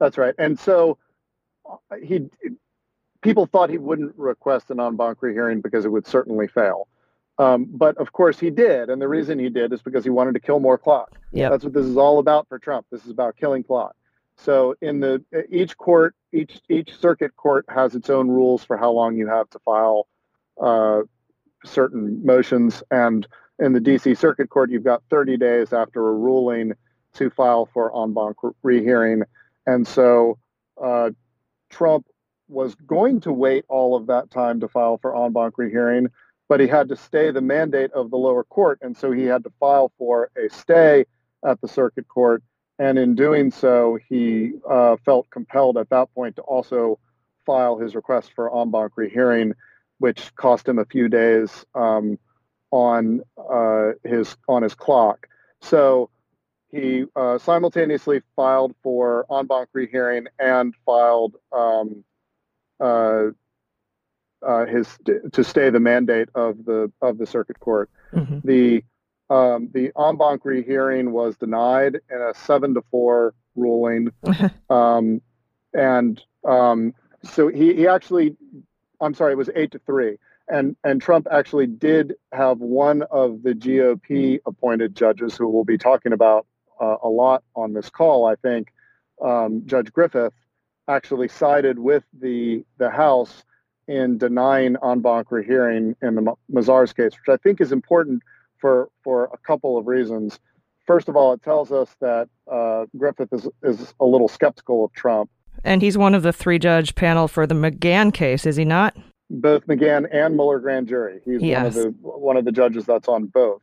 [SPEAKER 11] That's right. And so he people thought he wouldn't request an en banc rehearing because it would certainly fail. Um, but of course he did, and the reason he did is because he wanted to kill more clock.
[SPEAKER 2] Yeah,
[SPEAKER 11] that's what this is all about for Trump. This is about killing clock. So in the each court, each each circuit court has its own rules for how long you have to file uh, certain motions, and in the D.C. Circuit Court, you've got 30 days after a ruling to file for en banc rehearing, and so uh, Trump was going to wait all of that time to file for en banc rehearing, but he had to stay the mandate of the lower court. And so he had to file for a stay at the circuit court. And in doing so, he uh, felt compelled at that point to also file his request for en banc rehearing, which cost him a few days um, on uh, his on his clock. So he uh, simultaneously filed for en banc rehearing and filed um, uh, uh, his to stay the mandate of the of the circuit court. Mm-hmm. The um, the en banc rehearing was denied in a seven to four ruling, <laughs> um, and um, so he, he actually, I'm sorry, it was eight to three, and and Trump actually did have one of the GOP appointed judges who we'll be talking about uh, a lot on this call, I think um, Judge Griffith actually sided with the the House in denying en banc rehearing in the Mazars case, which I think is important for for a couple of reasons. First of all, it tells us that uh, Griffith is is a little skeptical of Trump,
[SPEAKER 2] and he's one of the three judge panel for the McGahn case, is he not?
[SPEAKER 11] Both McGahn and Mueller grand jury. He's yes. one of the one of the judges that's on both.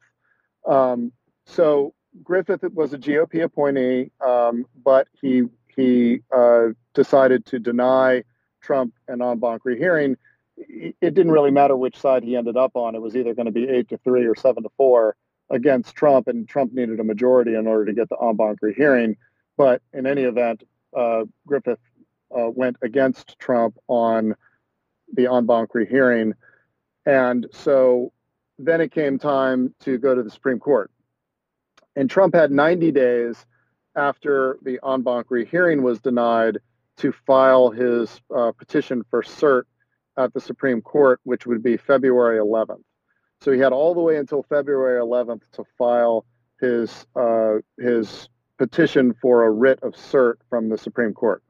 [SPEAKER 11] Um, so Griffith was a GOP appointee, um, but he he uh, decided to deny Trump an en banc rehearing. It didn't really matter which side he ended up on. It was either going to be eight to three or seven to four against Trump, and Trump needed a majority in order to get the en banc rehearing. But in any event, uh, Griffith uh, went against Trump on the en banc rehearing, and so then it came time to go to the Supreme Court. And Trump had 90 days after the en banc rehearing was denied to file his uh, petition for cert at the Supreme Court, which would be February 11th. So he had all the way until February 11th to file his uh, his petition for a writ of cert from the Supreme Court.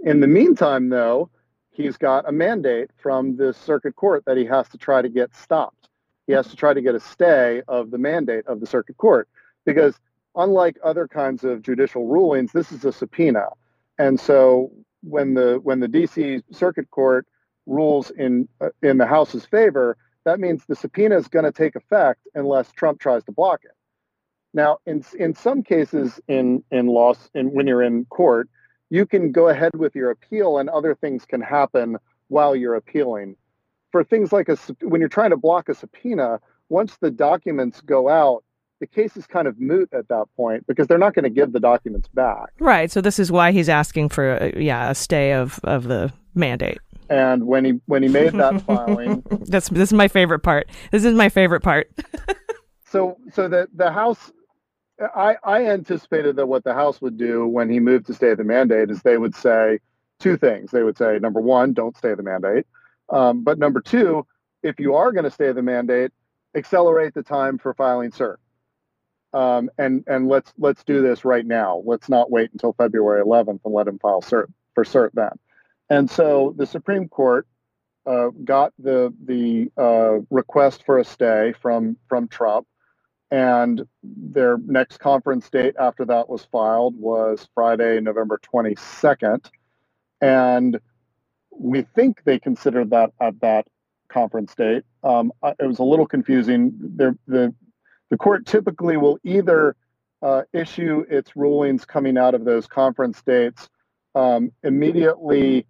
[SPEAKER 11] In the meantime, though, he's got a mandate from the circuit court that he has to try to get stopped. He has to try to get a stay of the mandate of the circuit court because unlike other kinds of judicial rulings, this is a subpoena. And so when the when the DC Circuit Court rules in uh, in the House's favor, that means the subpoena is going to take effect unless Trump tries to block it. Now, in in some cases in in loss in when you're in court, you can go ahead with your appeal and other things can happen while you're appealing. For things like a when you're trying to block a subpoena, once the documents go out, the case is kind of moot at that point because they're not going to give the documents back.
[SPEAKER 2] Right. So this is why he's asking for uh, yeah a stay of of the mandate.
[SPEAKER 11] And when he when he made that <laughs> filing,
[SPEAKER 2] that's this is my favorite part. This is my favorite part. <laughs>
[SPEAKER 11] so so the the House, I I anticipated that what the House would do when he moved to stay the mandate is they would say two things. They would say number one, don't stay the mandate, um, but number two, if you are going to stay the mandate, accelerate the time for filing cert um, and and let's let's do this right now. Let's not wait until February 11th and let him file cert for cert then. And so the Supreme Court uh, got the the uh, request for a stay from from Trump, and their next conference date after that was filed was Friday, November 22nd, and we think they considered that at that conference date. Um, it was a little confusing. There, the the court typically will either uh, issue its rulings coming out of those conference dates um, immediately,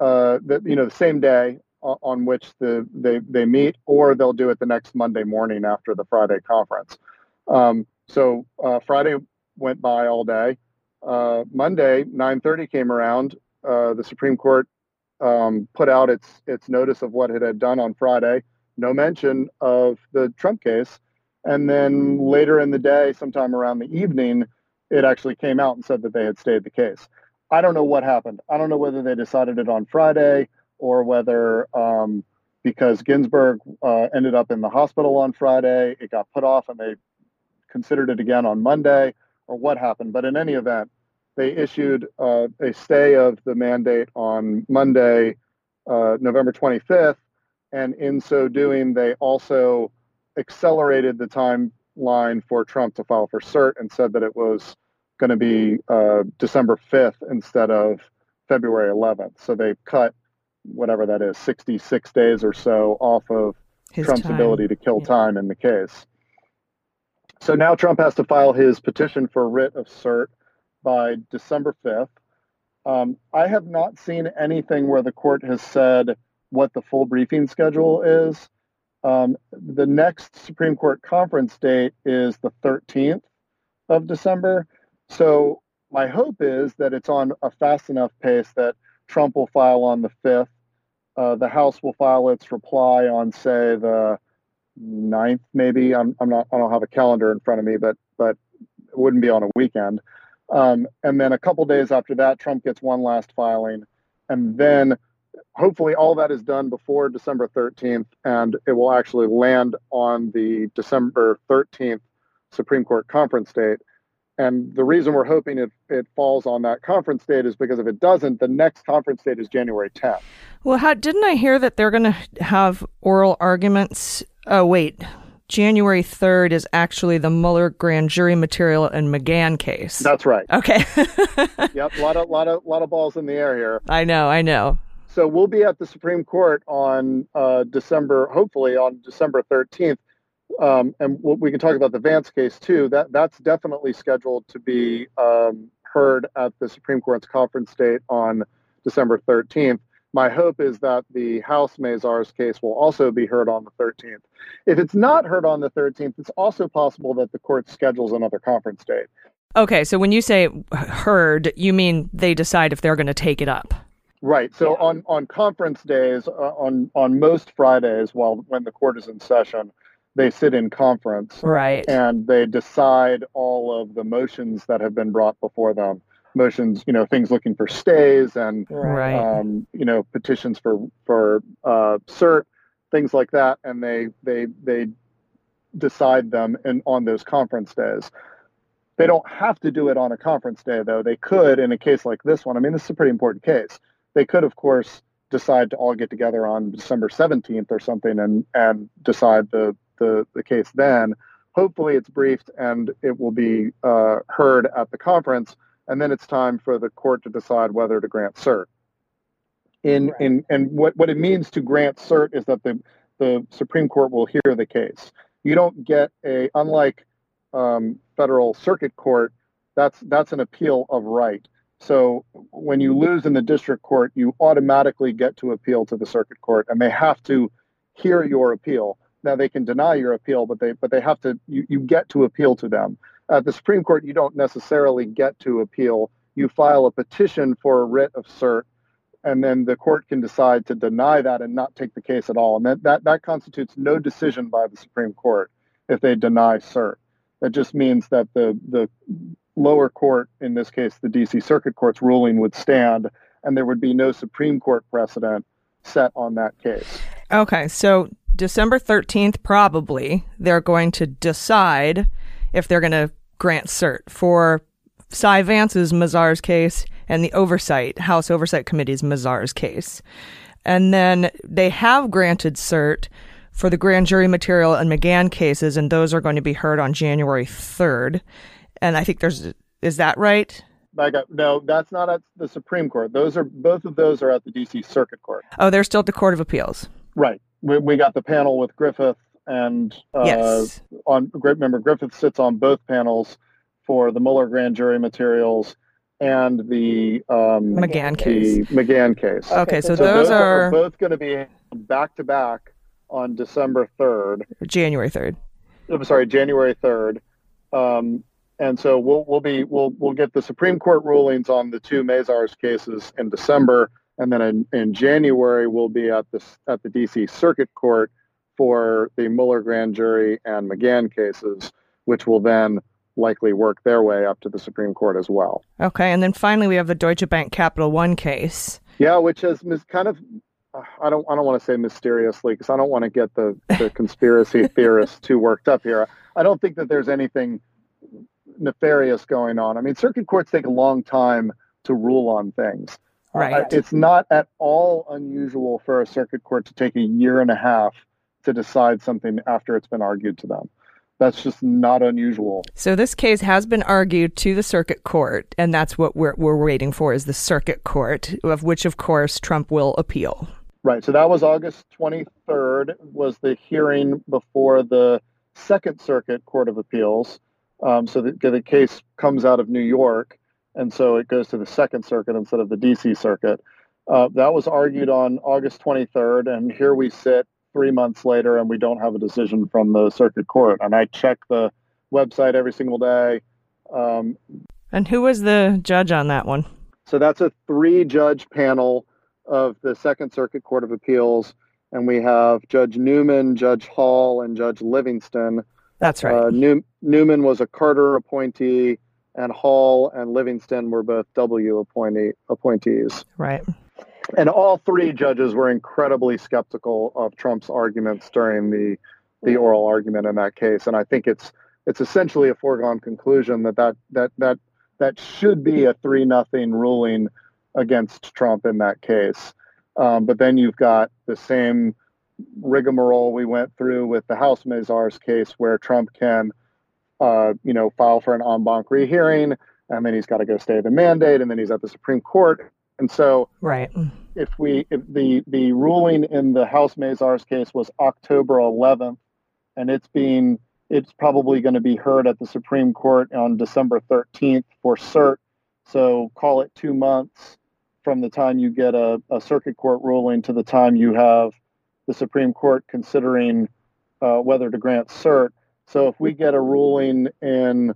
[SPEAKER 11] uh, the, you know, the same day on which the they they meet, or they'll do it the next Monday morning after the Friday conference. Um, so uh, Friday went by all day. Uh, Monday, 9:30 came around. Uh, the Supreme Court um, put out its its notice of what it had done on Friday. No mention of the Trump case. And then later in the day, sometime around the evening, it actually came out and said that they had stayed the case. I don't know what happened. I don't know whether they decided it on Friday or whether um, because Ginsburg uh, ended up in the hospital on Friday, it got put off and they considered it again on Monday or what happened. But in any event, they issued uh, a stay of the mandate on Monday, uh, November 25th. And in so doing, they also accelerated the timeline for Trump to file for cert and said that it was going to be uh, December 5th instead of February 11th. So they cut whatever that is, 66 days or so off of his Trump's time. ability to kill yeah. time in the case. So now Trump has to file his petition for writ of cert by December 5th. Um, I have not seen anything where the court has said what the full briefing schedule is. Um, the next Supreme Court conference date is the 13th of December. So my hope is that it's on a fast enough pace that Trump will file on the 5th. Uh, the House will file its reply on, say, the 9th, maybe. I'm, I'm not. I don't have a calendar in front of me, but but it wouldn't be on a weekend. Um, and then a couple days after that, Trump gets one last filing, and then hopefully all that is done before December 13th, and it will actually land on the December 13th Supreme Court conference date. And the reason we're hoping it, it falls on that conference date is because if it doesn't, the next conference date is January 10th.
[SPEAKER 2] Well, how, didn't I hear that they're going to have oral arguments? Oh, wait. January 3rd is actually the Mueller grand jury material and McGahn case.
[SPEAKER 11] That's right.
[SPEAKER 2] Okay. <laughs>
[SPEAKER 11] yep, a lot of lot of lot of balls in the air here.
[SPEAKER 2] I know, I know.
[SPEAKER 11] So we'll be at the Supreme Court on uh, December, hopefully on December 13th, um, and we can talk about the Vance case too. That that's definitely scheduled to be um, heard at the Supreme Court's conference date on December 13th. My hope is that the House Mazars case will also be heard on the 13th. If it's not heard on the 13th, it's also possible that the court schedules another conference date.
[SPEAKER 2] Okay, so when you say heard, you mean they decide if they're going to take it up.
[SPEAKER 11] Right. So yeah. on on conference days, uh, on on most Fridays, while when the court is in session, they sit in conference.
[SPEAKER 2] Right.
[SPEAKER 11] And they decide all of the motions that have been brought before them motions, you know, things looking for stays and
[SPEAKER 2] right.
[SPEAKER 11] um, you know petitions for for uh, cert, things like that, and they they they decide them in, on those conference days. They don't have to do it on a conference day, though. They could, in a case like this one. I mean, this is a pretty important case. They could, of course, decide to all get together on December 17th or something and and decide the the, the case then. Hopefully, it's briefed and it will be uh, heard at the conference and then it's time for the court to decide whether to grant cert. In right. in and what, what it means to grant cert is that the the Supreme Court will hear the case. You don't get a unlike um, federal circuit court. That's that's an appeal of right. So when you lose in the district court, you automatically get to appeal to the circuit court, and they have to hear your appeal. Now they can deny your appeal, but they but they have to you, you get to appeal to them. At the Supreme Court, you don't necessarily get to appeal. You file a petition for a writ of cert, and then the court can decide to deny that and not take the case at all. And that, that, that constitutes no decision by the Supreme Court if they deny cert. That just means that the, the lower court, in this case, the DC Circuit Court's ruling would stand, and there would be no Supreme Court precedent set on that case.
[SPEAKER 2] Okay, so December 13th, probably, they're going to decide if they're going to grant cert for Cy Vance's Mazars case and the Oversight, House Oversight Committee's Mazars case. And then they have granted cert for the grand jury material and McGahn cases, and those are going to be heard on January 3rd. And I think there's, is that right?
[SPEAKER 11] Got, uh, no, that's not at the Supreme Court. Those are, both of those are at the DC Circuit Court.
[SPEAKER 2] Oh, they're still at the Court of Appeals.
[SPEAKER 11] Right. We, we got the panel with Griffith and uh,
[SPEAKER 2] yes.
[SPEAKER 11] on great member Griffith sits on both panels for the Mueller grand jury materials and the um,
[SPEAKER 2] McGahn case.
[SPEAKER 11] McGahn case.
[SPEAKER 2] Okay, so, so those, are...
[SPEAKER 11] are both going to be back to back on December third,
[SPEAKER 2] January third.
[SPEAKER 11] I'm sorry, January third. Um, and so we'll we'll be we'll we'll get the Supreme Court rulings on the two Mazars cases in December, and then in, in January we'll be at the at the D.C. Circuit Court for the Mueller grand jury and McGahn cases, which will then likely work their way up to the Supreme Court as well.
[SPEAKER 2] Okay, and then finally we have the Deutsche Bank Capital One case.
[SPEAKER 11] Yeah, which has kind of I don't I don't want to say mysteriously because I don't want to get the, the <laughs> conspiracy theorists too worked up here. I don't think that there's anything nefarious going on. I mean, circuit courts take a long time to rule on things.
[SPEAKER 2] Right.
[SPEAKER 11] Uh, it's not at all unusual for a circuit court to take a year and a half to decide something after it's been argued to them. That's just not unusual.
[SPEAKER 2] So this case has been argued to the circuit court, and that's what we're we're waiting for is the circuit court, of which of course Trump will appeal.
[SPEAKER 11] Right. So that was August 23rd was the hearing before the Second Circuit Court of Appeals. Um, so the, the case comes out of New York, and so it goes to the Second Circuit instead of the D.C. Circuit. Uh, that was argued on August 23rd, and here we sit three months later and we don't have a decision from the circuit court. And I check the website every single day. Um,
[SPEAKER 2] and who was the judge on that one?
[SPEAKER 11] So that's a three judge panel of the Second Circuit Court of Appeals. And we have Judge Newman, Judge Hall, and Judge Livingston.
[SPEAKER 2] That's right.
[SPEAKER 11] Uh, New- Newman was a Carter appointee, and Hall and Livingston were both W appointee- appointees.
[SPEAKER 2] Right
[SPEAKER 11] and all three judges were incredibly skeptical of Trump's arguments during the the oral argument in that case. And I think it's it's essentially a foregone conclusion that that that that that should be a three nothing ruling against Trump in that case. Um, but then you've got the same rigmarole we went through with the House Mazars case, where Trump can, uh, you know, file for an en banc rehearing, and then he's got to go stay the mandate, and then he's at the Supreme Court, and so
[SPEAKER 2] right.
[SPEAKER 11] If we if the the ruling in the House Mazars case was October 11th, and it's being it's probably going to be heard at the Supreme Court on December 13th for cert. So call it two months from the time you get a, a circuit court ruling to the time you have the Supreme Court considering uh, whether to grant cert. So if we get a ruling in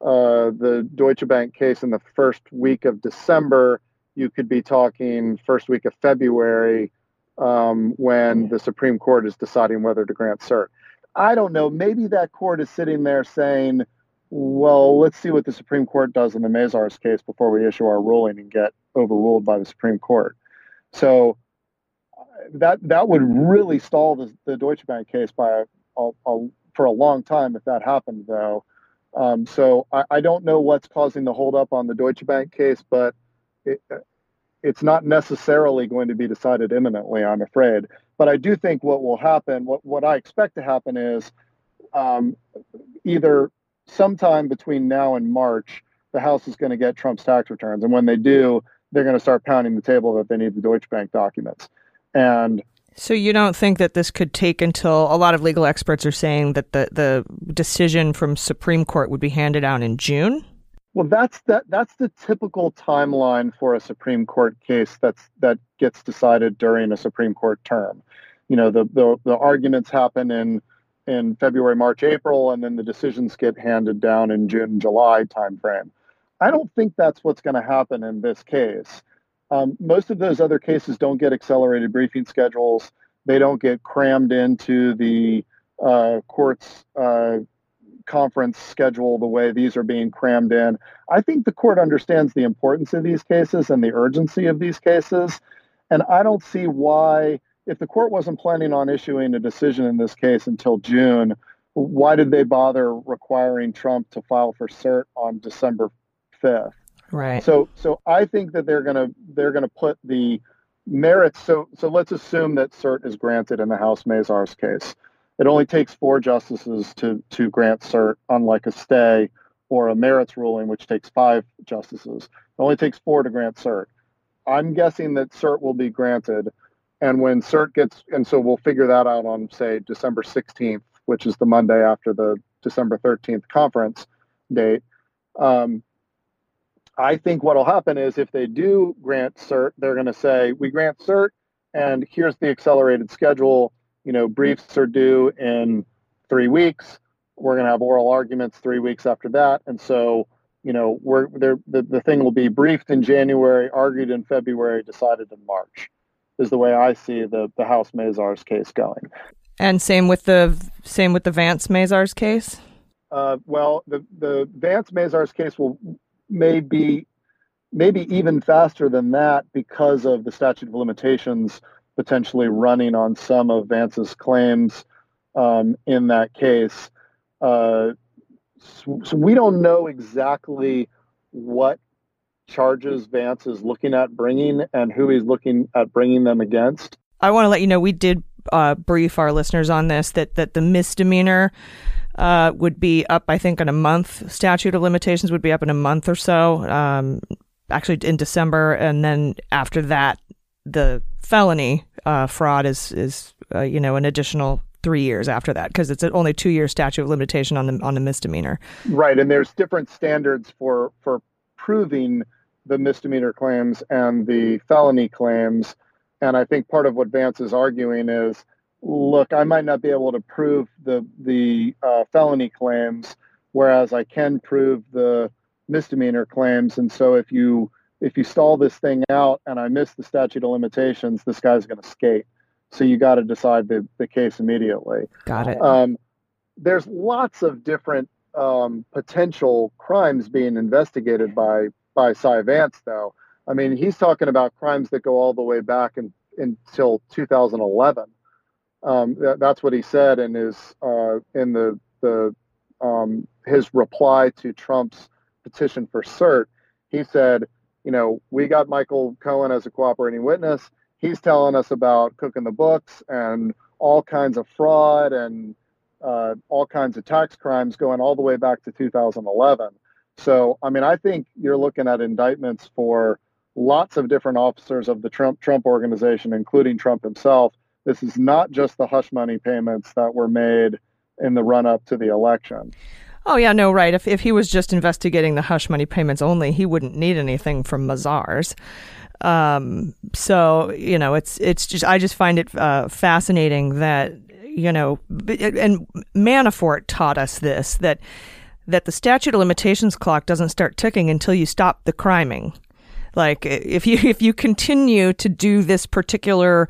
[SPEAKER 11] uh, the Deutsche Bank case in the first week of December, you could be talking first week of February um, when the Supreme Court is deciding whether to grant cert. I don't know. Maybe that court is sitting there saying, well, let's see what the Supreme Court does in the Mazars case before we issue our ruling and get overruled by the Supreme Court. So that that would really stall the, the Deutsche Bank case by a, a, for a long time if that happened, though. Um, so I, I, don't know what's causing the holdup on the Deutsche Bank case, but it, it's not necessarily going to be decided imminently, I'm afraid. But I do think what will happen, what, what I expect to happen is um, either sometime between now and March, the House is going to get Trump's tax returns. And when they do, they're going to start pounding the table that they need the Deutsche Bank documents. And
[SPEAKER 2] so you don't think that this could take until a lot of legal experts are saying that the, the decision from Supreme Court would be handed down in June?
[SPEAKER 11] Well, that's that that's the typical timeline for a Supreme Court case that's that gets decided during a Supreme Court term. You know, the the, the arguments happen in in February, March, April, and then the decisions get handed down in June, July timeframe. I don't think that's what's going to happen in this case. Um, most of those other cases don't get accelerated briefing schedules. They don't get crammed into the uh, court's uh, conference schedule the way these are being crammed in. I think the court understands the importance of these cases and the urgency of these cases. And I don't see why, if the court wasn't planning on issuing a decision in this case until June, why did they bother requiring Trump to file for cert on December 5th?
[SPEAKER 2] Right.
[SPEAKER 11] So so I think that they're gonna they're gonna put the merits. So so let's assume that cert is granted in the House Mazars case. It only takes four justices to to grant cert, unlike a stay or a merits ruling, which takes five justices. It only takes four to grant cert. I'm guessing that cert will be granted, and when cert gets, and so we'll figure that out on say December 16th, which is the Monday after the December 13th conference date. Um, I think what'll happen is if they do grant cert, they're going to say we grant cert, and here's the accelerated schedule you know, briefs are due in three weeks. We're going to have oral arguments three weeks after that. And so, you know, we're there. The, the thing will be briefed in January, argued in February, decided in March, is the way I see the the House Mazars case going.
[SPEAKER 2] And same with the same with the Vance Mazars case.
[SPEAKER 11] Uh, well, the the Vance Mazars case will may be maybe even faster than that because of the statute of limitations potentially running on some of Vance's claims um, in that case. Uh, so, so, we don't know exactly what charges Vance is looking at bringing and who he's looking at bringing them against.
[SPEAKER 2] I want to let you know we did uh, brief our listeners on this that that the misdemeanor uh, would be up, I think, in a month. Statute of limitations would be up in a month or so. Um, actually, in December, and then after that, the felony uh, fraud is is uh, you know an additional three years after that because it's only two year statute of limitation on the on the misdemeanor.
[SPEAKER 11] Right, and there's different standards for for proving the misdemeanor claims and the felony claims. And I think part of what Vance is arguing is, look, I might not be able to prove the the uh, felony claims, whereas I can prove the misdemeanor claims. And so if you if you stall this thing out and I miss the statute of limitations, this guy's going to skate. So you got to decide the, the case immediately.
[SPEAKER 2] Got it.
[SPEAKER 11] Um, there's lots of different um, potential crimes being investigated by by Cy Vance, though. I mean, he's talking about crimes that go all the way back in, until 2011. Um, that, that's what he said in his uh, in the the um, his reply to Trump's petition for cert, he said, you know, we got Michael Cohen as a cooperating witness. He's telling us about cooking the books and all kinds of fraud and uh, all kinds of tax crimes going all the way back to 2011. So, I mean, I think you're looking at indictments for lots of different officers of the Trump Trump organization, including Trump himself. This is not just the hush money payments that were made in the run up to the election.
[SPEAKER 2] Oh yeah, no, right. If if he was just investigating the hush money payments only, he wouldn't need anything from Mazars. Um, so you know, it's it's just I just find it uh, fascinating that you know, and Manafort taught us this that that the statute of limitations clock doesn't start ticking until you stop the criming. Like if you if you continue to do this particular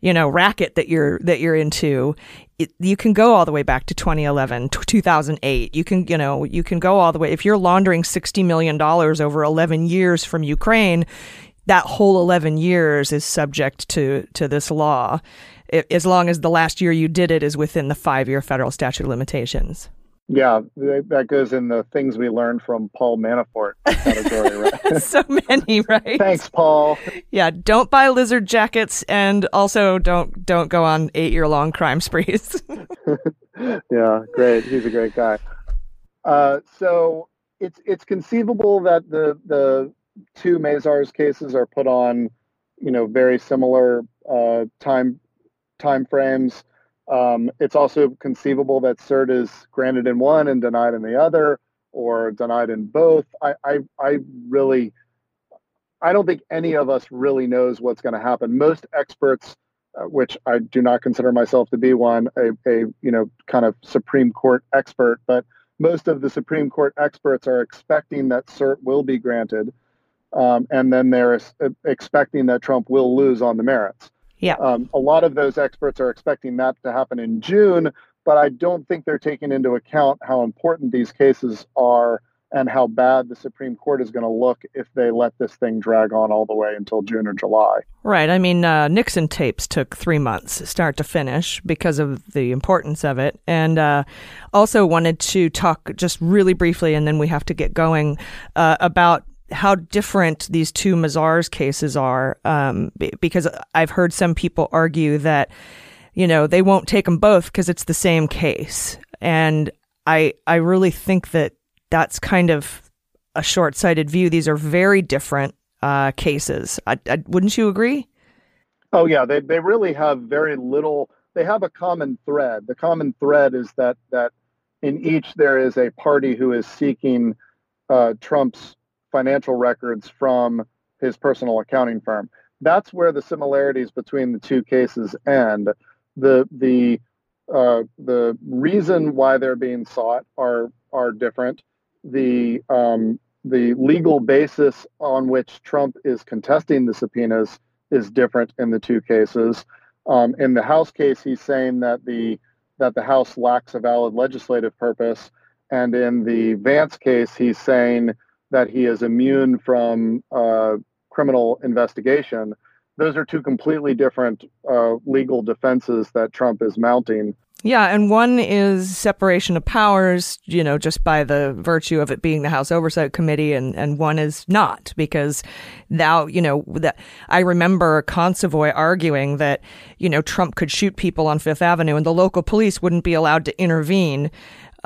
[SPEAKER 2] you know racket that you're that you're into it, you can go all the way back to 2011 2008 you can you know you can go all the way. If you're laundering 60 million dollars over 11 years from Ukraine that whole 11 years is subject to to this law. As long as the last year you did it is within the 5 year federal statute of limitations
[SPEAKER 11] yeah, that goes in the things we learned from Paul Manafort category, right? <laughs>
[SPEAKER 2] so many, right?
[SPEAKER 11] Thanks, Paul.
[SPEAKER 2] Yeah, don't buy lizard jackets, and also don't don't go on eight year long crime sprees. <laughs>
[SPEAKER 11] yeah, great. He's a great guy. Uh, so it's it's conceivable that the the two Mazars cases are put on, you know, very similar uh, time time frames. Um, it's also conceivable that cert is granted in one and denied in the other, or denied in both. I, I, I really, I don't think any of us really knows what's going to happen. Most experts, uh, which I do not consider myself to be one, a, a you know kind of Supreme Court expert, but most of the Supreme Court experts are expecting that cert will be granted, um, and then they're uh, expecting that Trump will lose on the merits.
[SPEAKER 2] Yeah.
[SPEAKER 11] Um, a lot of those experts are expecting that to happen in June, but I don't think they're taking into account how important these cases are and how bad the Supreme Court is going to look if they let this thing drag on all the way until June or July.
[SPEAKER 2] Right. I mean, uh, Nixon tapes took three months, start to finish, because of the importance of it. And uh, also wanted to talk just really briefly, and then we have to get going, uh, about how different these two Mazars cases are, um, because I've heard some people argue that, you know, they won't take them both because it's the same case, and I I really think that that's kind of a short-sighted view. These are very different uh, cases. I, I, wouldn't you agree?
[SPEAKER 11] Oh yeah, they they really have very little. They have a common thread. The common thread is that that in each there is a party who is seeking uh, Trump's financial records from his personal accounting firm. That's where the similarities between the two cases end. The the uh, the reason why they're being sought are are different. The um, the legal basis on which Trump is contesting the subpoenas is different in the two cases. Um, in the House case, he's saying that the that the House lacks a valid legislative purpose, and in the Vance case, he's saying that he is immune from uh, criminal investigation. Those are two completely different uh, legal defenses that Trump is mounting.
[SPEAKER 2] Yeah, and one is separation of powers, you know, just by the virtue of it being the House Oversight Committee, and, and one is not because now, you know, that I remember Consovoy arguing that, you know, Trump could shoot people on Fifth Avenue and the local police wouldn't be allowed to intervene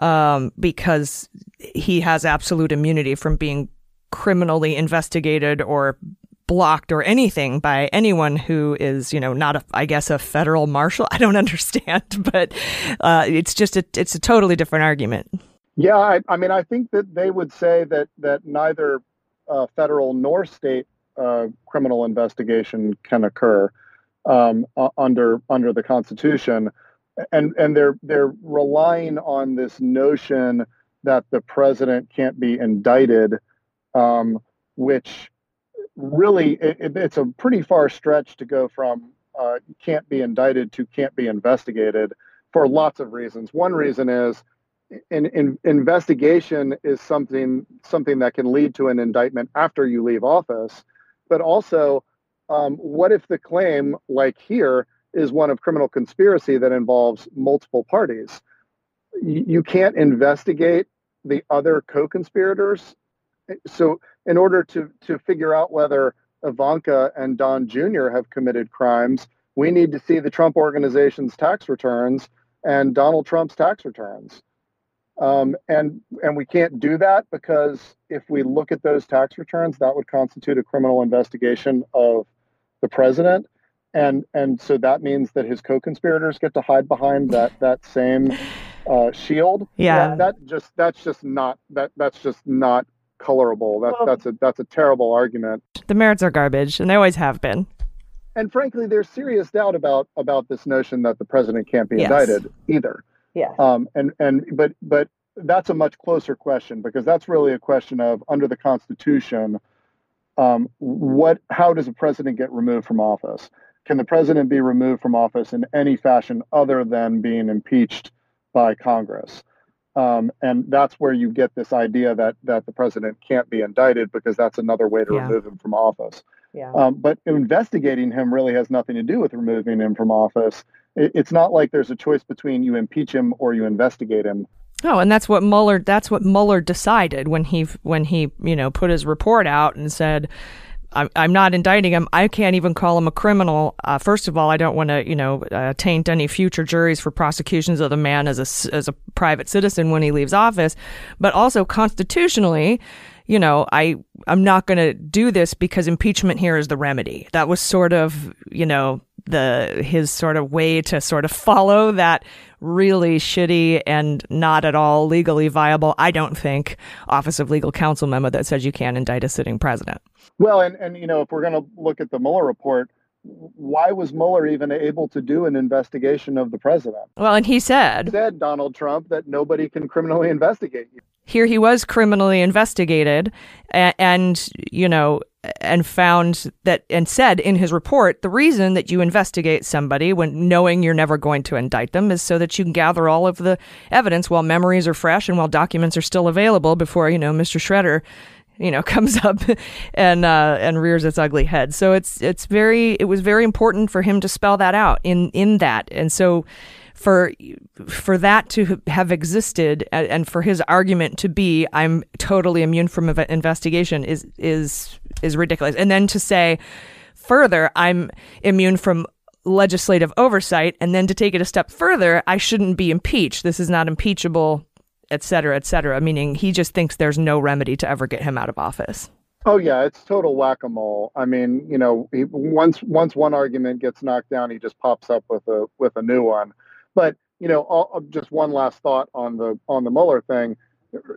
[SPEAKER 2] um, because he has absolute immunity from being criminally investigated or blocked or anything by anyone who is, you know, not a, I guess, a federal marshal. <laughs> I don't understand, <laughs> but uh, it's just a, it's a totally different argument.
[SPEAKER 11] Yeah, I, I, mean, I think that they would say that that neither uh, federal nor state uh, criminal investigation can occur um, under under the Constitution and and they're they're relying on this notion that the president can't be indicted, um, which really it, it's a pretty far stretch to go from uh, can't be indicted to can't be investigated for lots of reasons. One reason is an, investigation is something something that can lead to an indictment after you leave office, but also um, what if the claim, like here, is one of criminal conspiracy that involves multiple parties. you can't investigate the other co-conspirators. So, in order to to figure out whether Ivanka and Don Jr. have committed crimes, we need to see the Trump organization's tax returns and Donald Trump's tax returns. Um, and and we can't do that because if we look at those tax returns, that would constitute a criminal investigation of the president, and and so that means that his co-conspirators get to hide behind that that same uh, shield.
[SPEAKER 2] Yeah.
[SPEAKER 11] that, that just that's just not that that's just not colorable. That's that's a that's a terrible argument.
[SPEAKER 2] The merits are garbage, and they always have been.
[SPEAKER 11] And frankly, there's serious doubt about about this notion that the president can't be
[SPEAKER 2] Yes.
[SPEAKER 11] indicted either.
[SPEAKER 2] Yeah.
[SPEAKER 11] Um, and and but but that's a much closer question because that's really a question of under the Constitution, um, what how does a president get removed from office? Can the president be removed from office in any fashion other than being impeached by Congress? Um, and that's where you get this idea that that the president can't be indicted because that's another way to
[SPEAKER 2] Yeah.
[SPEAKER 11] remove him from office.
[SPEAKER 2] Yeah.
[SPEAKER 11] Um, but investigating him really has nothing to do with removing him from office. It, it's not like there's a choice between you impeach him or you investigate him.
[SPEAKER 2] Oh, and that's what Mueller. That's what Mueller decided when he when he you know put his report out and said, "I'm, I'm not indicting him. I can't even call him a criminal. Uh, first of all, I don't want to you know uh, taint any future juries for prosecutions of the man as a as a private citizen when he leaves office, but also constitutionally." You know, I I'm not going to do this because impeachment here is the remedy. That was sort of, you know, the his sort of way to sort of follow that really shitty and not at all legally viable, I don't think, Office of Legal Counsel memo that says you can't indict a sitting president.
[SPEAKER 11] Well, and, and you know, if we're going to look at the Mueller report, why was Mueller even able to do an investigation of the president?
[SPEAKER 2] Well, and he said,
[SPEAKER 11] said Donald Trump that nobody can criminally investigate you.
[SPEAKER 2] here he was criminally investigated and, and you know and found that and said in his report the reason that you investigate somebody when knowing you're never going to indict them is so that you can gather all of the evidence while memories are fresh and while documents are still available before you know Mr. Shredder you know <laughs> comes up and uh, and rears its ugly head so it's it's very it was very important for him to spell that out in in that and so for for that to have existed and, and for his argument to be I'm totally immune from investigation is is is ridiculous. And then to say further I'm immune from legislative oversight and then to take it a step further I shouldn't be impeached. This is not impeachable, et cetera, et cetera, meaning he just thinks there's no remedy to ever get him out of office.
[SPEAKER 11] Oh yeah, it's total whack-a-mole. I mean, you know, he, once once one argument gets knocked down, he just pops up with a with a new one. But you know, all, um, just one last thought on the on the Mueller thing.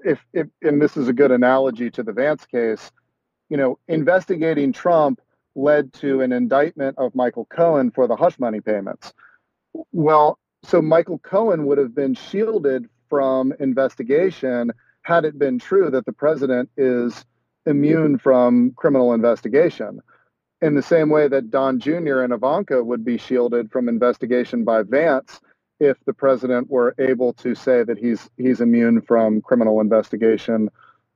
[SPEAKER 11] If, if and this is a good analogy to the Vance case, you know, investigating Trump led to an indictment of Michael Cohen for the hush money payments. Well, so Michael Cohen would have been shielded from investigation had it been true that the president is immune from criminal investigation. In the same way that Don Jr. and Ivanka would be shielded from investigation by Vance if the president were able to say that he's he's immune from criminal investigation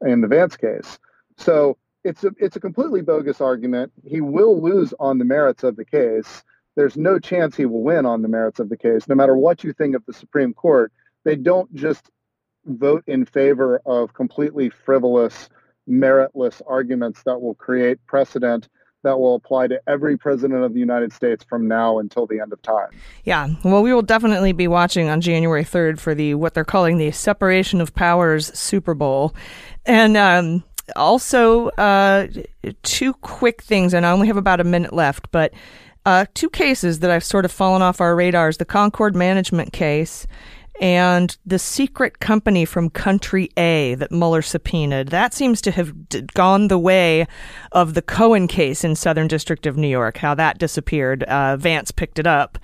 [SPEAKER 11] in the Vance case. So it's a it's a completely bogus argument. He will lose on the merits of the case. There's no chance he will win on the merits of the case, no matter what you think of the Supreme Court. They don't just vote in favor of completely frivolous, meritless arguments that will create precedent that will apply to every president of the United States from now until the end of time.
[SPEAKER 2] Yeah, well, we will definitely be watching on January 3rd for the what they're calling the Separation of Powers Super Bowl. And um, also, uh, two quick things, and I only have about a minute left, but uh, two cases that I've sort of fallen off our radars the Concord Management case and the secret company from Country A that Mueller subpoenaed. That seems to have d- gone the way of the Cohen case in Southern District of New York, how that disappeared. Uh, Vance picked it up.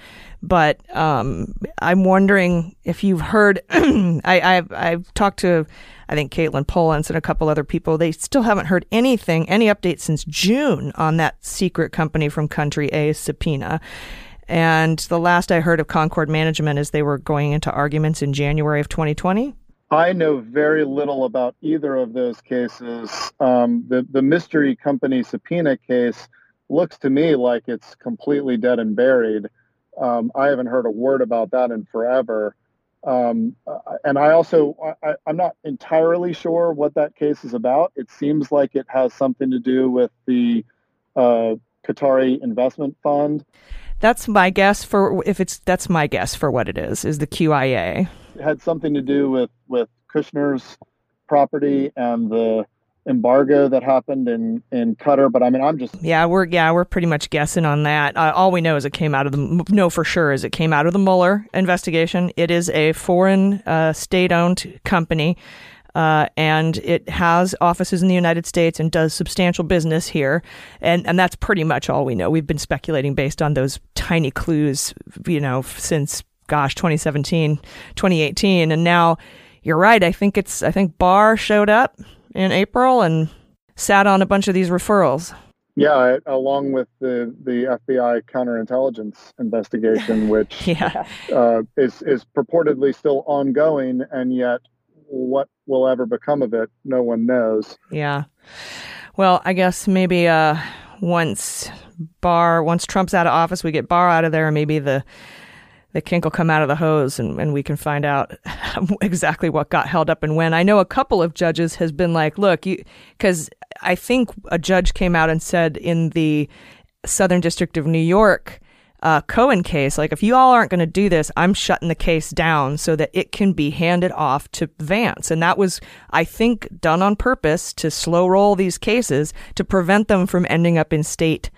[SPEAKER 2] But um, I'm wondering if you've heard. <clears throat> I, I've, I've talked to, I think, Katelyn Polantz and a couple other people. They still haven't heard anything, any updates since June on that secret company from Country A subpoena. And the last I heard of Concord Management is they were going into arguments in January of 2020.
[SPEAKER 11] I know very little about either of those cases. Um, the the mystery company subpoena case looks to me like it's completely dead and buried. Um, I haven't heard a word about that in forever. Um, uh, and I also, I, I'm not entirely sure what that case is about. It seems like it has something to do with the uh, Qatari investment fund.
[SPEAKER 2] That's my guess for if it's that's my guess for what it is is the QIA.
[SPEAKER 11] It had something to do with with Kushner's property and the embargo that happened in in Qatar. But I mean, I'm just
[SPEAKER 2] Yeah, we're yeah we're pretty much guessing on that. Uh, all we know is it came out of the no for sure is it came out of the Mueller investigation. It is a foreign uh, state-owned company. Uh, and it has offices in the United States and does substantial business here, and and that's pretty much all we know. We've been speculating based on those tiny clues, you know, since gosh 2017, 2018, and now you're right. I think it's I think Barr showed up in April and sat on a bunch of these referrals.
[SPEAKER 11] Yeah, along with the the FBI counterintelligence investigation, <laughs> which
[SPEAKER 2] yeah.
[SPEAKER 11] uh, is is purportedly still ongoing, and yet what will ever become of it, no one knows.
[SPEAKER 2] Yeah. Well, I guess maybe uh, once Barr, once Trump's out of office, we get Barr out of there, and maybe the the kink will come out of the hose, and, and we can find out <laughs> exactly what got held up and when. I know a couple of judges has been like, look, you because I think a judge came out and said in the Southern District of New York uh, Cohen case, like if you all aren't going to do this, I'm shutting the case down so that it can be handed off to Vance. And that was, I think, done on purpose to slow roll these cases to prevent them from ending up in state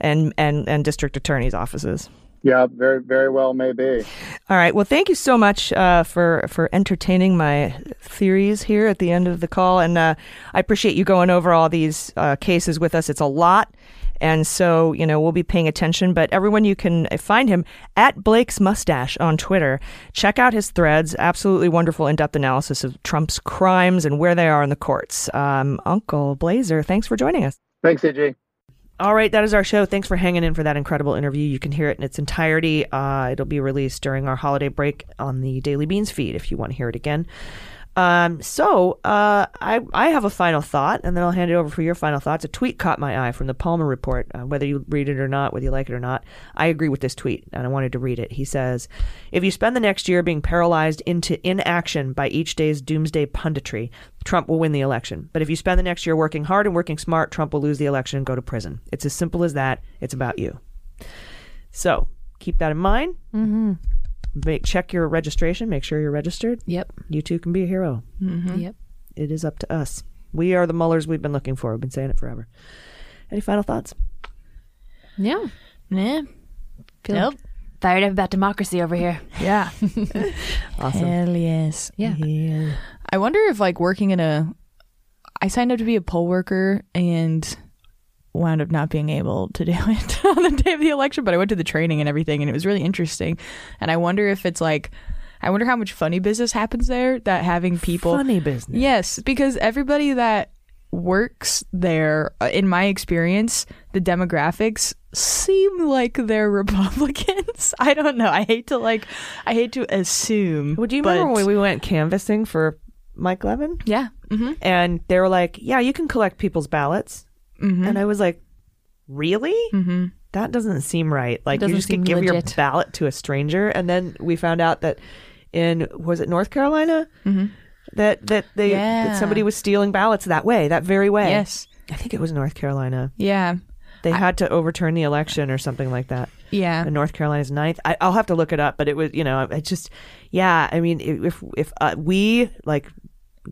[SPEAKER 2] and, and, and district attorney's offices.
[SPEAKER 11] Yeah, very, very well may be.
[SPEAKER 2] All right. Well, thank you so much uh, for for entertaining my theories here at the end of the call, and uh, I appreciate you going over all these uh, cases with us. It's a lot, and so you know we'll be paying attention. But everyone, you can find him at Blake's Mustache on Twitter. Check out his threads. Absolutely wonderful in-depth analysis of Trump's crimes and where they are in the courts. Um, Uncle Blazer, thanks for joining us.
[SPEAKER 11] Thanks, AJ.
[SPEAKER 2] All right, that is our show. Thanks for hanging in for that incredible interview. You can hear it in its entirety. Uh, it'll be released during our holiday break on the Daily Beans feed if you want to hear it again. Um, so uh, I I have a final thought, and then I'll hand it over for your final thoughts. A tweet caught my eye from the Palmer Report. Uh, whether you read it or not, whether you like it or not, I agree with this tweet, and I wanted to read it. He says, "If you spend the next year being paralyzed into inaction by each day's doomsday punditry, Trump will win the election. But if you spend the next year working hard and working smart, Trump will lose the election and go to prison. It's as simple as that. It's about you. So keep that in mind.
[SPEAKER 6] Mm-hmm.
[SPEAKER 2] Make check your registration. Make sure you're registered.
[SPEAKER 6] Yep.
[SPEAKER 2] You too can be a hero.
[SPEAKER 6] Mm-hmm. Yep.
[SPEAKER 2] It is up to us. We are the Muellers we've been looking for. We've been saying it forever. Any final thoughts?
[SPEAKER 6] Yeah.
[SPEAKER 4] Yeah.
[SPEAKER 6] Feel
[SPEAKER 4] Nope.
[SPEAKER 6] fired up about democracy over here.
[SPEAKER 4] Yeah. <laughs>
[SPEAKER 2] Awesome.
[SPEAKER 4] Hell yes.
[SPEAKER 6] Yeah.
[SPEAKER 4] I wonder if like working in a I signed up to be a poll worker and wound up not being able to do <laughs> it on the day of the election, but I went to the training and everything and it was really interesting. And I wonder if it's like I wonder how much funny business happens there that having people
[SPEAKER 2] Funny business.
[SPEAKER 4] Yes, because everybody that works there, uh, in my experience, the demographics seem like they're <laughs> Republicans. I don't know. I hate to like, I hate to assume.
[SPEAKER 2] Would you
[SPEAKER 4] but-
[SPEAKER 2] remember when we went canvassing for Mike Levin?
[SPEAKER 4] Yeah. Mm-hmm.
[SPEAKER 2] And they were like, "Yeah, you can collect people's ballots,"
[SPEAKER 4] Mhm.
[SPEAKER 2] and I was like, "Really?
[SPEAKER 4] Mm-hmm.
[SPEAKER 2] That doesn't seem right. Like you just could give your ballot to a stranger." And then we found out that in was it North Carolina
[SPEAKER 4] Mhm.
[SPEAKER 2] that that they
[SPEAKER 4] Yeah.
[SPEAKER 2] that somebody was stealing ballots that way, that very way.
[SPEAKER 4] Yes.
[SPEAKER 2] I think it was North Carolina.
[SPEAKER 4] Yeah.
[SPEAKER 2] They had to overturn the election or something like that.
[SPEAKER 4] Yeah.
[SPEAKER 2] And North Carolina's ninth. I, I'll have to look it up, but it was, you know, it just, yeah. I mean, if if uh, we like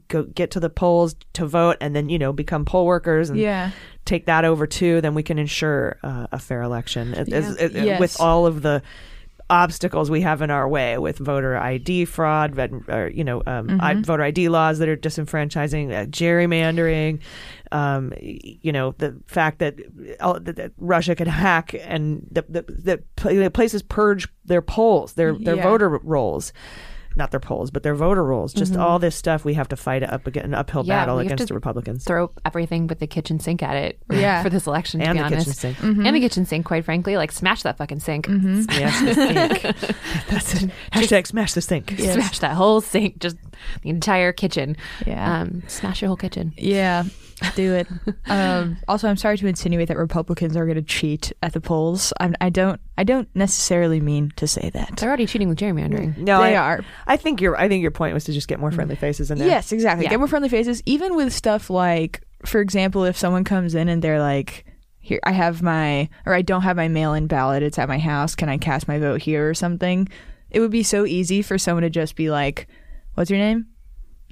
[SPEAKER 2] go get to the polls to vote and then you know become poll workers and
[SPEAKER 4] Yeah.
[SPEAKER 2] take that over too, then we can ensure uh, a fair election
[SPEAKER 4] Yeah.
[SPEAKER 2] as-
[SPEAKER 4] Yes.
[SPEAKER 2] with all of the obstacles we have in our way with voter ID fraud, or, you know, um, I,
[SPEAKER 4] Mhm.
[SPEAKER 2] voter ID laws that are disenfranchising, uh, gerrymandering, um, you know, the fact that, uh, that, that Russia could hack and the, the, the the places purge their polls, their their
[SPEAKER 4] Yeah.
[SPEAKER 2] voter rolls. Not their polls, but their voter rolls. Just
[SPEAKER 6] Mhm.
[SPEAKER 2] all this stuff we have to fight up against an uphill
[SPEAKER 6] Yeah,
[SPEAKER 2] battle
[SPEAKER 6] we have
[SPEAKER 2] against
[SPEAKER 6] to
[SPEAKER 2] the Republicans.
[SPEAKER 6] Throw everything with the kitchen sink at it <laughs>
[SPEAKER 4] Yeah.
[SPEAKER 6] for this election, to
[SPEAKER 2] And
[SPEAKER 6] be
[SPEAKER 2] the kitchen
[SPEAKER 6] honest.
[SPEAKER 2] sink.
[SPEAKER 4] Mhm.
[SPEAKER 6] And the kitchen sink, quite frankly. Like, smash that fucking sink.
[SPEAKER 4] Mm-hmm. <laughs>
[SPEAKER 2] Yes, the sink. <laughs> That's it. Hashtag smash the sink.
[SPEAKER 4] Yes.
[SPEAKER 6] Smash that whole sink. Just the entire kitchen.
[SPEAKER 5] Yeah.
[SPEAKER 6] Um, smash your whole kitchen.
[SPEAKER 5] Yeah, do it. um, also, I'm sorry to insinuate that Republicans are going to cheat at the polls. I'm, I don't. I don't necessarily mean to say that.
[SPEAKER 6] They're already cheating with gerrymandering.
[SPEAKER 4] No,
[SPEAKER 5] they
[SPEAKER 4] I,
[SPEAKER 5] are.
[SPEAKER 4] I think your I think your point was to just get more friendly faces in there.
[SPEAKER 5] Yes, exactly.
[SPEAKER 6] Yeah.
[SPEAKER 5] Get more friendly faces. Even with stuff like, for example, if someone comes in and they're like, "Here, I have my," or "I don't have my mail-in ballot. It's at my house. Can I cast my vote here or something?" It would be so easy for someone to just be like, "What's your name?"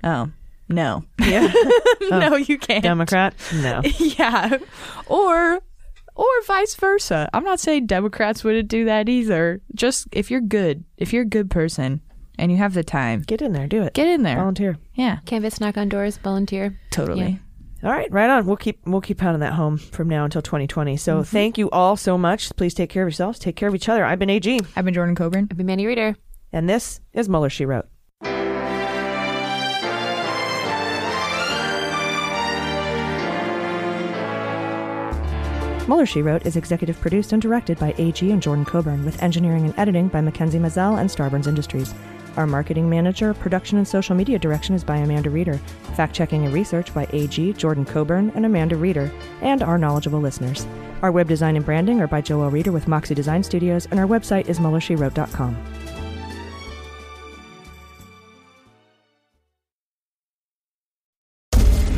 [SPEAKER 5] Oh, no.
[SPEAKER 4] Yeah. <laughs>
[SPEAKER 5] no, you can't.
[SPEAKER 4] Democrat? No. <laughs>
[SPEAKER 5] yeah. Or or vice versa. I'm not saying Democrats wouldn't do that either. Just if you're good, if you're a good person and you have the time,
[SPEAKER 4] Get in there, do it.
[SPEAKER 5] get in there.
[SPEAKER 4] Volunteer.
[SPEAKER 5] Yeah,
[SPEAKER 6] Canvass, knock on doors, volunteer.
[SPEAKER 5] totally.
[SPEAKER 4] All right, right on. We'll keep we'll keep pounding that home from now until 2020. So
[SPEAKER 5] Mm-hmm.
[SPEAKER 4] thank you all so much. Please take care of yourselves. Take care of each other. I've been AG,
[SPEAKER 5] I've been Jordan Coburn.
[SPEAKER 6] I've been Manny Reeder.
[SPEAKER 4] and this is Mueller She Wrote. Mueller She Wrote is executive produced and directed by AG and Jordan Coburn, with engineering and editing by Mackenzie Mazzell and Starburns Industries. Our marketing manager, production, and social media direction is by Amanda Reeder. Fact checking and research by AG, Jordan Coburn, and Amanda Reeder, and our knowledgeable listeners. Our web design and branding are by Joel Reeder with Moxie Design Studios, and our website is MuellerSheWrote.com.